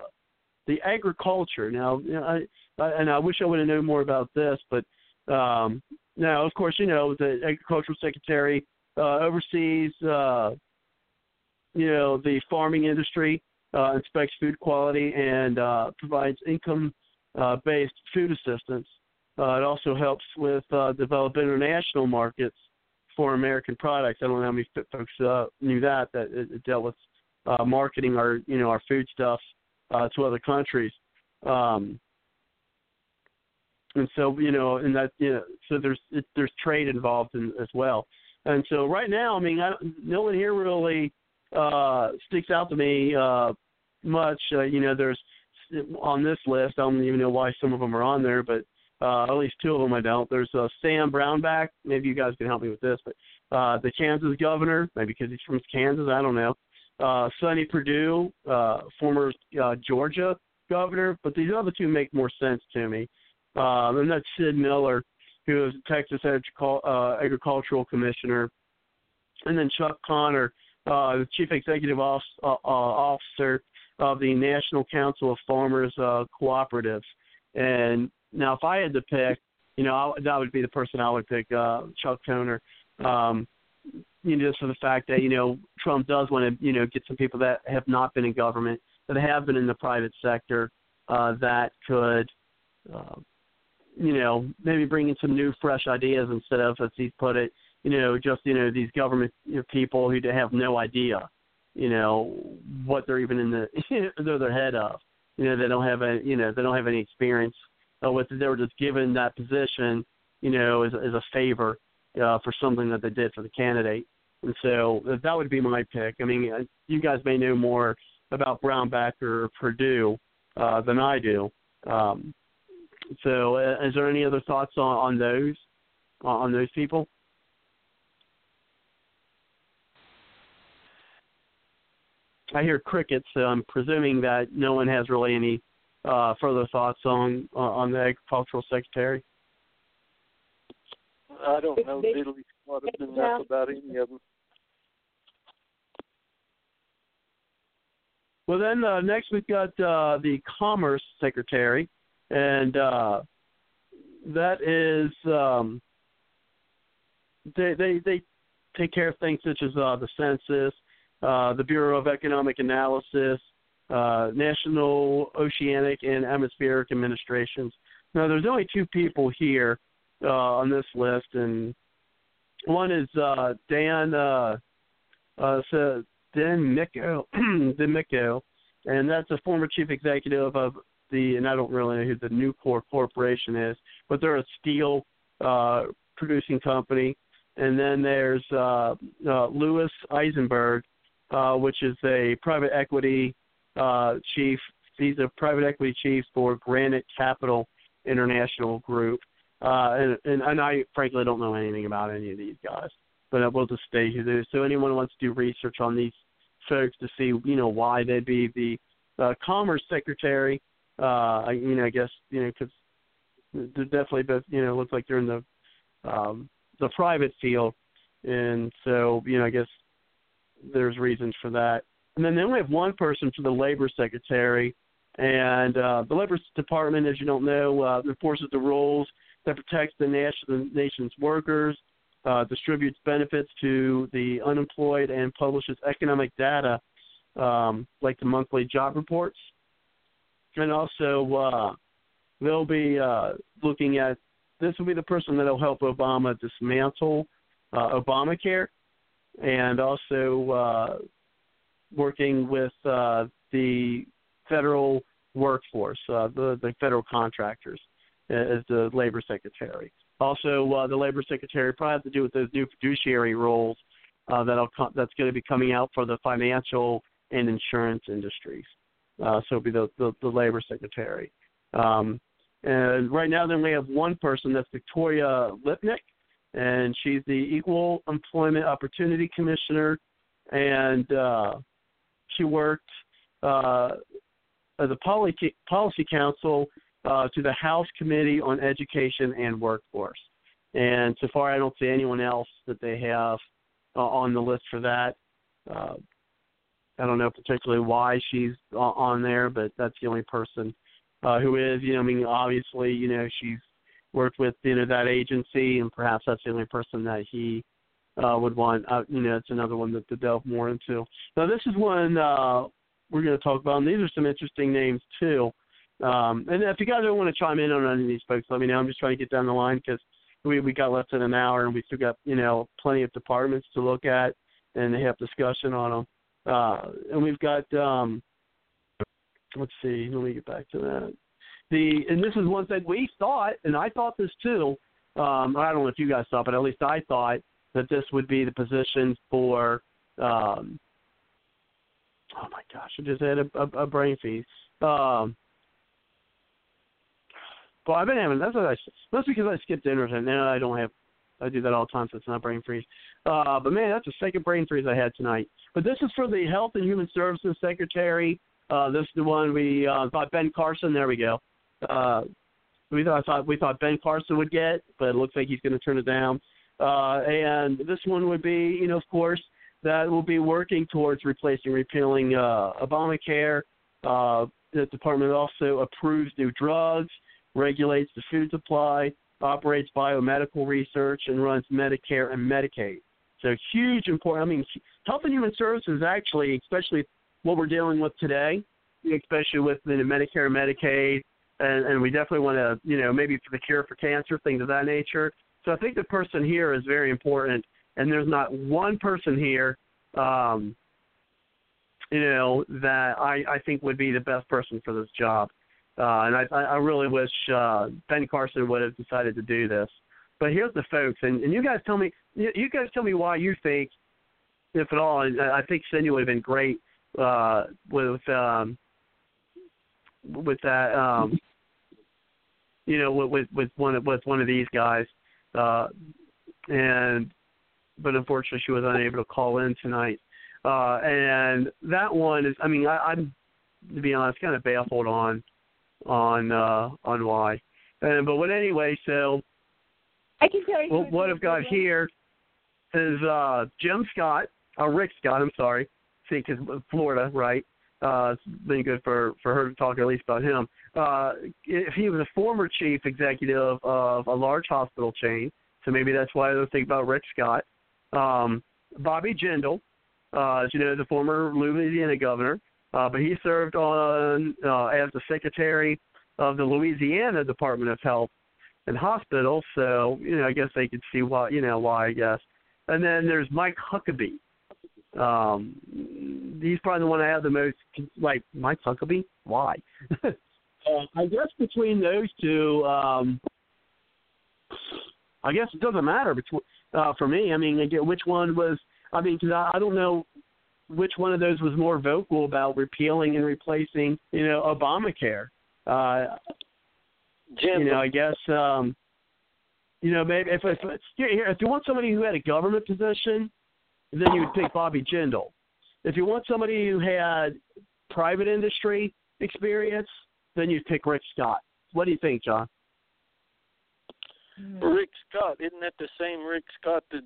the agriculture. Now, I, I, and I wish I would have known more about this, but um, now, of course, you know the agricultural secretary uh, oversees, uh, you know, the farming industry, uh, inspects food quality, and uh, provides income-based food assistance. Uh, it also helps with uh, develop international markets for American products. I don't know how many folks uh, knew that that it, dealt with uh, marketing our you know our food stuff uh, to other countries. Um, and so you know, and that you know, so there's it, there's trade involved in, as well. And so right now, I mean, I, no one here really uh, sticks out to me uh, much. Uh, you know, there's on this list. I don't even know why some of them are on there, but uh, at least two of them I don't. There's uh, Sam Brownback. Maybe you guys can help me with this, but uh, the Kansas governor, maybe because he's from Kansas. I don't know. Uh, Sonny Perdue, uh, former uh, Georgia governor, but these other two make more sense to me. Um, and that's Sid Miller, who is Texas uh, Agricultural Commissioner, and then Chuck Conner, uh, the Chief Executive uh, Officer of the National Council of Farmers uh, Cooperatives. And now, if I had to pick, you know, I, that would be the person I would pick, uh, Chuck Conner. Um, you know, just for the fact that you know Trump does want to, you know, get some people that have not been in government, that have been in the private sector, uh, that could uh, you know, maybe bring in some new, fresh ideas instead of, as he put it, you know, just you know these government people who have no idea, you know, what they're even in the they're their head of. You know, they don't have a you know they don't have any experience uh, with it. They were just given that position, you know, as as a favor uh, for something that they did for the candidate. And so that would be my pick. I mean, uh, you guys may know more about Brownback or Perdue uh, than I do. Um, so, uh, is there any other thoughts on, on those? on those people. I hear crickets, so I'm presuming that no one has really any uh, further thoughts on on the agricultural secretary. I don't know diddly squat enough about any of them. Well, then uh, next we've got uh, the Commerce Secretary, and uh, that is um, they they they take care of things such as uh, the census, uh, the Bureau of Economic Analysis, uh, National Oceanic and Atmospheric Administrations. Now, there's only two people here uh, on this list, and one is uh, Dan uh, uh, so Dan Micko, Dan Micko, and that's a former chief executive of the, and I don't really know who the Nucor Corporation is, but they're a steel uh, producing company. And then there's uh, uh, Lewis Eisenberg, uh, which is a private equity uh, chief. He's a private equity chief for Granite Capital International Group. Uh, and, and, and I frankly don't know anything about any of these guys, but we'll just stay here. So anyone wants to do research on these folks to see, you know, why they'd be the uh, Commerce Secretary, uh, you know, I guess, you know, because they're definitely, both, you know, looks like they're in the um, the private field, and so, you know, I guess there's reasons for that. And then, then we have one person for the labor secretary, and uh, the labor department, as you don't know, uh, enforces the rules that protects the, nation, nation's workers, uh, distributes benefits to the unemployed, and publishes economic data um, like the monthly job reports. And also, uh, they'll be uh, looking at this will be the person that will help Obama dismantle uh, Obamacare and also uh, working with uh, the federal workforce, uh, the, the federal contractors, as the labor secretary. Also, uh, the labor secretary probably has to do with those new fiduciary roles uh, that'll co- that's going to be coming out for the financial and insurance industries. Uh, so it'll be the, the, the labor secretary. Um, and right now, then we have one person that's Victoria Lipnic, and she's the Equal Employment Opportunity Commissioner, and uh, she worked uh, as a policy, policy counsel uh, to the House Committee on Education and Workforce. And so far, I don't see anyone else that they have uh, on the list for that. I don't know particularly why she's on there, but that's the only person uh, who is. You know, I mean, obviously, you know, she's worked with you know that agency, and perhaps that's the only person that he uh, would want. Uh, you know, it's another one that to delve more into. Now, this is one uh, we're going to talk about, and these are some interesting names too. Um, and if you guys don't want to chime in on any of these folks, let me know. I'm just trying to get down the line because we we got less than an hour, and we still got you know plenty of departments to look at and have discussion on them. Uh, and we've got um, let's see, let me get back to that the and this is one thing we thought, and I thought this too. Um, I don't know if you guys thought, but at least I thought that this would be the position for. Um, oh my gosh! I just had a, a, a brain freeze. Um, but I've been having that's what I that's because I skipped dinners and now I don't have I do that all the time so it's not brain freeze. Uh, but man, that's the second brain freeze I had tonight. But this is for the Health and Human Services Secretary. Uh, this is the one we uh, thought Ben Carson. There we go uh, we thought, thought we thought Ben Carson would get, but it looks like he's going to turn it down. Uh, and this one would be, you know, of course, that will be working towards replacing, repealing uh, Obamacare. Uh, the department also approves new drugs, regulates the food supply, operates biomedical research, and runs Medicare and Medicaid. So huge important. I mean, Health and Human Services actually, especially what we're dealing with today, especially with the Medicare and Medicaid, and, and we definitely want to, you know, maybe for the cure for cancer, things of that nature. So I think the person here is very important, and there's not one person here, um, you know, that I, I think would be the best person for this job. Uh, and I, I really wish uh, Ben Carson would have decided to do this. But here's the folks, and, and you guys tell me, you guys tell me why you think, if at all, and I think Cindy would have been great uh, with um, with that um, you know, with with, one with one of these guys. uh, and but unfortunately she was unable to call in tonight. Uh, and that one is, I mean, I, I'm to be honest, kind of baffled on on uh, on why. And but what anyway, so I can tell you. well, what I've got here is uh, Jim Scott, uh, Rick Scott. I'm sorry, see, because Florida, right? Uh, it's been good for for her to talk at least about him. Uh, he was a former chief executive of a large hospital chain, so maybe that's why they're thinking about Rick Scott. Um, Bobby Jindal, uh, as you know, the former Louisiana governor, uh, but he served on uh, as the secretary of the Louisiana Department of Health and Hospitals. So you know, I guess they could see why. You know why, I guess. And then there's Mike Huckabee. Um, he's probably the one I have the most like Mike Huckabee. Why? uh, I guess between those two, um, I guess it doesn't matter between uh, for me. I mean, again, which one was? I mean, because I, I don't know which one of those was more vocal about repealing and replacing, you know, Obamacare. Uh, Jim, you know, I guess, um, you know, maybe if if here, here, if you want somebody who had a government position, then you would pick Bobby Jindal. If you want somebody who had private industry experience, then you'd pick Rick Scott. What do you think, John? Rick Scott, isn't that the same Rick Scott that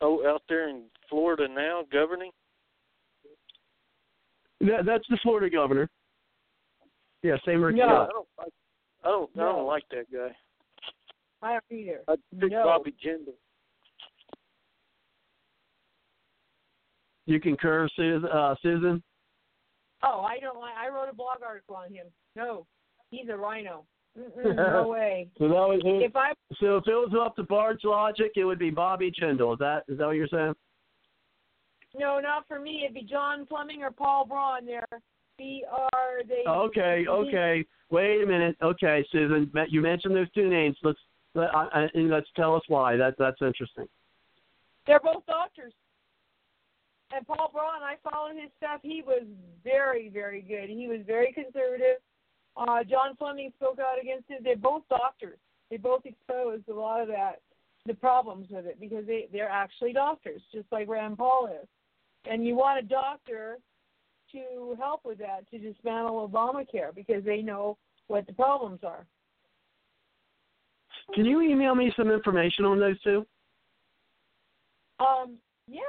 oh out there in Florida now governing? That, that's the Florida governor. Yeah, same Rick No. I don't like. I don't. I don't like that guy. I don't either. I'd pick No. Bobby Jindal. You concur, Susan? Uh, Susan? Oh, I don't like. I wrote a blog article on him. No, he's a RINO. Mm-mm, no way. So that was If I So if it was up to Bard's Logic, it would be Bobby Jindal. Is that is that what you're saying? No, not for me. It'd be John Fleming or Paul Broun. There, B R. They. Okay, okay. Wait a minute. Okay, Susan, you mentioned those two names. Let's let, and let's tell us why. That that's interesting. They're both doctors. And Paul Broun, I followed his stuff. He was very, very good. He was very conservative. Uh, John Fleming spoke out against it. They're both doctors. They both exposed a lot of that, the problems with it, because they they're actually doctors, just like Rand Paul is. And you want a doctor to help with that, to dismantle Obamacare, because they know what the problems are. Can you email me some information on those two? Um, yeah,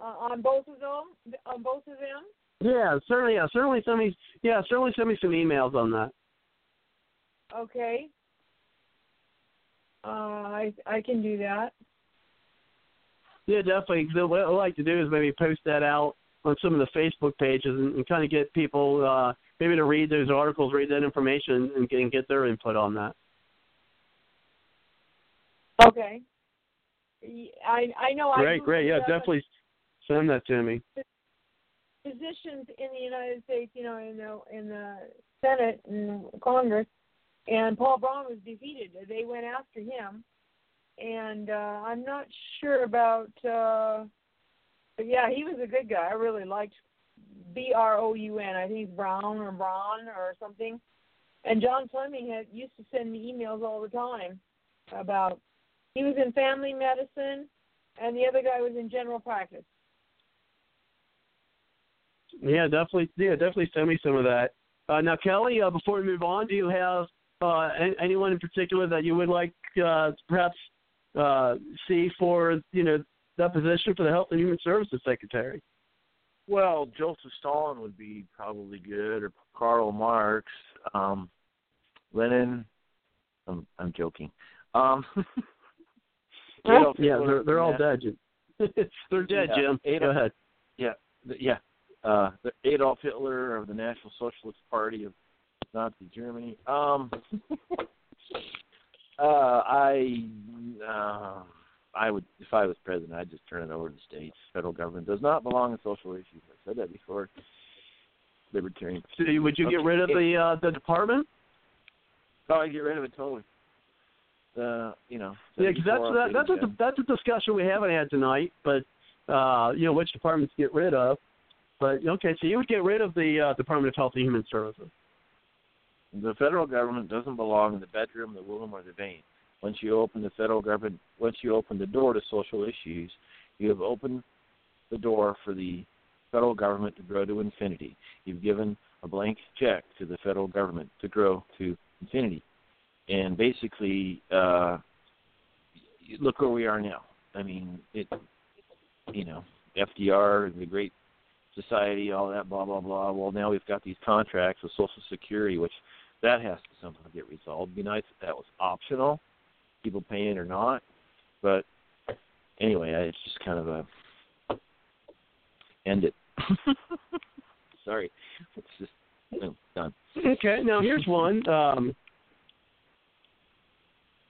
uh, on both of them, on both of them. Yeah, certainly. Yeah, certainly send me. Yeah, certainly send me some emails on that. Okay. Uh, I I can do that. Yeah, definitely. What I like to do is maybe post that out on some of the Facebook pages and, and kind of get people uh, maybe to read those articles, read that information, and get, and get their input on that. Okay. I I know. I Great, do great. Yeah, definitely send that to me. Positions in the United States, you know, in the in the Senate and Congress, and Paul Broun was defeated. They went after him, and uh, I'm not sure about. Uh, but yeah, he was a good guy. I really liked B R O U N. I think it's Brown or Braun or something. And John Fleming had used to send me emails all the time about. He was in family medicine, and the other guy was in general practice. Yeah, definitely. Yeah, definitely send me some of that. Uh, now, Kelly, uh, before we move on, do you have uh, anyone in particular that you would like uh, perhaps uh, see for you know that position for the Health and Human Services Secretary? Well, Joseph Stalin would be probably good, or Karl Marx, um, Lenin. I'm, I'm joking. Um, Adolf yeah, Hitler, they're they're all dead, Jim. they're dead, Yeah, Jim. Go ahead. Yeah, yeah. Uh, Adolf Hitler of the National Socialist Party of Nazi Germany. Um, uh, I, uh, I would, if I was president, I'd just turn it over to the states. Federal government does not belong in social issues. I said that before. Libertarian. So, would you get rid of the uh, the department? Oh, I'd get rid of it totally. Uh, you know. Yeah, because that's that, that's the, that's a discussion we haven't had tonight. But uh, you know, which departments get rid of? But okay, so you would get rid of the uh, Department of Health and Human Services. The federal government doesn't belong in the bedroom, the womb, or the vein. Once you open the federal government, once you open the door to social issues, you have opened the door for the federal government to grow to infinity. You've given a blank check to the federal government to grow to infinity. And basically, uh, look where we are now. I mean, it, you know, FDR, and the Great Society, all that, blah blah blah. Well, now we've got these contracts with Social Security, which that has to somehow get resolved. It'd be nice if that was optional, people paying or not. But anyway, it's just kind of a end it. Sorry, it's just no, done. Okay, now here's one. Um,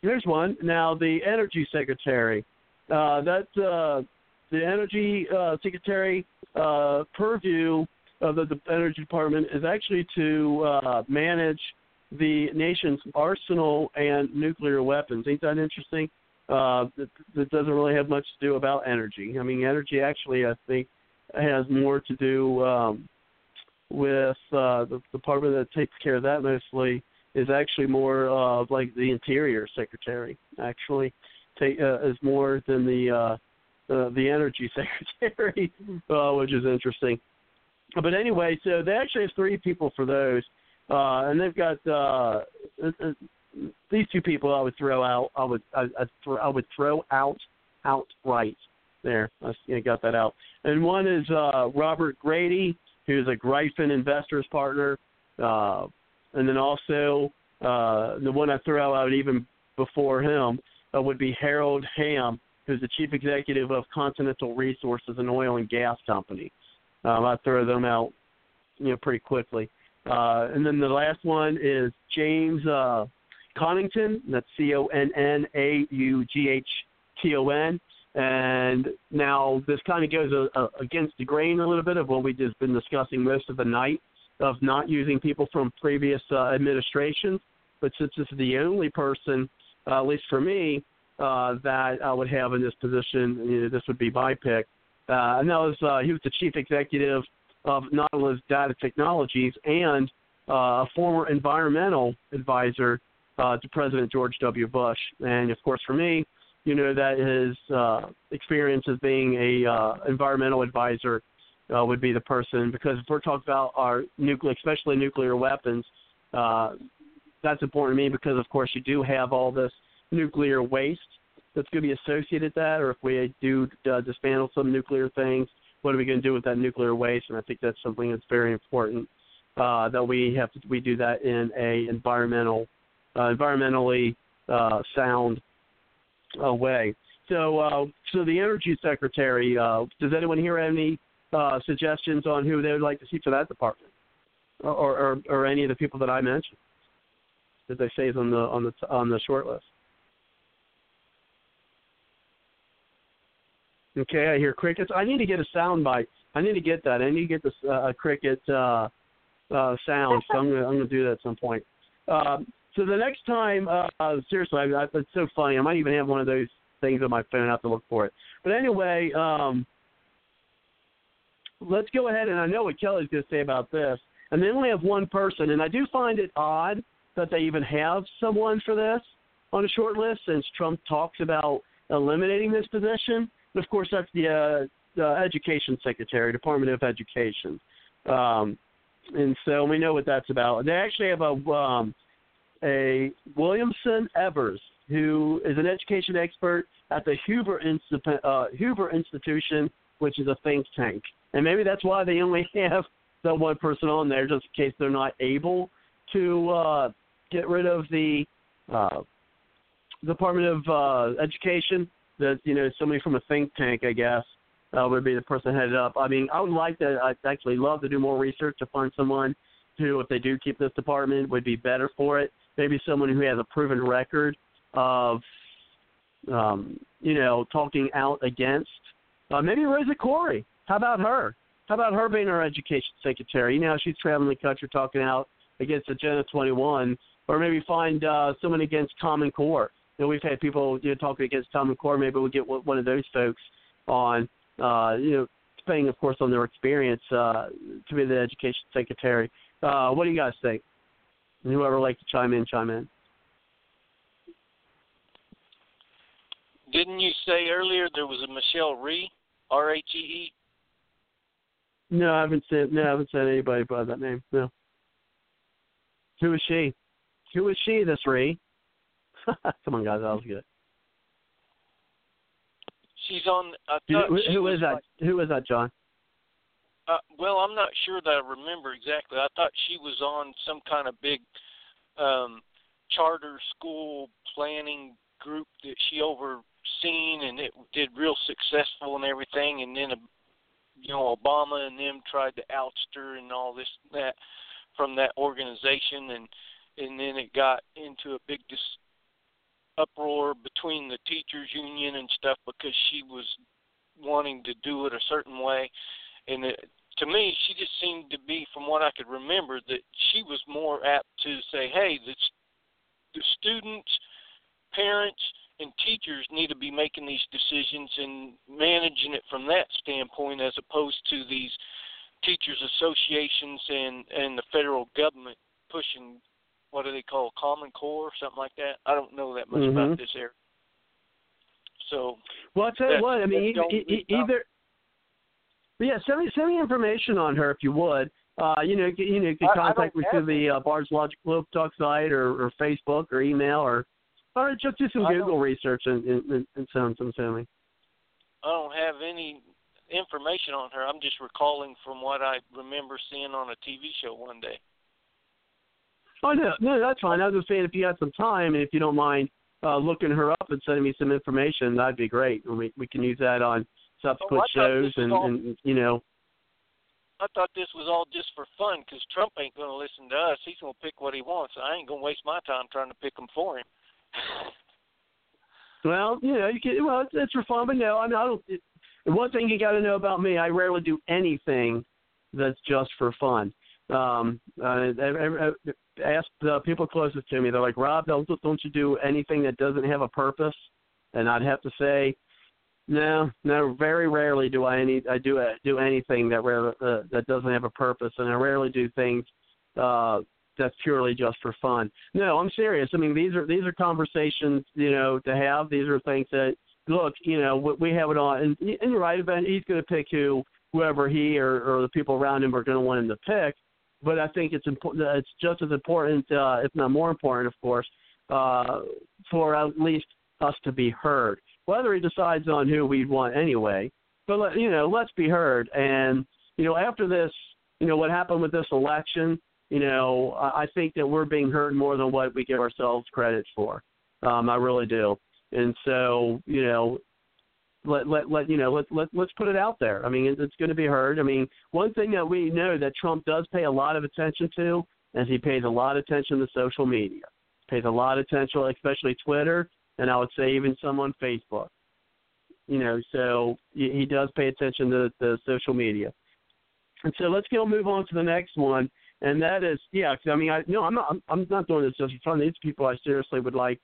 here's one. Now the energy secretary. Uh, that uh, the energy uh, secretary uh, purview of the, the energy department is actually to uh, manage the nation's arsenal and nuclear weapons. Ain't that interesting? Uh, that, that doesn't really have much to do about energy. I mean, energy actually, I think, has more to do um, with uh, the department that takes care of that mostly is actually more of like the interior secretary. Actually, take, uh, is more than the uh, uh, the energy secretary, uh, which is interesting. But anyway, so they actually have three people for those, uh, and they've got uh, these two people. I would throw out. I would I, I, throw, I would throw out outright. There, I got that out. And one is uh, Robert Grady, who's a Gryphon Investors partner, uh, and then also uh, the one I throw out even before him uh, would be Harold Hamm, who's the chief executive of Continental Resources, an oil and gas company. Um, I throw them out, you know, pretty quickly. Uh, and then the last one is James uh, Connaughton. That's C O N N A U G H T O N. And now this kind of goes uh, uh, against the grain a little bit of what we've just been discussing most of the night of not using people from previous uh, administrations. But since this is the only person, uh, at least for me, uh, that I would have in this position. You know, this would be my pick. Uh, and that was uh, he was the chief executive of Nautilus Data Technologies and uh, a former environmental advisor uh, to President George W. Bush. And of course, for me, you know that his uh, experience as being a uh, environmental advisor uh, would be the person because if we're talking about our nuclear, especially nuclear weapons, uh, that's important to me because of course you do have all this nuclear waste that's going to be associated with that, or if we do uh, dismantle some nuclear things, what are we going to do with that nuclear waste? And I think that's something that's very important uh, that we have to we do that in a environmental uh, environmentally uh, sound uh, way. So, uh, so the energy secretary. Uh, does anyone here have any uh, suggestions on who they would like to see for that department, or, or, or any of the people that I mentioned? That they say is on the on the on the short list. Okay, I hear crickets. I need to get a sound bite. I need to get that. I need to get this uh, cricket uh, uh, sound. So I'm gonna I'm gonna do that at some point. Um, so the next time, uh, uh, seriously, I, I, it's so funny. I might even have one of those things on my phone. I have to look for it. But anyway, um, let's go ahead. And I know what Kelly's to say about this. And they only have one person, and I do find it odd that they even have someone for this on a short list, since Trump talks about eliminating this position. And of course, that's the, uh, the Education Secretary, Department of Education. Um, and so we know what that's about. They actually have a um, a Williamson Evers, who is an education expert at the Hoover, Institu- uh, Hoover Institution, which is a think tank. And maybe that's why they only have the one person on there, just in case they're not able to uh, get rid of the uh, Department of uh, Education that you know somebody from a think tank, I guess, uh, would be the person headed up. I mean, I would like to. I'd actually love to do more research to find someone who, if they do keep this department, would be better for it. Maybe someone who has a proven record of, um, you know, talking out against. Uh, maybe Rosa Koire. How about her? How about her being our education secretary? You know, she's traveling the country talking out against Agenda 21, or maybe find uh, someone against Common Core you know, we've had people you know talking against Common Core. Maybe we'll get one of those folks on. Uh, you know, depending, of course, on their experience uh, to be the education secretary. Uh, what do you guys think? And whoever would like to chime in, chime in. Didn't you say earlier there was a Michelle Rhee, R H E E? No, I haven't said. No, I haven't said anybody by that name. No. Who is she? Who is she? This Rhee? Come on, guys, that was good. She's on. I Who, thought who- she who was that? like- Who is that, John? Uh, well, I'm not sure that I remember exactly. I thought she was on some kind of big um, charter school planning group that she overseen, and it did real successful and everything. And then, uh, you know, Obama and them tried to oust her and all this and that from that organization, and and then it got into a big dis- uproar between the teachers union and stuff because she was wanting to do it a certain way. And it, to me she just seemed to be from what I could remember that she was more apt to say hey the the students parents and teachers need to be making these decisions and managing it from that standpoint as opposed to these teachers associations and and the federal government pushing what do they call common core or something like that i don't know that much Mhm. about this area so Well, I'll tell you what. I mean, that's e- e- either. Yeah, send me send me information on her if you would. Uh, you know, you, you know, you can I- I contact me through the uh, Bard's Logic Globe Talk site or, or Facebook or email or or just do some I Google research and, and, and send some to me. I don't have any information on her. I'm just recalling from what I remember seeing on a TV show one day. Oh no, no, that's fine. I was just saying if you had some time and if you don't mind uh, looking her up and sending me some information, that'd be great. And we we can use that on subsequent Oh, shows and, all- and you know. I thought this was all just for fun because Trump ain't going to listen to us. He's going to pick what he wants. I ain't going to waste my time trying to pick them for him. Well, you know, you can. Well, it's, it's for fun, but no, I mean, I don't. It, one thing you got to know about me, I rarely do anything that's just for fun. Um, uh, Ask the people closest to me. They're like, Rob, don't don't you do anything that doesn't have a purpose? And I'd have to say, no, no. Very rarely do I any I do do anything that rare, uh, that doesn't have a purpose, and I rarely do things uh, that's purely just for fun. No, I'm serious. I mean, these are these are conversations, you know, to have. These are things that look, you know, we- we have it on, and, and you're right. He's going to pick who, whoever he or, or the people around him are going to want him to pick. But I think it's important. It's just as important, uh, if not more important, of course, uh, for at least us to be heard. Whether he decides on who we'd want anyway, but let, you know, let's be heard. And you know, after this, you know, what happened with this election, you know, I I think that we're being heard more than what we give ourselves credit for. Um, I really do. And so, you know, let let let you know let let let's put it out there. I mean, it, it's going to be heard. I mean, one thing that we know that Trump does pay a lot of attention to is he pays a lot of attention to social media. Pays a lot of attention, especially Twitter, and I would say even some on Facebook. You know, so he does pay attention to the social media. And so let's go move on to the next one, and that is yeah. I mean, I no, I'm not I'm not doing this just for fun. These people I seriously would like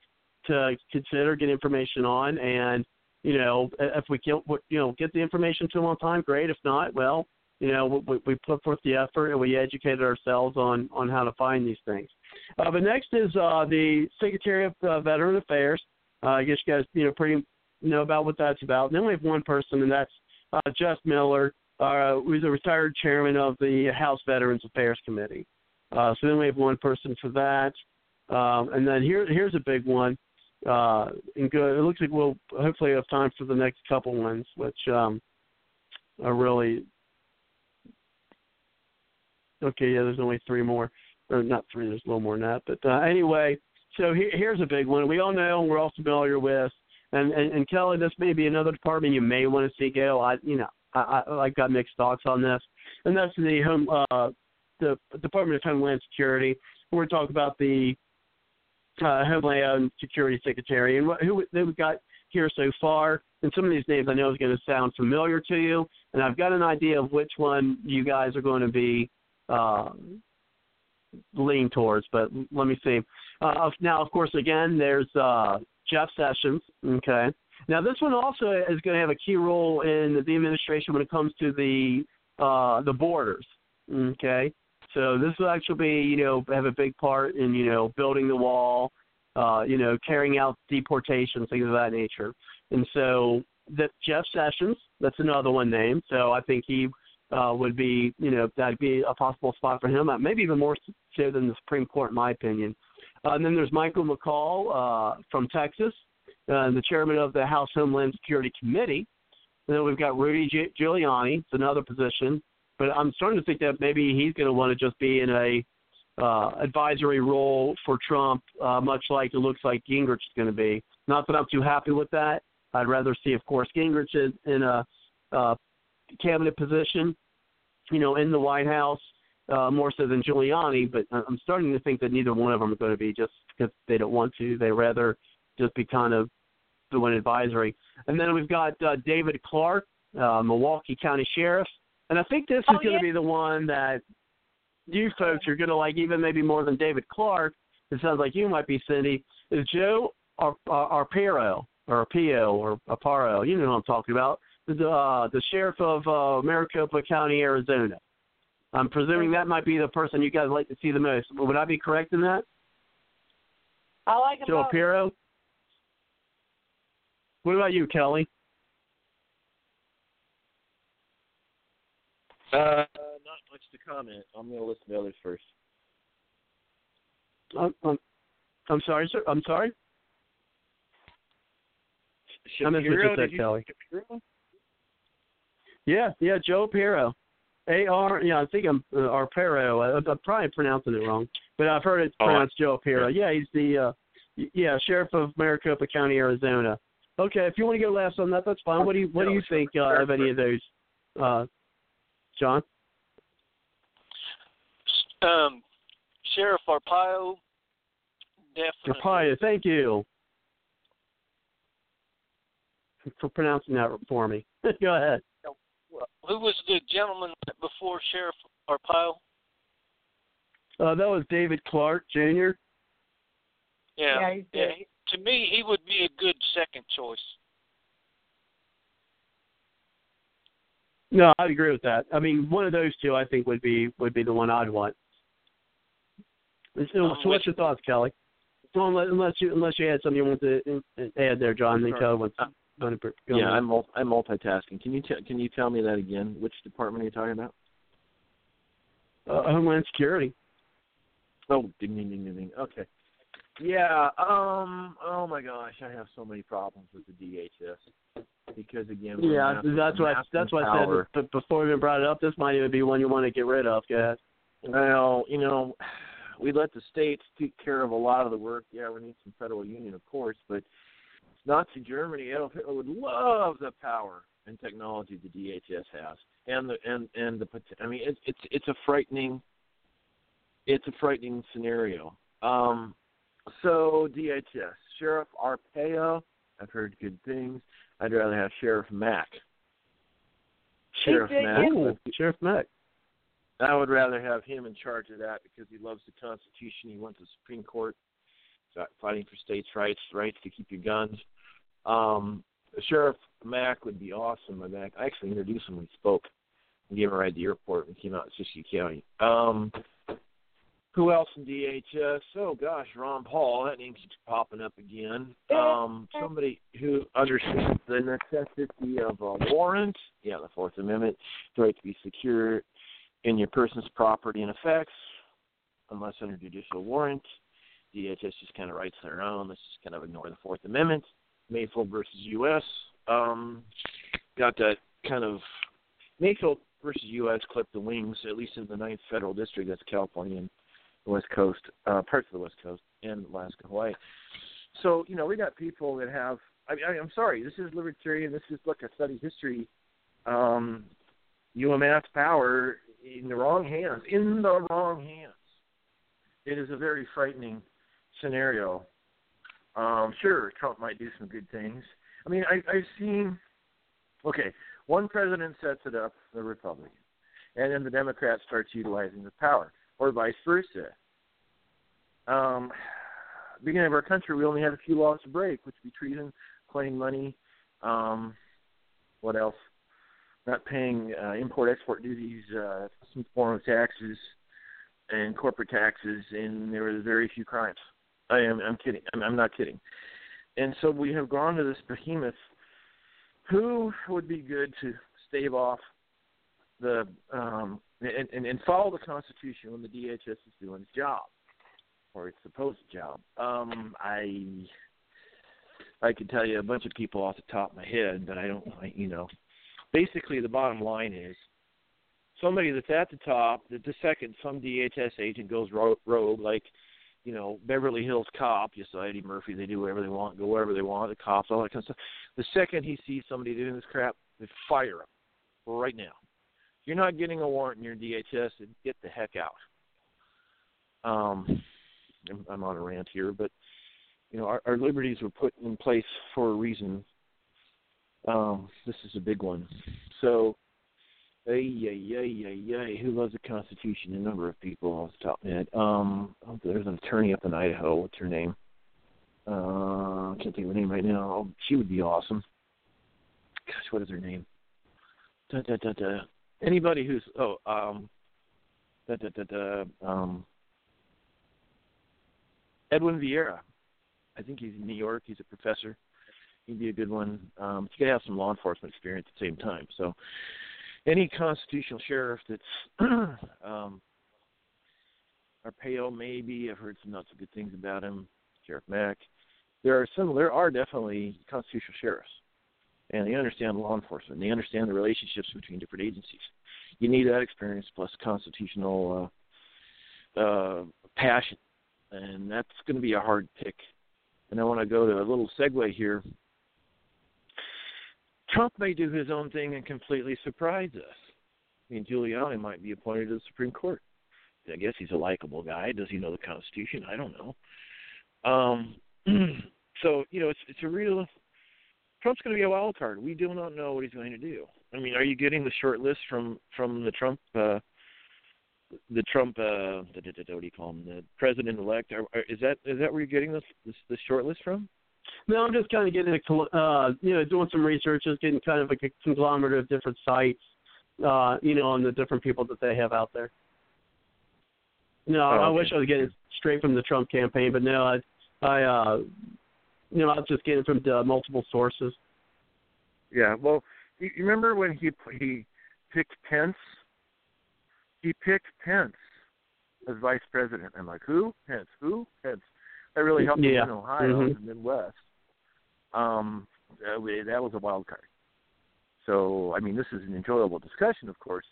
to consider, get information on, and you know, if we get you know get the information to them on time, great. If not, well, you know, we, we put forth the effort and we educated ourselves on on how to find these things. Uh, but next is uh, the Secretary of uh, Veteran Affairs. Uh, I guess you guys you know pretty know about what that's about. And then we have one person, and that's uh, Jeff Miller, uh, who's a retired chairman of the House Veterans Affairs Committee. Uh, so then we have one person for that. Um, and then here here's a big one. Uh, and good. It looks like we'll hopefully have time for the next couple ones, which um, are really okay. Yeah, there's only three more, or not three. There's a little more than that. But uh, anyway, so here, here's a big one. We all know, and we're all familiar with. And, and and Kelly, this may be another department you may want to see go. I you know I, I I've got mixed thoughts on this, and that's the home uh, the Department of Homeland Security. We're talking about the uh, Homeland Security Secretary and who we've got here so far. And some of these names I know is going to sound familiar to you, and I've got an idea of which one you guys are going to be uh, towards. But let me see. Uh, now, of course, again, there's uh, Jeff Sessions. Okay. Now, this one also is going to have a key role in the administration when it comes to the uh, the borders. Okay. So this will actually be, you know, have a big part in, you know, building the wall, uh, you know, carrying out deportations, things of that nature. and so that Jeff Sessions, that's another one named. So I think he uh, would be, you know, that'd be a possible spot for him. Uh, maybe even more so than the Supreme Court, in my opinion. Uh, and then there's Michael McCaul uh, from Texas, uh, the chairman of the House Homeland Security Committee. And then we've got Rudy Giuliani, it's another position. But I'm starting to think that maybe he's going to want to just be in a uh, advisory role for Trump, uh, much like it looks like Gingrich is going to be. Not that I'm too happy with that. I'd rather see, of course, Gingrich in, in a uh, cabinet position, you know, in the White House uh, more so than Giuliani. But I'm starting to think that neither one of them are going to be just because they don't want to. They rather just be kind of doing advisory. And then we've got uh, David Clarke, uh, Milwaukee County Sheriff, and I think this is oh, going yeah. to be the one that you folks are going to like even maybe more than David Clarke. It sounds like you might be Cindy. Is Joe Ar- Ar- Arpaio or Arpaio or Aparo? You know what I'm talking about. The uh, the sheriff of uh, Maricopa County, Arizona. I'm presuming that might be the person you guys like to see the most. Would I be correct in that? I like him Joe both. Apiro. What about you, Kelly? Uh, not much to comment. I'm going to listen to others first. I'm, I'm, I'm sorry, sir. I'm sorry. I missed what you Shapiro, said, Kelly. Shapiro? Yeah, yeah, Joe Piro. A R. Yeah, I think I'm uh, Arpero. I, I'm probably pronouncing it wrong, but I've heard it Oh, pronounced Joe Piro. Yeah, he's the uh, yeah sheriff of Maricopa County, Arizona. Okay, if you want to go last on that, that's fine. What do you what do you think uh, of any of those, uh, John? Um, Sheriff Arpaio, definitely. Arpaio, thank you for pronouncing that for me. go ahead. Who was the gentleman before Sheriff Arpaio? Uh, that was David Clarke Jr. Yeah, Yeah, he's good. he- to me, he would be a good second choice. No, I'd agree with that. I mean, one of those two, I think, would be would be the one I'd want. So, so what's your thoughts, Kelly? So unless, unless you unless you had something you want to uh, add there, John, then. Kelly wants Uh, going to Yeah, I'm mul- I'm multitasking. Can you t- can you tell me that again? Which department are you talking about? uh, Homeland Security. Oh, ding ding ding ding ding. Okay. Yeah. Um. Oh my gosh, I have so many problems with the DHS because again. we're Yeah, massive- that's massive that's what I said. But before we even brought it up, this might even be one you want to get rid of. Ahead. Well, you know, we let the states take care of a lot of the work. Yeah, we need some federal union, of course, but Nazi Germany, Adolf Hitler would love the power and technology the DHS has, and the and and the. I mean, it's it's it's a frightening. It's a frightening scenario. Um, so DHS Sheriff Arpaio, I've heard good things. I'd rather have Sheriff Mack. Sheriff good, Mack. Ooh, Sheriff Mack. I would rather have him in charge of that because he loves the Constitution. He went to the Supreme Court, fi- fighting for states' rights, rights to keep your guns. Um, Sheriff Mack would be awesome. And Mack, I actually introduced him when he spoke. and gave him a ride to the airport and came out to Siskiyou County. Um, who else in DHS? Oh gosh, Ron Paul. That name keeps popping up again. Um, somebody who understands the necessity of a warrant. Yeah, the Fourth Amendment, the right to be secure in your person's property and effects, unless under judicial warrant. DHS just kind of writes their own. Let's just kind of ignore the Fourth Amendment. Mayfield versus U.S. Um, got that kind of Mayfield versus U.S. clipped the wings, at least in the Ninth Federal District. That's California and West Coast, uh, parts of the West Coast, and Alaska, Hawaii. So you know, we got people that have. I, I, I'm sorry, this is libertarian. This is look, I study history. Um, UMass power in the wrong hands. In the wrong hands. It is a very frightening scenario. Um, sure, Trump might do some good things. I mean, I, I've seen. Okay, one president sets it up, the Republican, and then the Democrat starts utilizing the power, or vice versa. Um, beginning of our country, we only had a few laws to break, which would be treason, coining money, um, what else? Not paying uh, import-export duties, uh, some form of taxes, and corporate taxes, and there were very few crimes. I am. I'm kidding. I'm, I'm not kidding. And so we have gone to this behemoth who would be good to stave off the um, and, and, and follow the Constitution when the DHS is doing its job or its supposed job. Um, I I could tell you a bunch of people off the top of my head, but I don't. You know, basically the bottom line is somebody that's at the top. That the second some DHS agent goes rogue, like you know Beverly Hills Cop, you saw Eddie Murphy. They do whatever they want, go wherever they want. The cops, all that kind of stuff. The second he sees somebody doing this crap, they fire him right now. You're not getting a warrant in your DHS, then get the heck out. Um, I'm on a rant here, but you know our, our liberties were put in place for a reason. Um, this is a big one. So Ay, ay, ay, ay, ay. Who loves the Constitution? A number of people off the top of my head. Um, oh, there's an attorney up in Idaho. What's her name? Uh, I can't think of her name right now. She would be awesome. Gosh, what is her name? Da, da, da, da. Anybody who's oh um, um, Edwin Vieira. I think he's in New York. He's a professor. He'd be a good one. Um, but you gotta have some law enforcement experience at the same time. So, any constitutional sheriff that's um, Arpaio, maybe I've heard some not so good things about him. Sheriff Mack. There are some. There are definitely constitutional sheriffs, and they understand law enforcement. They understand the relationships between different agencies. You need that experience plus constitutional uh, uh, passion, and that's going to be a hard pick. And I want to go to a little segue here Trump may do his own thing and completely surprise us. I mean, Giuliani might be appointed to the Supreme Court. I guess he's a likable guy. Does he know the Constitution? I don't know. Um, so you know, it's it's a real. Trump's going to be a wild card. We do not know what he's going to do. I mean, are you getting the short list from from the Trump uh, the Trump uh, what do you call him the president elect? Is that is that where you're getting this this, this short list from? No, I'm just kind of getting a, uh, you know, doing some research, just getting kind of like a conglomerate of different sites, uh, you know, on the different people that they have out there. No, oh, okay. I wish I was getting straight from the Trump campaign, but no, I, I, uh, you know, I was just getting from uh, multiple sources. Yeah, well, you remember when he he picked Pence? He picked Pence as vice president. I'm like, who? Pence? Who? Pence? That really helped yeah. in Ohio mm-hmm. and the Midwest. Um, that, that was a wild card. So, I mean, this is an enjoyable discussion, of course.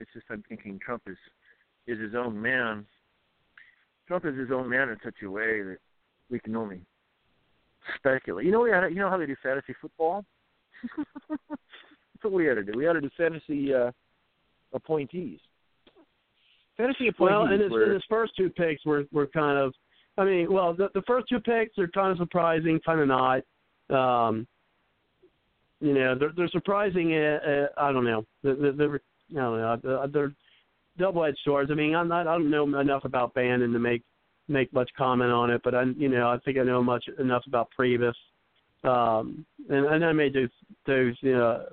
It's just I'm thinking Trump is is his own man. Trump is his own man in such a way that we can only speculate. You know, we had, you know how they do fantasy football. That's what we had to do. We had to do fantasy uh, appointees. Fantasy appointees. Well, and his, were, and his first two picks were were kind of I mean, well, the, the first two picks are kind of surprising, kind of not. Um, you know, they're they're surprising. Uh, uh, I don't know. They're, they're I don't know. They're double-edged swords. I mean, I'm not. I don't know enough about Bannon to make make much comment on it, but I, you know, I think I know much enough about Priebus. Um, and, and I made those those you know,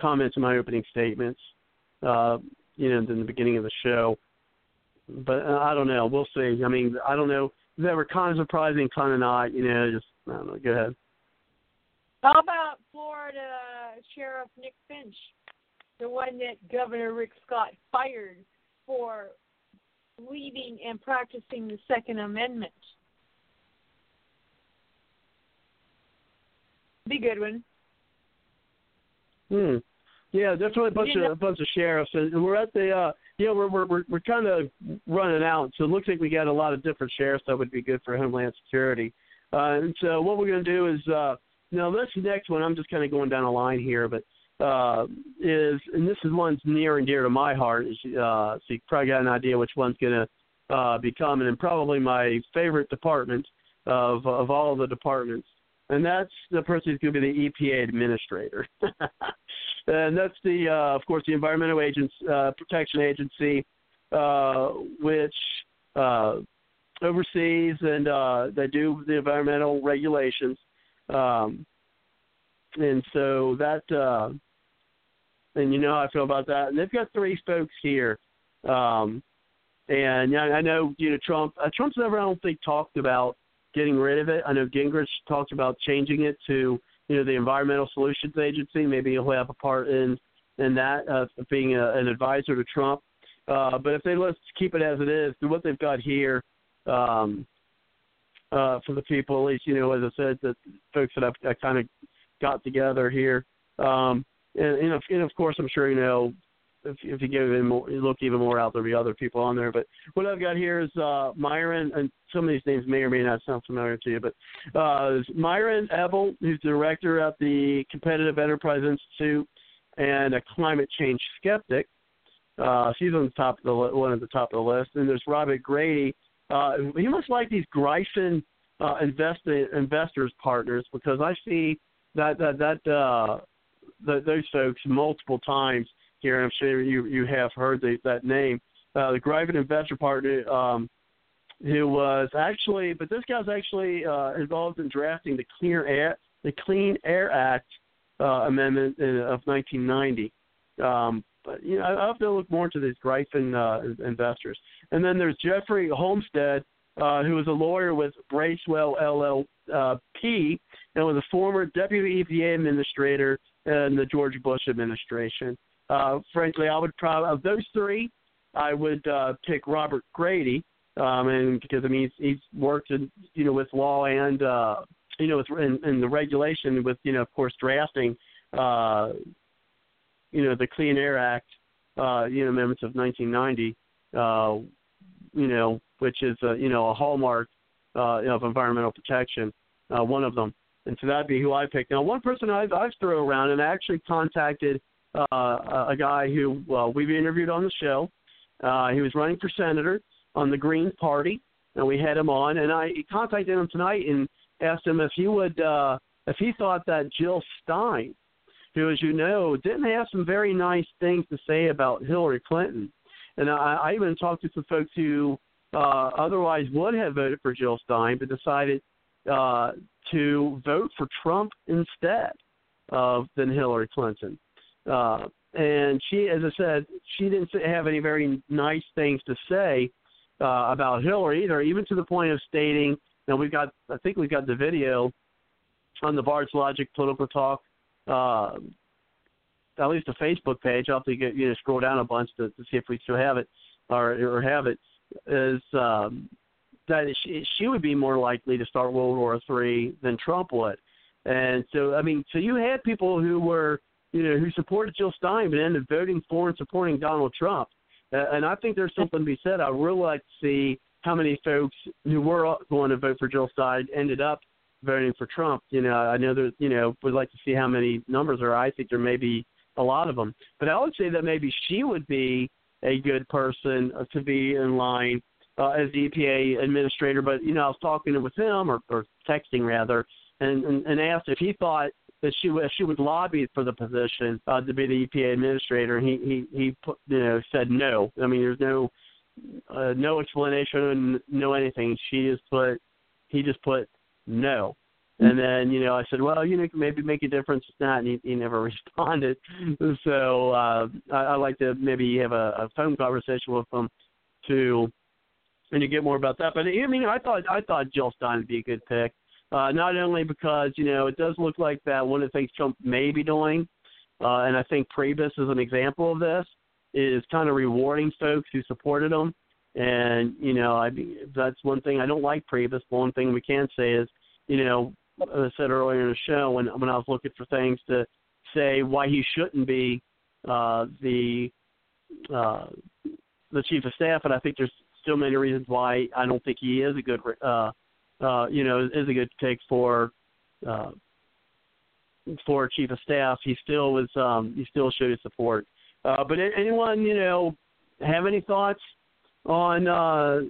comments in my opening statements. Uh, you know, in the beginning of the show. But uh, I don't know. We'll see. I mean, I don't know They were kind of surprising, kind of not. You know, just I don't know. Go ahead. How about Florida Sheriff Nick Finch, the one that Governor Rick Scott fired for leading and practicing the Second Amendment? Be good one. Hmm. Yeah, definitely a bunch of a bunch of sheriffs, and we're at the uh, yeah, we're we're we're, we're kind of running out, so it looks like we got a lot of different sheriffs that would be good for Homeland Security. Uh, and so what we're going to do is, uh, now this next one, I'm just kind of going down a line here, but uh, is and this is one's near and dear to my heart. Uh, so you probably got an idea which one's going to uh, be coming, and probably my favorite department of of all the departments, and that's the person who's going to be the EPA administrator. and that's the, uh, of course, the Environmental Agents uh, Protection Agency, uh, which uh, oversees and uh, they do the environmental regulations. Um, and so that, uh, and you know how I feel about that. And they've got three folks here. Um, and I, know, you know, Trump, uh, Trump's never, I don't think, talked about getting rid of it. I know Gingrich talked about changing it to you know the Environmental Solutions Agency. Maybe he'll have a part in in that uh, being a, an advisor to Trump. Uh, but if they let's keep it as it is, what they've got here um, uh, for the people, at least you know, as I said, the folks that I've I kind of got together here, um, and, and, of, and of course, I'm sure you know if, if you give even more, you look even more out, there'll be other people on there. But what I've got here is uh, Myron, and some of these names may or may not sound familiar to you, but uh, Myron Ebell, who's director at the Competitive Enterprise Institute and a climate change skeptic. Uh, she's on the top of the one at the top of the list. And there's Robert Grady. Uh, he must like these Gryphon uh, invest, investors partners because I see that that that uh, those folks multiple times here. I'm sure you you have heard the, that name. Uh, the Gryphon investor partner, um, who was actually, but this guy's actually uh, involved in drafting the Clean Air the Clean Air Act uh, amendment in, of 1990. Um, but you know, I have to look more into these Gryphon uh, investors. And then there's Jeffrey Holmstead, uh, who was a lawyer with Bracewell LLP and was a former deputy EPA administrator in the George Bush administration. Uh, frankly, I would probably of those three, I would uh, pick Robert Grady, um, and because I mean he's, he's worked in you know with law and uh, you know, in, in the regulation with, you know, of course, drafting, uh, you know, the Clean Air Act, uh, you know, amendments of 1990, uh, you know, which is, a, you know, a hallmark uh, of environmental protection, uh, one of them. And so that'd be who I picked. Now, one person I've, I've thrown around and I actually contacted uh, a guy who well, we've interviewed on the show. Uh, he was running for senator on the Green Party, and we had him on. And I contacted him tonight, and asked him if he would uh, if he thought that Jill Stein, who, as you know, didn't have some very nice things to say about Hillary Clinton, and I, I even talked to some folks who uh, otherwise would have voted for Jill Stein, but decided uh, to vote for Trump instead of than Hillary Clinton. Uh, and she, as I said, she didn't have any very nice things to say uh, about Hillary either, even to the point of stating now we've got, I think we've got the video on the Bard's Logic Political Talk, uh, at least a Facebook page. I'll have to get you know scroll down a bunch to, to see if we still have it or or have it. Is um, that she, she would be more likely to start World War Three than Trump would, and so I mean, so you had people who were you know who supported Jill Stein but ended up voting for and supporting Donald Trump, uh, and I think there's something to be said. I really like to see how many folks who were going to vote for Jill Stein ended up voting for Trump. You know, I know that you know would like to see how many numbers are. I think there may be a lot of them, but I would say that maybe she would be a good person to be in line uh, as the EPA administrator. But you know, I was talking with him or, or texting rather, and, and and asked if he thought that she would she would lobby for the position uh, to be the EPA administrator. And he he he put, you know said no. I mean, there's no uh, no explanation, no anything. She just put, he just put no. And then, you know, I said, well, you know, maybe make a difference. It's not, and he, he never responded. So uh, I, I like to maybe have a, a phone conversation with him to, and to get more about that. But I mean, I thought I thought Jill Stein would be a good pick. Uh, not only because you know it does look like that one of the things Trump may be doing, uh, and I think Priebus is an example of this is kind of rewarding folks who supported him. And you know, I that's one thing I don't like Priebus. One thing we can say is, you know, as I said earlier in the show when when I was looking for things to say why he shouldn't be uh, the uh, the chief of staff, and I think there's still many reasons why I don't think he is a good, uh, uh, you know, is a good pick for uh, for chief of staff. He still was, um, he still showed his support uh, but anyone, you know, have any thoughts on uh,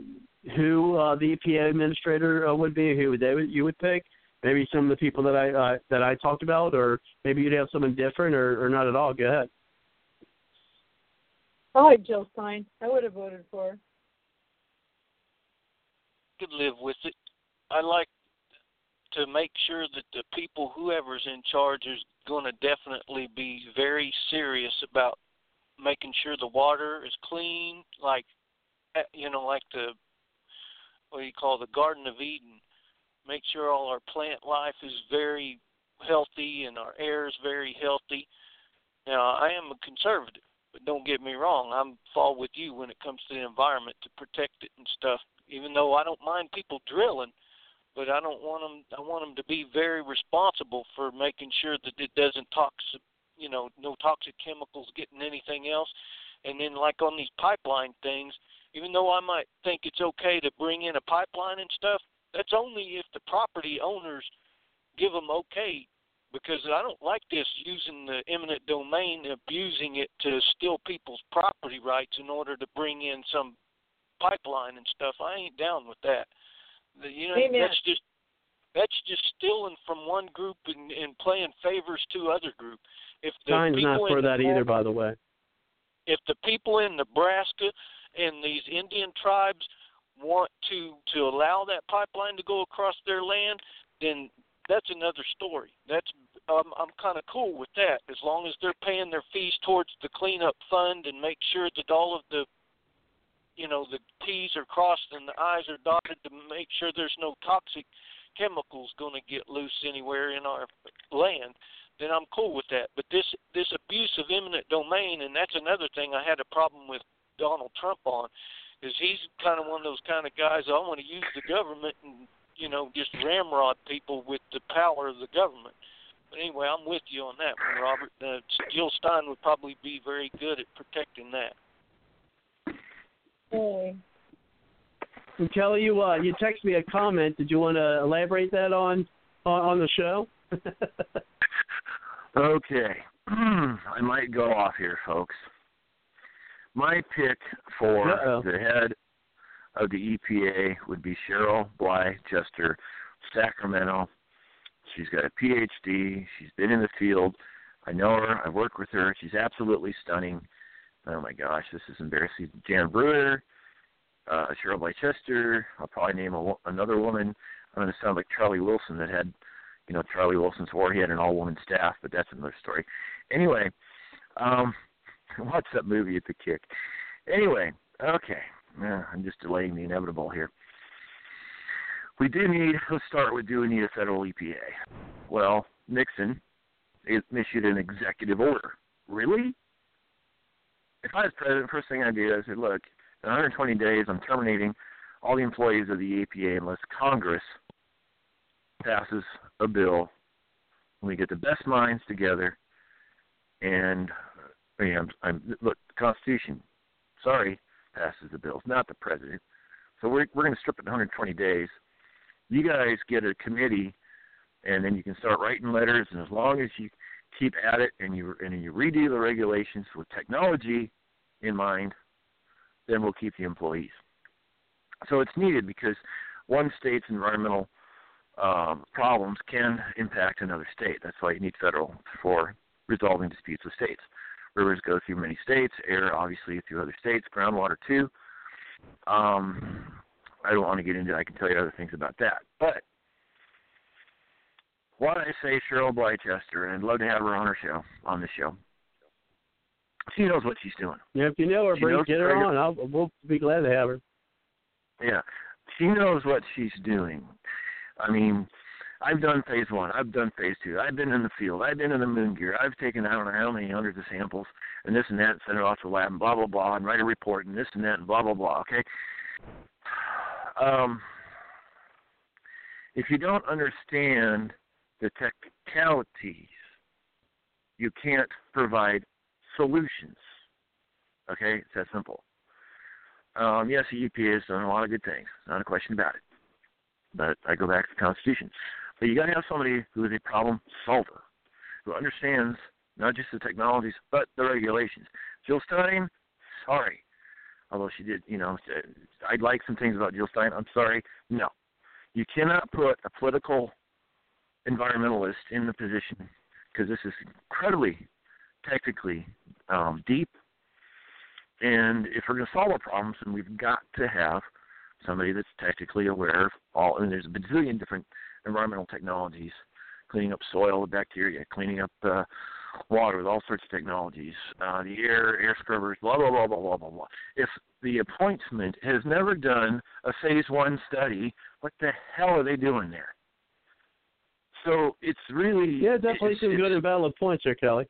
who uh, the EPA administrator uh, would be? Who they would, you would pick? Maybe some of the people that I uh, that I talked about, or maybe you'd have someone different, or, or not at all. Go ahead. Like Jill Stein. I would have voted for. Could live with it. I like to make sure that the people, whoever's in charge, is going to definitely be very serious about making sure the water is clean, like eh, you know, like the what do you call the Garden of Eden. Make sure all our plant life is very healthy and our air is very healthy. Now, I am a conservative, but don't get me wrong, I'm fall with you when it comes to the environment to protect it and stuff. Even though I don't mind people drilling, but I don't want them. I want them to be very responsible for making sure that it doesn't toxic, you know, no toxic chemicals getting anything else. And then, like on these pipeline things, even though I might think it's okay to bring in a pipeline and stuff, that's only if the property owners give them okay. Because I don't like this using the eminent domain, abusing it to steal people's property rights in order to bring in some pipeline and stuff. I ain't down with that. The, you know, Amen. that's just that's just stealing from one group and, and playing favors to other group. If the Sign's people not for that either, by the way. if the people in Nebraska and these Indian tribes want to to allow that pipeline to go across their land, then that's another story. That's um, I'm kind of cool with that as long as they're paying their fees towards the cleanup fund and make sure that all of the you know the T's are crossed and the I's are dotted to make sure there's no toxic chemicals going to get loose anywhere in our land, then I'm cool with that. But this this abuse of eminent domain, and that's another thing I had a problem with Donald Trump on, is he's kind of one of those kind of guys. I want to use the government and you know just ramrod people with the power of the government. But anyway, I'm with you on that one, Robert. Uh, Jill Stein would probably be very good at protecting that. And Kelly, you uh, you text me a comment. Did you want to elaborate that on on, on the show? Okay. I might go off here, folks. My pick for Uh-oh. the head of the EPA would be Cheryl Bly Chester, Sacramento. She's got a PhD. She's been in the field. I know her. I've worked with her. She's absolutely stunning. Oh my gosh, this is embarrassing. Jan Brewer, uh, Cheryl Bly I'll probably name a, another woman. I'm going to sound like Charlie Wilson that had you know, Charlie Wilson's war. He had an all woman staff, but that's another story. Anyway, um watch that movie at the kick. Anyway, okay. Yeah, I'm just delaying the inevitable here. We do need let's start with do we need a federal EPA? Well, Nixon issued an executive order. Really? If I was president, first thing I do I said, look, in 120 days I'm terminating all the employees of the EPA unless Congress passes a bill. We get the best minds together, and uh, I'm, I'm look the Constitution. Sorry, passes the bills, not the president. So we're we're going to strip it in 120 days. You guys get a committee, and then you can start writing letters. And as long as you keep at it and you and you redo the regulations with technology in mind, then we'll keep the employees. So it's needed because one state's environmental um, problems can impact another state. That's why you need federal for resolving disputes with states. Rivers go through many states, air obviously through other states, groundwater too. Um, I don't want to get into. I can tell you other things about that, but why I say Cheryl Bly-Chester, and I'd love to have her on her show on the show. She knows what she's doing. Yeah, if you know her, She bring get her on. I'll, we'll be glad to have her. Yeah, she knows what she's doing. I mean, I've done phase one. I've done phase two. I've been in the field. I've been in the moon gear. I've taken I don't know how many hundreds of samples and this and that, and sent it off to the lab and blah blah blah, and write a report and this and that and blah blah blah. Okay. Um, if you don't understand the technicalities, you can't provide solutions. Okay, it's that simple. Um, yes, the EPA has done a lot of good things, not a question about it. But I go back to the Constitution. But you got to have somebody who is a problem solver, who understands not just the technologies but the regulations. Jill Stein, sorry, although she did, you know, I'd like some things about Jill Stein. I'm sorry, no, you cannot put a political environmentalist in the position because this is incredibly technically um, deep. And if we're going to solve our problems, then we've got to have somebody that's technically aware of all. And there's a bazillion different environmental technologies, cleaning up soil with bacteria, cleaning up uh, water with all sorts of technologies, uh, the air, air scrubbers, blah blah blah blah blah blah blah. If the appointment has never done a phase one study, what the hell are they doing there? So it's really yeah, definitely it's, some it's, good and valid points there, Kelly.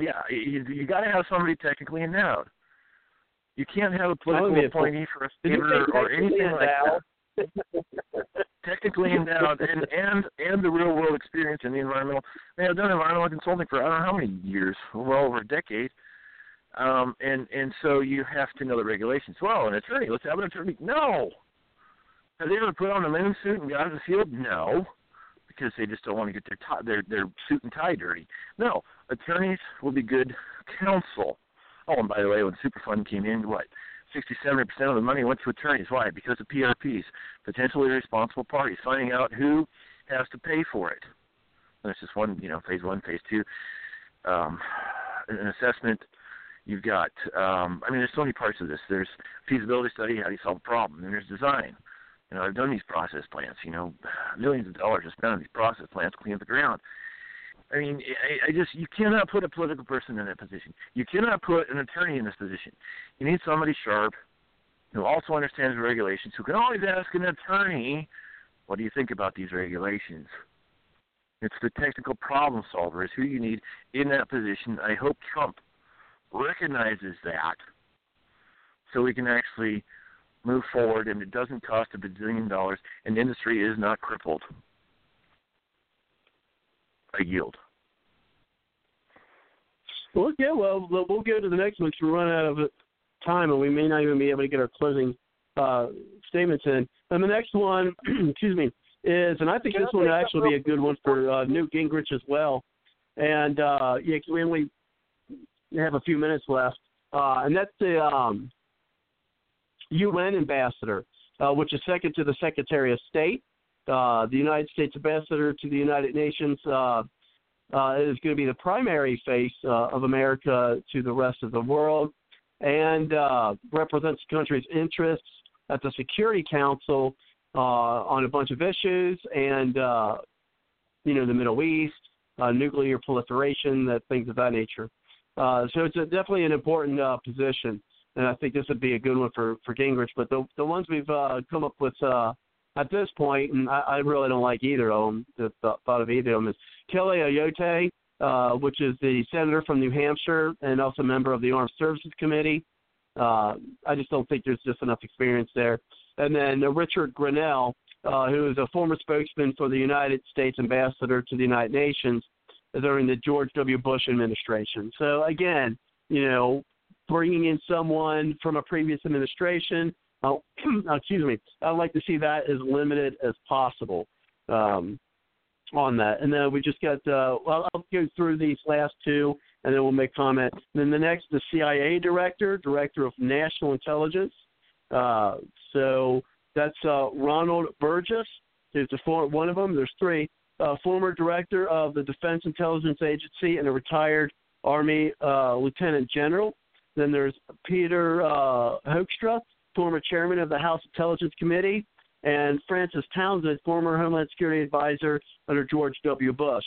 Yeah, you, you got to have somebody technically endowed. You can't have a political appointee for a Did you favor say or anything like endowed? that. technically endowed and and and the real world experience in the environmental. I mean, I've done environmental consulting for I don't know how many years, well over a decade. Um, and and so you have to know the regulations. Well, an attorney, let's have an attorney. No. Have they ever put on a moon suit and got out of the field? No, because they just don't want to get their their their suit and tie dirty. No, attorneys will be good counsel. Oh, and by the way, when Superfund came in, what 60, 70 percent of the money went to attorneys. Why? Because of PRPs, potentially responsible parties, finding out who has to pay for it. And it's just one, you know, phase one, phase two, um, an assessment. You've got, um, I mean, there's so many parts of this. There's feasibility study, how do you solve the problem? And there's design. You know, I've done these process plants. You know, millions of dollars are spent on these process plants, clean up the ground. I mean, I, I just you cannot put a political person in that position. You cannot put an attorney in this position. You need somebody sharp who also understands regulations, who can always ask an attorney, "What do you think about these regulations?" It's the technical problem solver is who you need in that position. I hope Trump recognizes that, so we can actually move forward, and it doesn't cost a bazillion dollars, and industry is not crippled. I yield. Well, yeah, well, we'll go to the next one because we run out of time, and we may not even be able to get our closing uh, statements in. And the next one, excuse me, is, and I think this one would actually be a good one for uh, Newt Gingrich as well. And uh, yeah, we only have a few minutes left, uh, and that's the um, UN ambassador, uh, which is second to the Secretary of State. Uh, the United States ambassador to the United Nations uh, uh, is going to be the primary face uh, of America to the rest of the world and uh, represents the country's interests at the Security Council on a bunch of issues and, you know, the Middle East, nuclear proliferation, that things of that nature. So it's a, definitely an important position, and I think this would be a good one for for Gingrich. But the the ones we've uh, come up with uh, at this point, and I, I really don't like either of them. The th- thought of either of them is Kelly Ayotte, uh, which is the senator from New Hampshire and also member of the Armed Services Committee. Uh, I just don't think there's just enough experience there. And then uh, Richard Grenell, uh, who is a former spokesman for the United States ambassador to the United Nations during the George W. Bush administration. So again, you know, bringing in someone from a previous administration Oh, excuse me. I'd like to see that as limited as possible um, on that. And then we just got. Uh, well, I'll go through these last two, and then we'll make comment. And then the next, the CIA director, director of national intelligence. Uh, so that's uh, Ronald Burgess. There's a one of them. There's three. Uh, former director of the Defense Intelligence Agency and a retired Army uh, lieutenant general. Then there's Peter uh, Hoekstra, former chairman of the House Intelligence Committee, and Frances Townsend, former Homeland Security advisor under George W. Bush.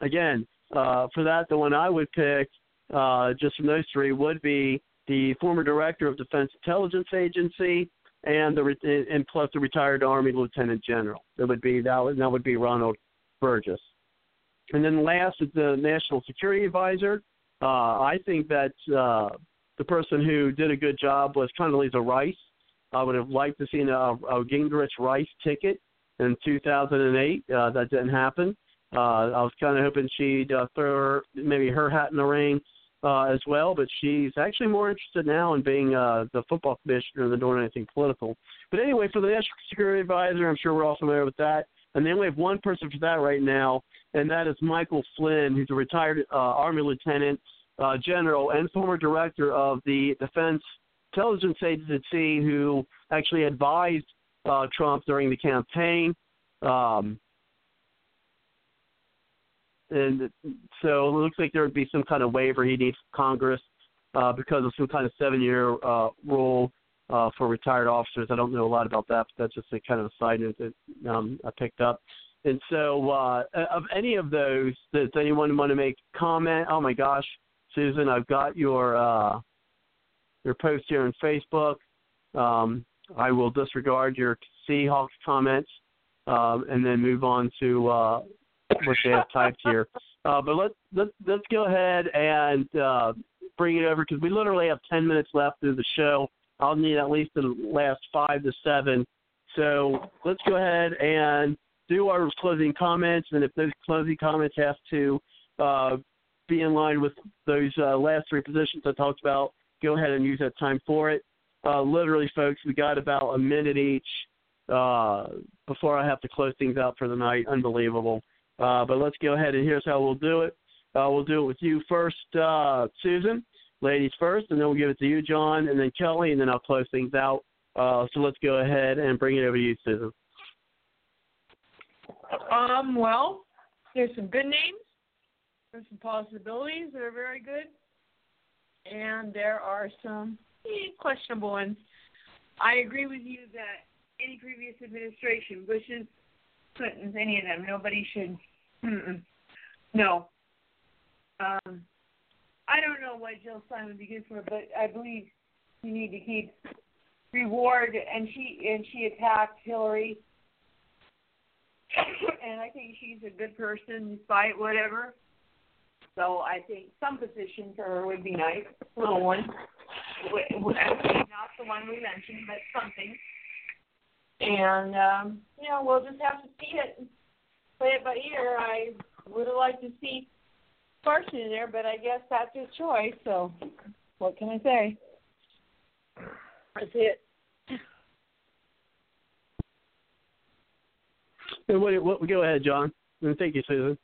Again, uh, for that, the one I would pick, uh, just from those three, would be the former director of Defense Intelligence Agency and the and plus the retired Army Lieutenant General. That would be that would that would be Ronald Burgess. And then last is the National Security Advisor. Uh, I think that uh, the person who did a good job was Condoleezza Rice. I would have liked to see a, a Gingrich Rice ticket in 2008. Uh, that didn't happen. Uh, I was kind of hoping she'd uh, throw her, maybe her hat in the ring uh, as well, but she's actually more interested now in being uh, the football commissioner than doing anything political. But anyway, for the National Security Advisor, I'm sure we're all familiar with that. And then we have one person for that right now, and that is Michael Flynn, who's a retired uh, Army lieutenant uh, general and former director of the Defense Intelligence Agency, who actually advised uh, Trump during the campaign. Um, and so it looks like there would be some kind of waiver he needs Congress uh, because of some kind of seven-year uh, rule uh, for retired officers. I don't know a lot about that, but that's just a kind of a side note that um, I picked up. And so, uh, of any of those, does anyone want to make comment? Oh my gosh, Susan, I've got your uh, your post here on Facebook. Um, I will disregard your Seahawks comments um, and then move on to uh, what they have typed here. Uh, but let's let's let's go ahead and uh, bring it over because we literally have ten minutes left through the show. I'll need at least the last five to seven. So let's go ahead and do our closing comments, and if those closing comments have to uh, be in line with those uh, last three positions I talked about, go ahead and use that time for it. Uh, literally, folks, we got about a minute each uh, before I have to close things out for the night. Unbelievable. Uh, but let's go ahead and here's how we'll do it. Uh, we'll do it with you first, uh, Susan. Ladies first, and then we'll give it to you, John, and then Kelly, and then I'll close things out. Uh, so let's go ahead and bring it over to you, Susan. Um, well, there's some good names. There's some possibilities that are very good. And there are some questionable ones. I agree with you that any previous administration, Bush's, Clinton's, any of them, nobody should. Mm-mm. No. Um, I don't know what Jill Stein would be good for, but I believe you need to keep reward. And she and she attacked Hillary and I think she's a good person despite whatever. So I think some position for her would be nice, little one. Not the one we mentioned, but something. And um, you know, we'll just have to see it, play it by ear. I would have liked to see Carson in there, but I guess that's his choice. So what can I say? That's it. What, what, go ahead, John. Thank you, Susan.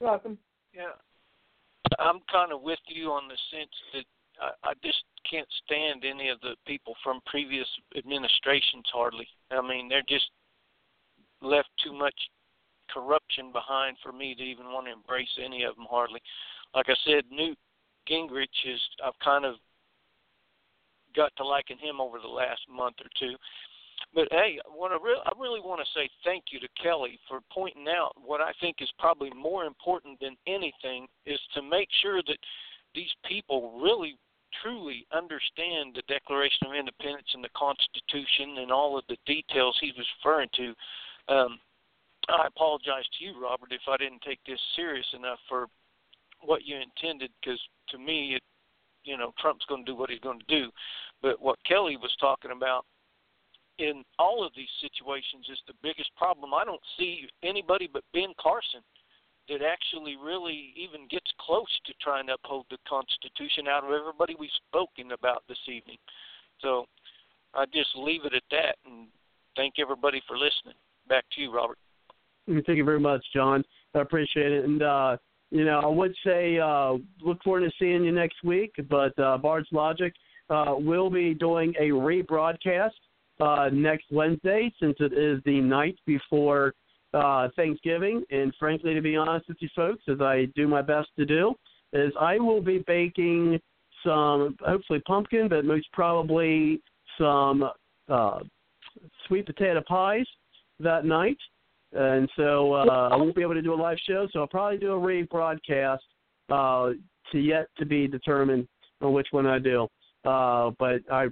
You're welcome. Yeah, I'm kind of with you on the sense that I, I just can't stand any of the people from previous administrations hardly. I mean, they're just left too much corruption behind for me to even want to embrace any of them hardly. Like I said, Newt Gingrich is I've kind of got to liking him over the last month or two. But hey, what I, re- I really want to say thank you to Kelly for pointing out what I think is probably more important than anything is to make sure that these people really truly understand the Declaration of Independence and the Constitution and all of the details he was referring to. Um, I apologize to you, Robert, if I didn't take this serious enough for what you intended, because to me, it, you know, Trump's going to do what he's going to do. But what Kelly was talking about in all of these situations is the biggest problem. I don't see anybody but Ben Carson that actually really even gets close to trying to uphold the Constitution out of everybody we've spoken about this evening. So I just leave it at that and thank everybody for listening. Back to you, Robert. Thank you very much, John. I appreciate it. And uh, you know, I would say uh, look forward to seeing you next week. But uh, Bard's Logic uh, will be doing a rebroadcast uh, next Wednesday, since it is the night before uh, Thanksgiving. And frankly, to be honest with you folks, as I do my best to do, is I will be baking some, hopefully pumpkin, but most probably some uh, sweet potato pies that night. And so uh, I won't be able to do a live show, so I'll probably do a rebroadcast uh, to yet to be determined on which one I do. Uh, but I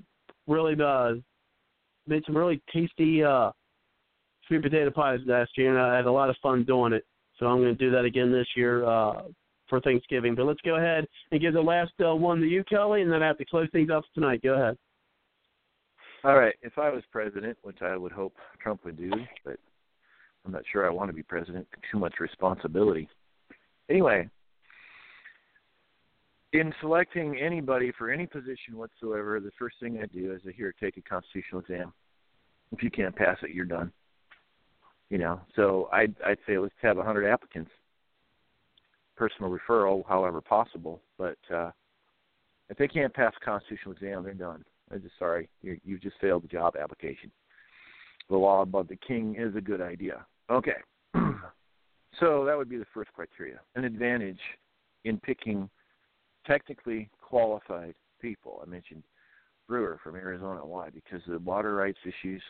really uh, made some really tasty uh, sweet potato pies last year, and I had a lot of fun doing it. So I'm going to do that again this year uh, for Thanksgiving. But let's go ahead and give the last uh, one to you, Kelly, and then I have to close things up tonight. Go ahead. All right. If I was president, which I would hope Trump would do, but I'm not sure I want to be president. Too much responsibility. Anyway, in selecting anybody for any position whatsoever, the first thing I do is I hear take a constitutional exam. If you can't pass it, you're done. You know, so I'd I'd say let's have a hundred applicants. Personal referral, however possible, but uh, if they can't pass a constitutional exam, they're done. I'm just sorry, you you've just failed the job application. The law above the king is a good idea. Okay, so that would be the first criteria. An advantage in picking technically qualified people. I mentioned Brewer from Arizona. Why? Because the water rights issues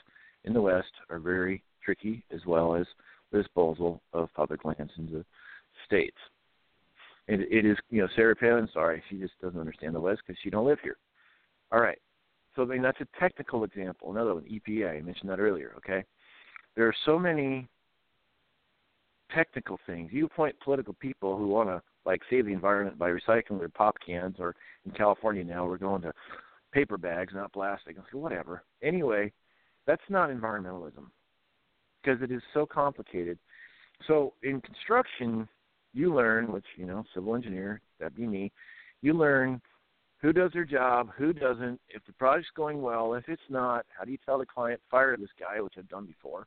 in the West are very tricky, as well as the disposal of public lands in the states. And it is, you know, Sarah Palin. Sorry, she just doesn't understand the West because she don't live here. All right. So I mean that's a technical example. Another one, EPA. I mentioned that earlier. Okay. there are so many technical things. You appoint political people who want to like save the environment by recycling their pop cans, or in California now we're going to paper bags, not plastic. Whatever. Anyway, that's not environmentalism because it is so complicated. So in construction, you learn, which you know, civil engineer, that'd be me. You learn who does their job, who doesn't, if the project's going well, if it's not, how do you tell the client fire this guy, which I've done before.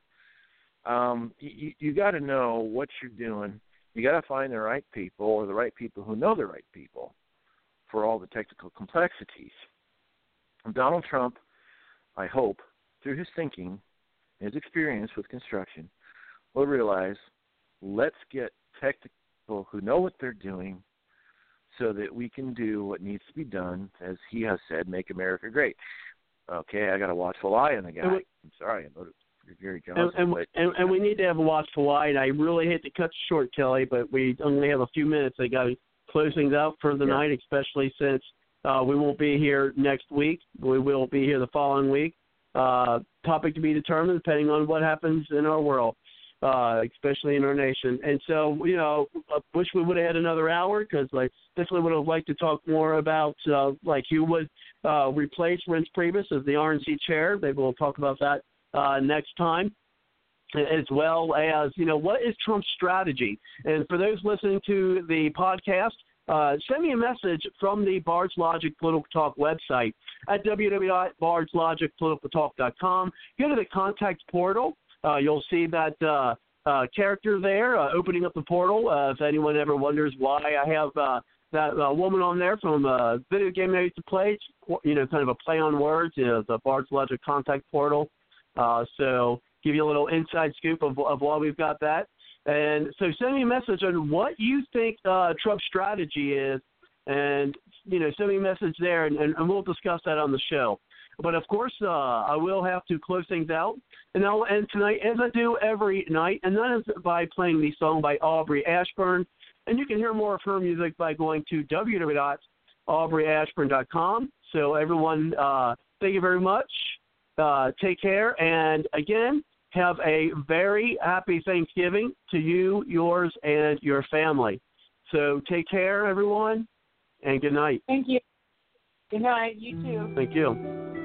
Um, you you got to know what you're doing. You got to find the right people or the right people who know the right people for all the technical complexities. Donald Trump, I hope, through his thinking, his experience with construction, will realize let's get technical who know what they're doing so that we can do what needs to be done, as he has said, make America great. Okay, I got a watchful eye on the guy. I'm sorry, I for Johnson. And, and, but, and, and we need to have a watchful eye. And I really hate to cut short, Kelly, but we only have a few minutes. I got to close things out for the Yeah. night, especially since uh, we won't be here next week. We will be here the following week. Uh, topic to be determined, depending on what happens in our world, uh, especially in our nation. And so, you know, I wish we would have had another hour because I definitely would have liked to talk more about, uh, like, who would uh, replace Reince Priebus as the RNC chair. Maybe we'll talk about that uh, next time as well as you know what is Trump's strategy. And for those listening to the podcast, uh, send me a message from the Bards Logic Political Talk website at www.bardslogicpoliticaltalk.com. Go to the contact portal. Uh, you'll see that uh, uh, character there uh, opening up the portal. Uh, if anyone ever wonders why I have that woman on there from video game used to play, it's, you know, kind of a play on words, you know, the Bards Logic contact portal. Uh, so give you a little inside scoop of, of why we've got that. And so send me a message on what you think uh, Trump's strategy is, and you know send me a message there, and, and, and we'll discuss that on the show. But of course, uh, I will have to close things out, and I'll end tonight as I do every night, and that is by playing the song by Aubrey Ashburn. And you can hear more of her music by going to www.aubreyashburn.com. So everyone, uh, thank you very much. Uh, take care, and again, have a very happy Thanksgiving to you, yours, and your family. So take care, everyone, and good night. Thank you. Good night. You too. Thank you.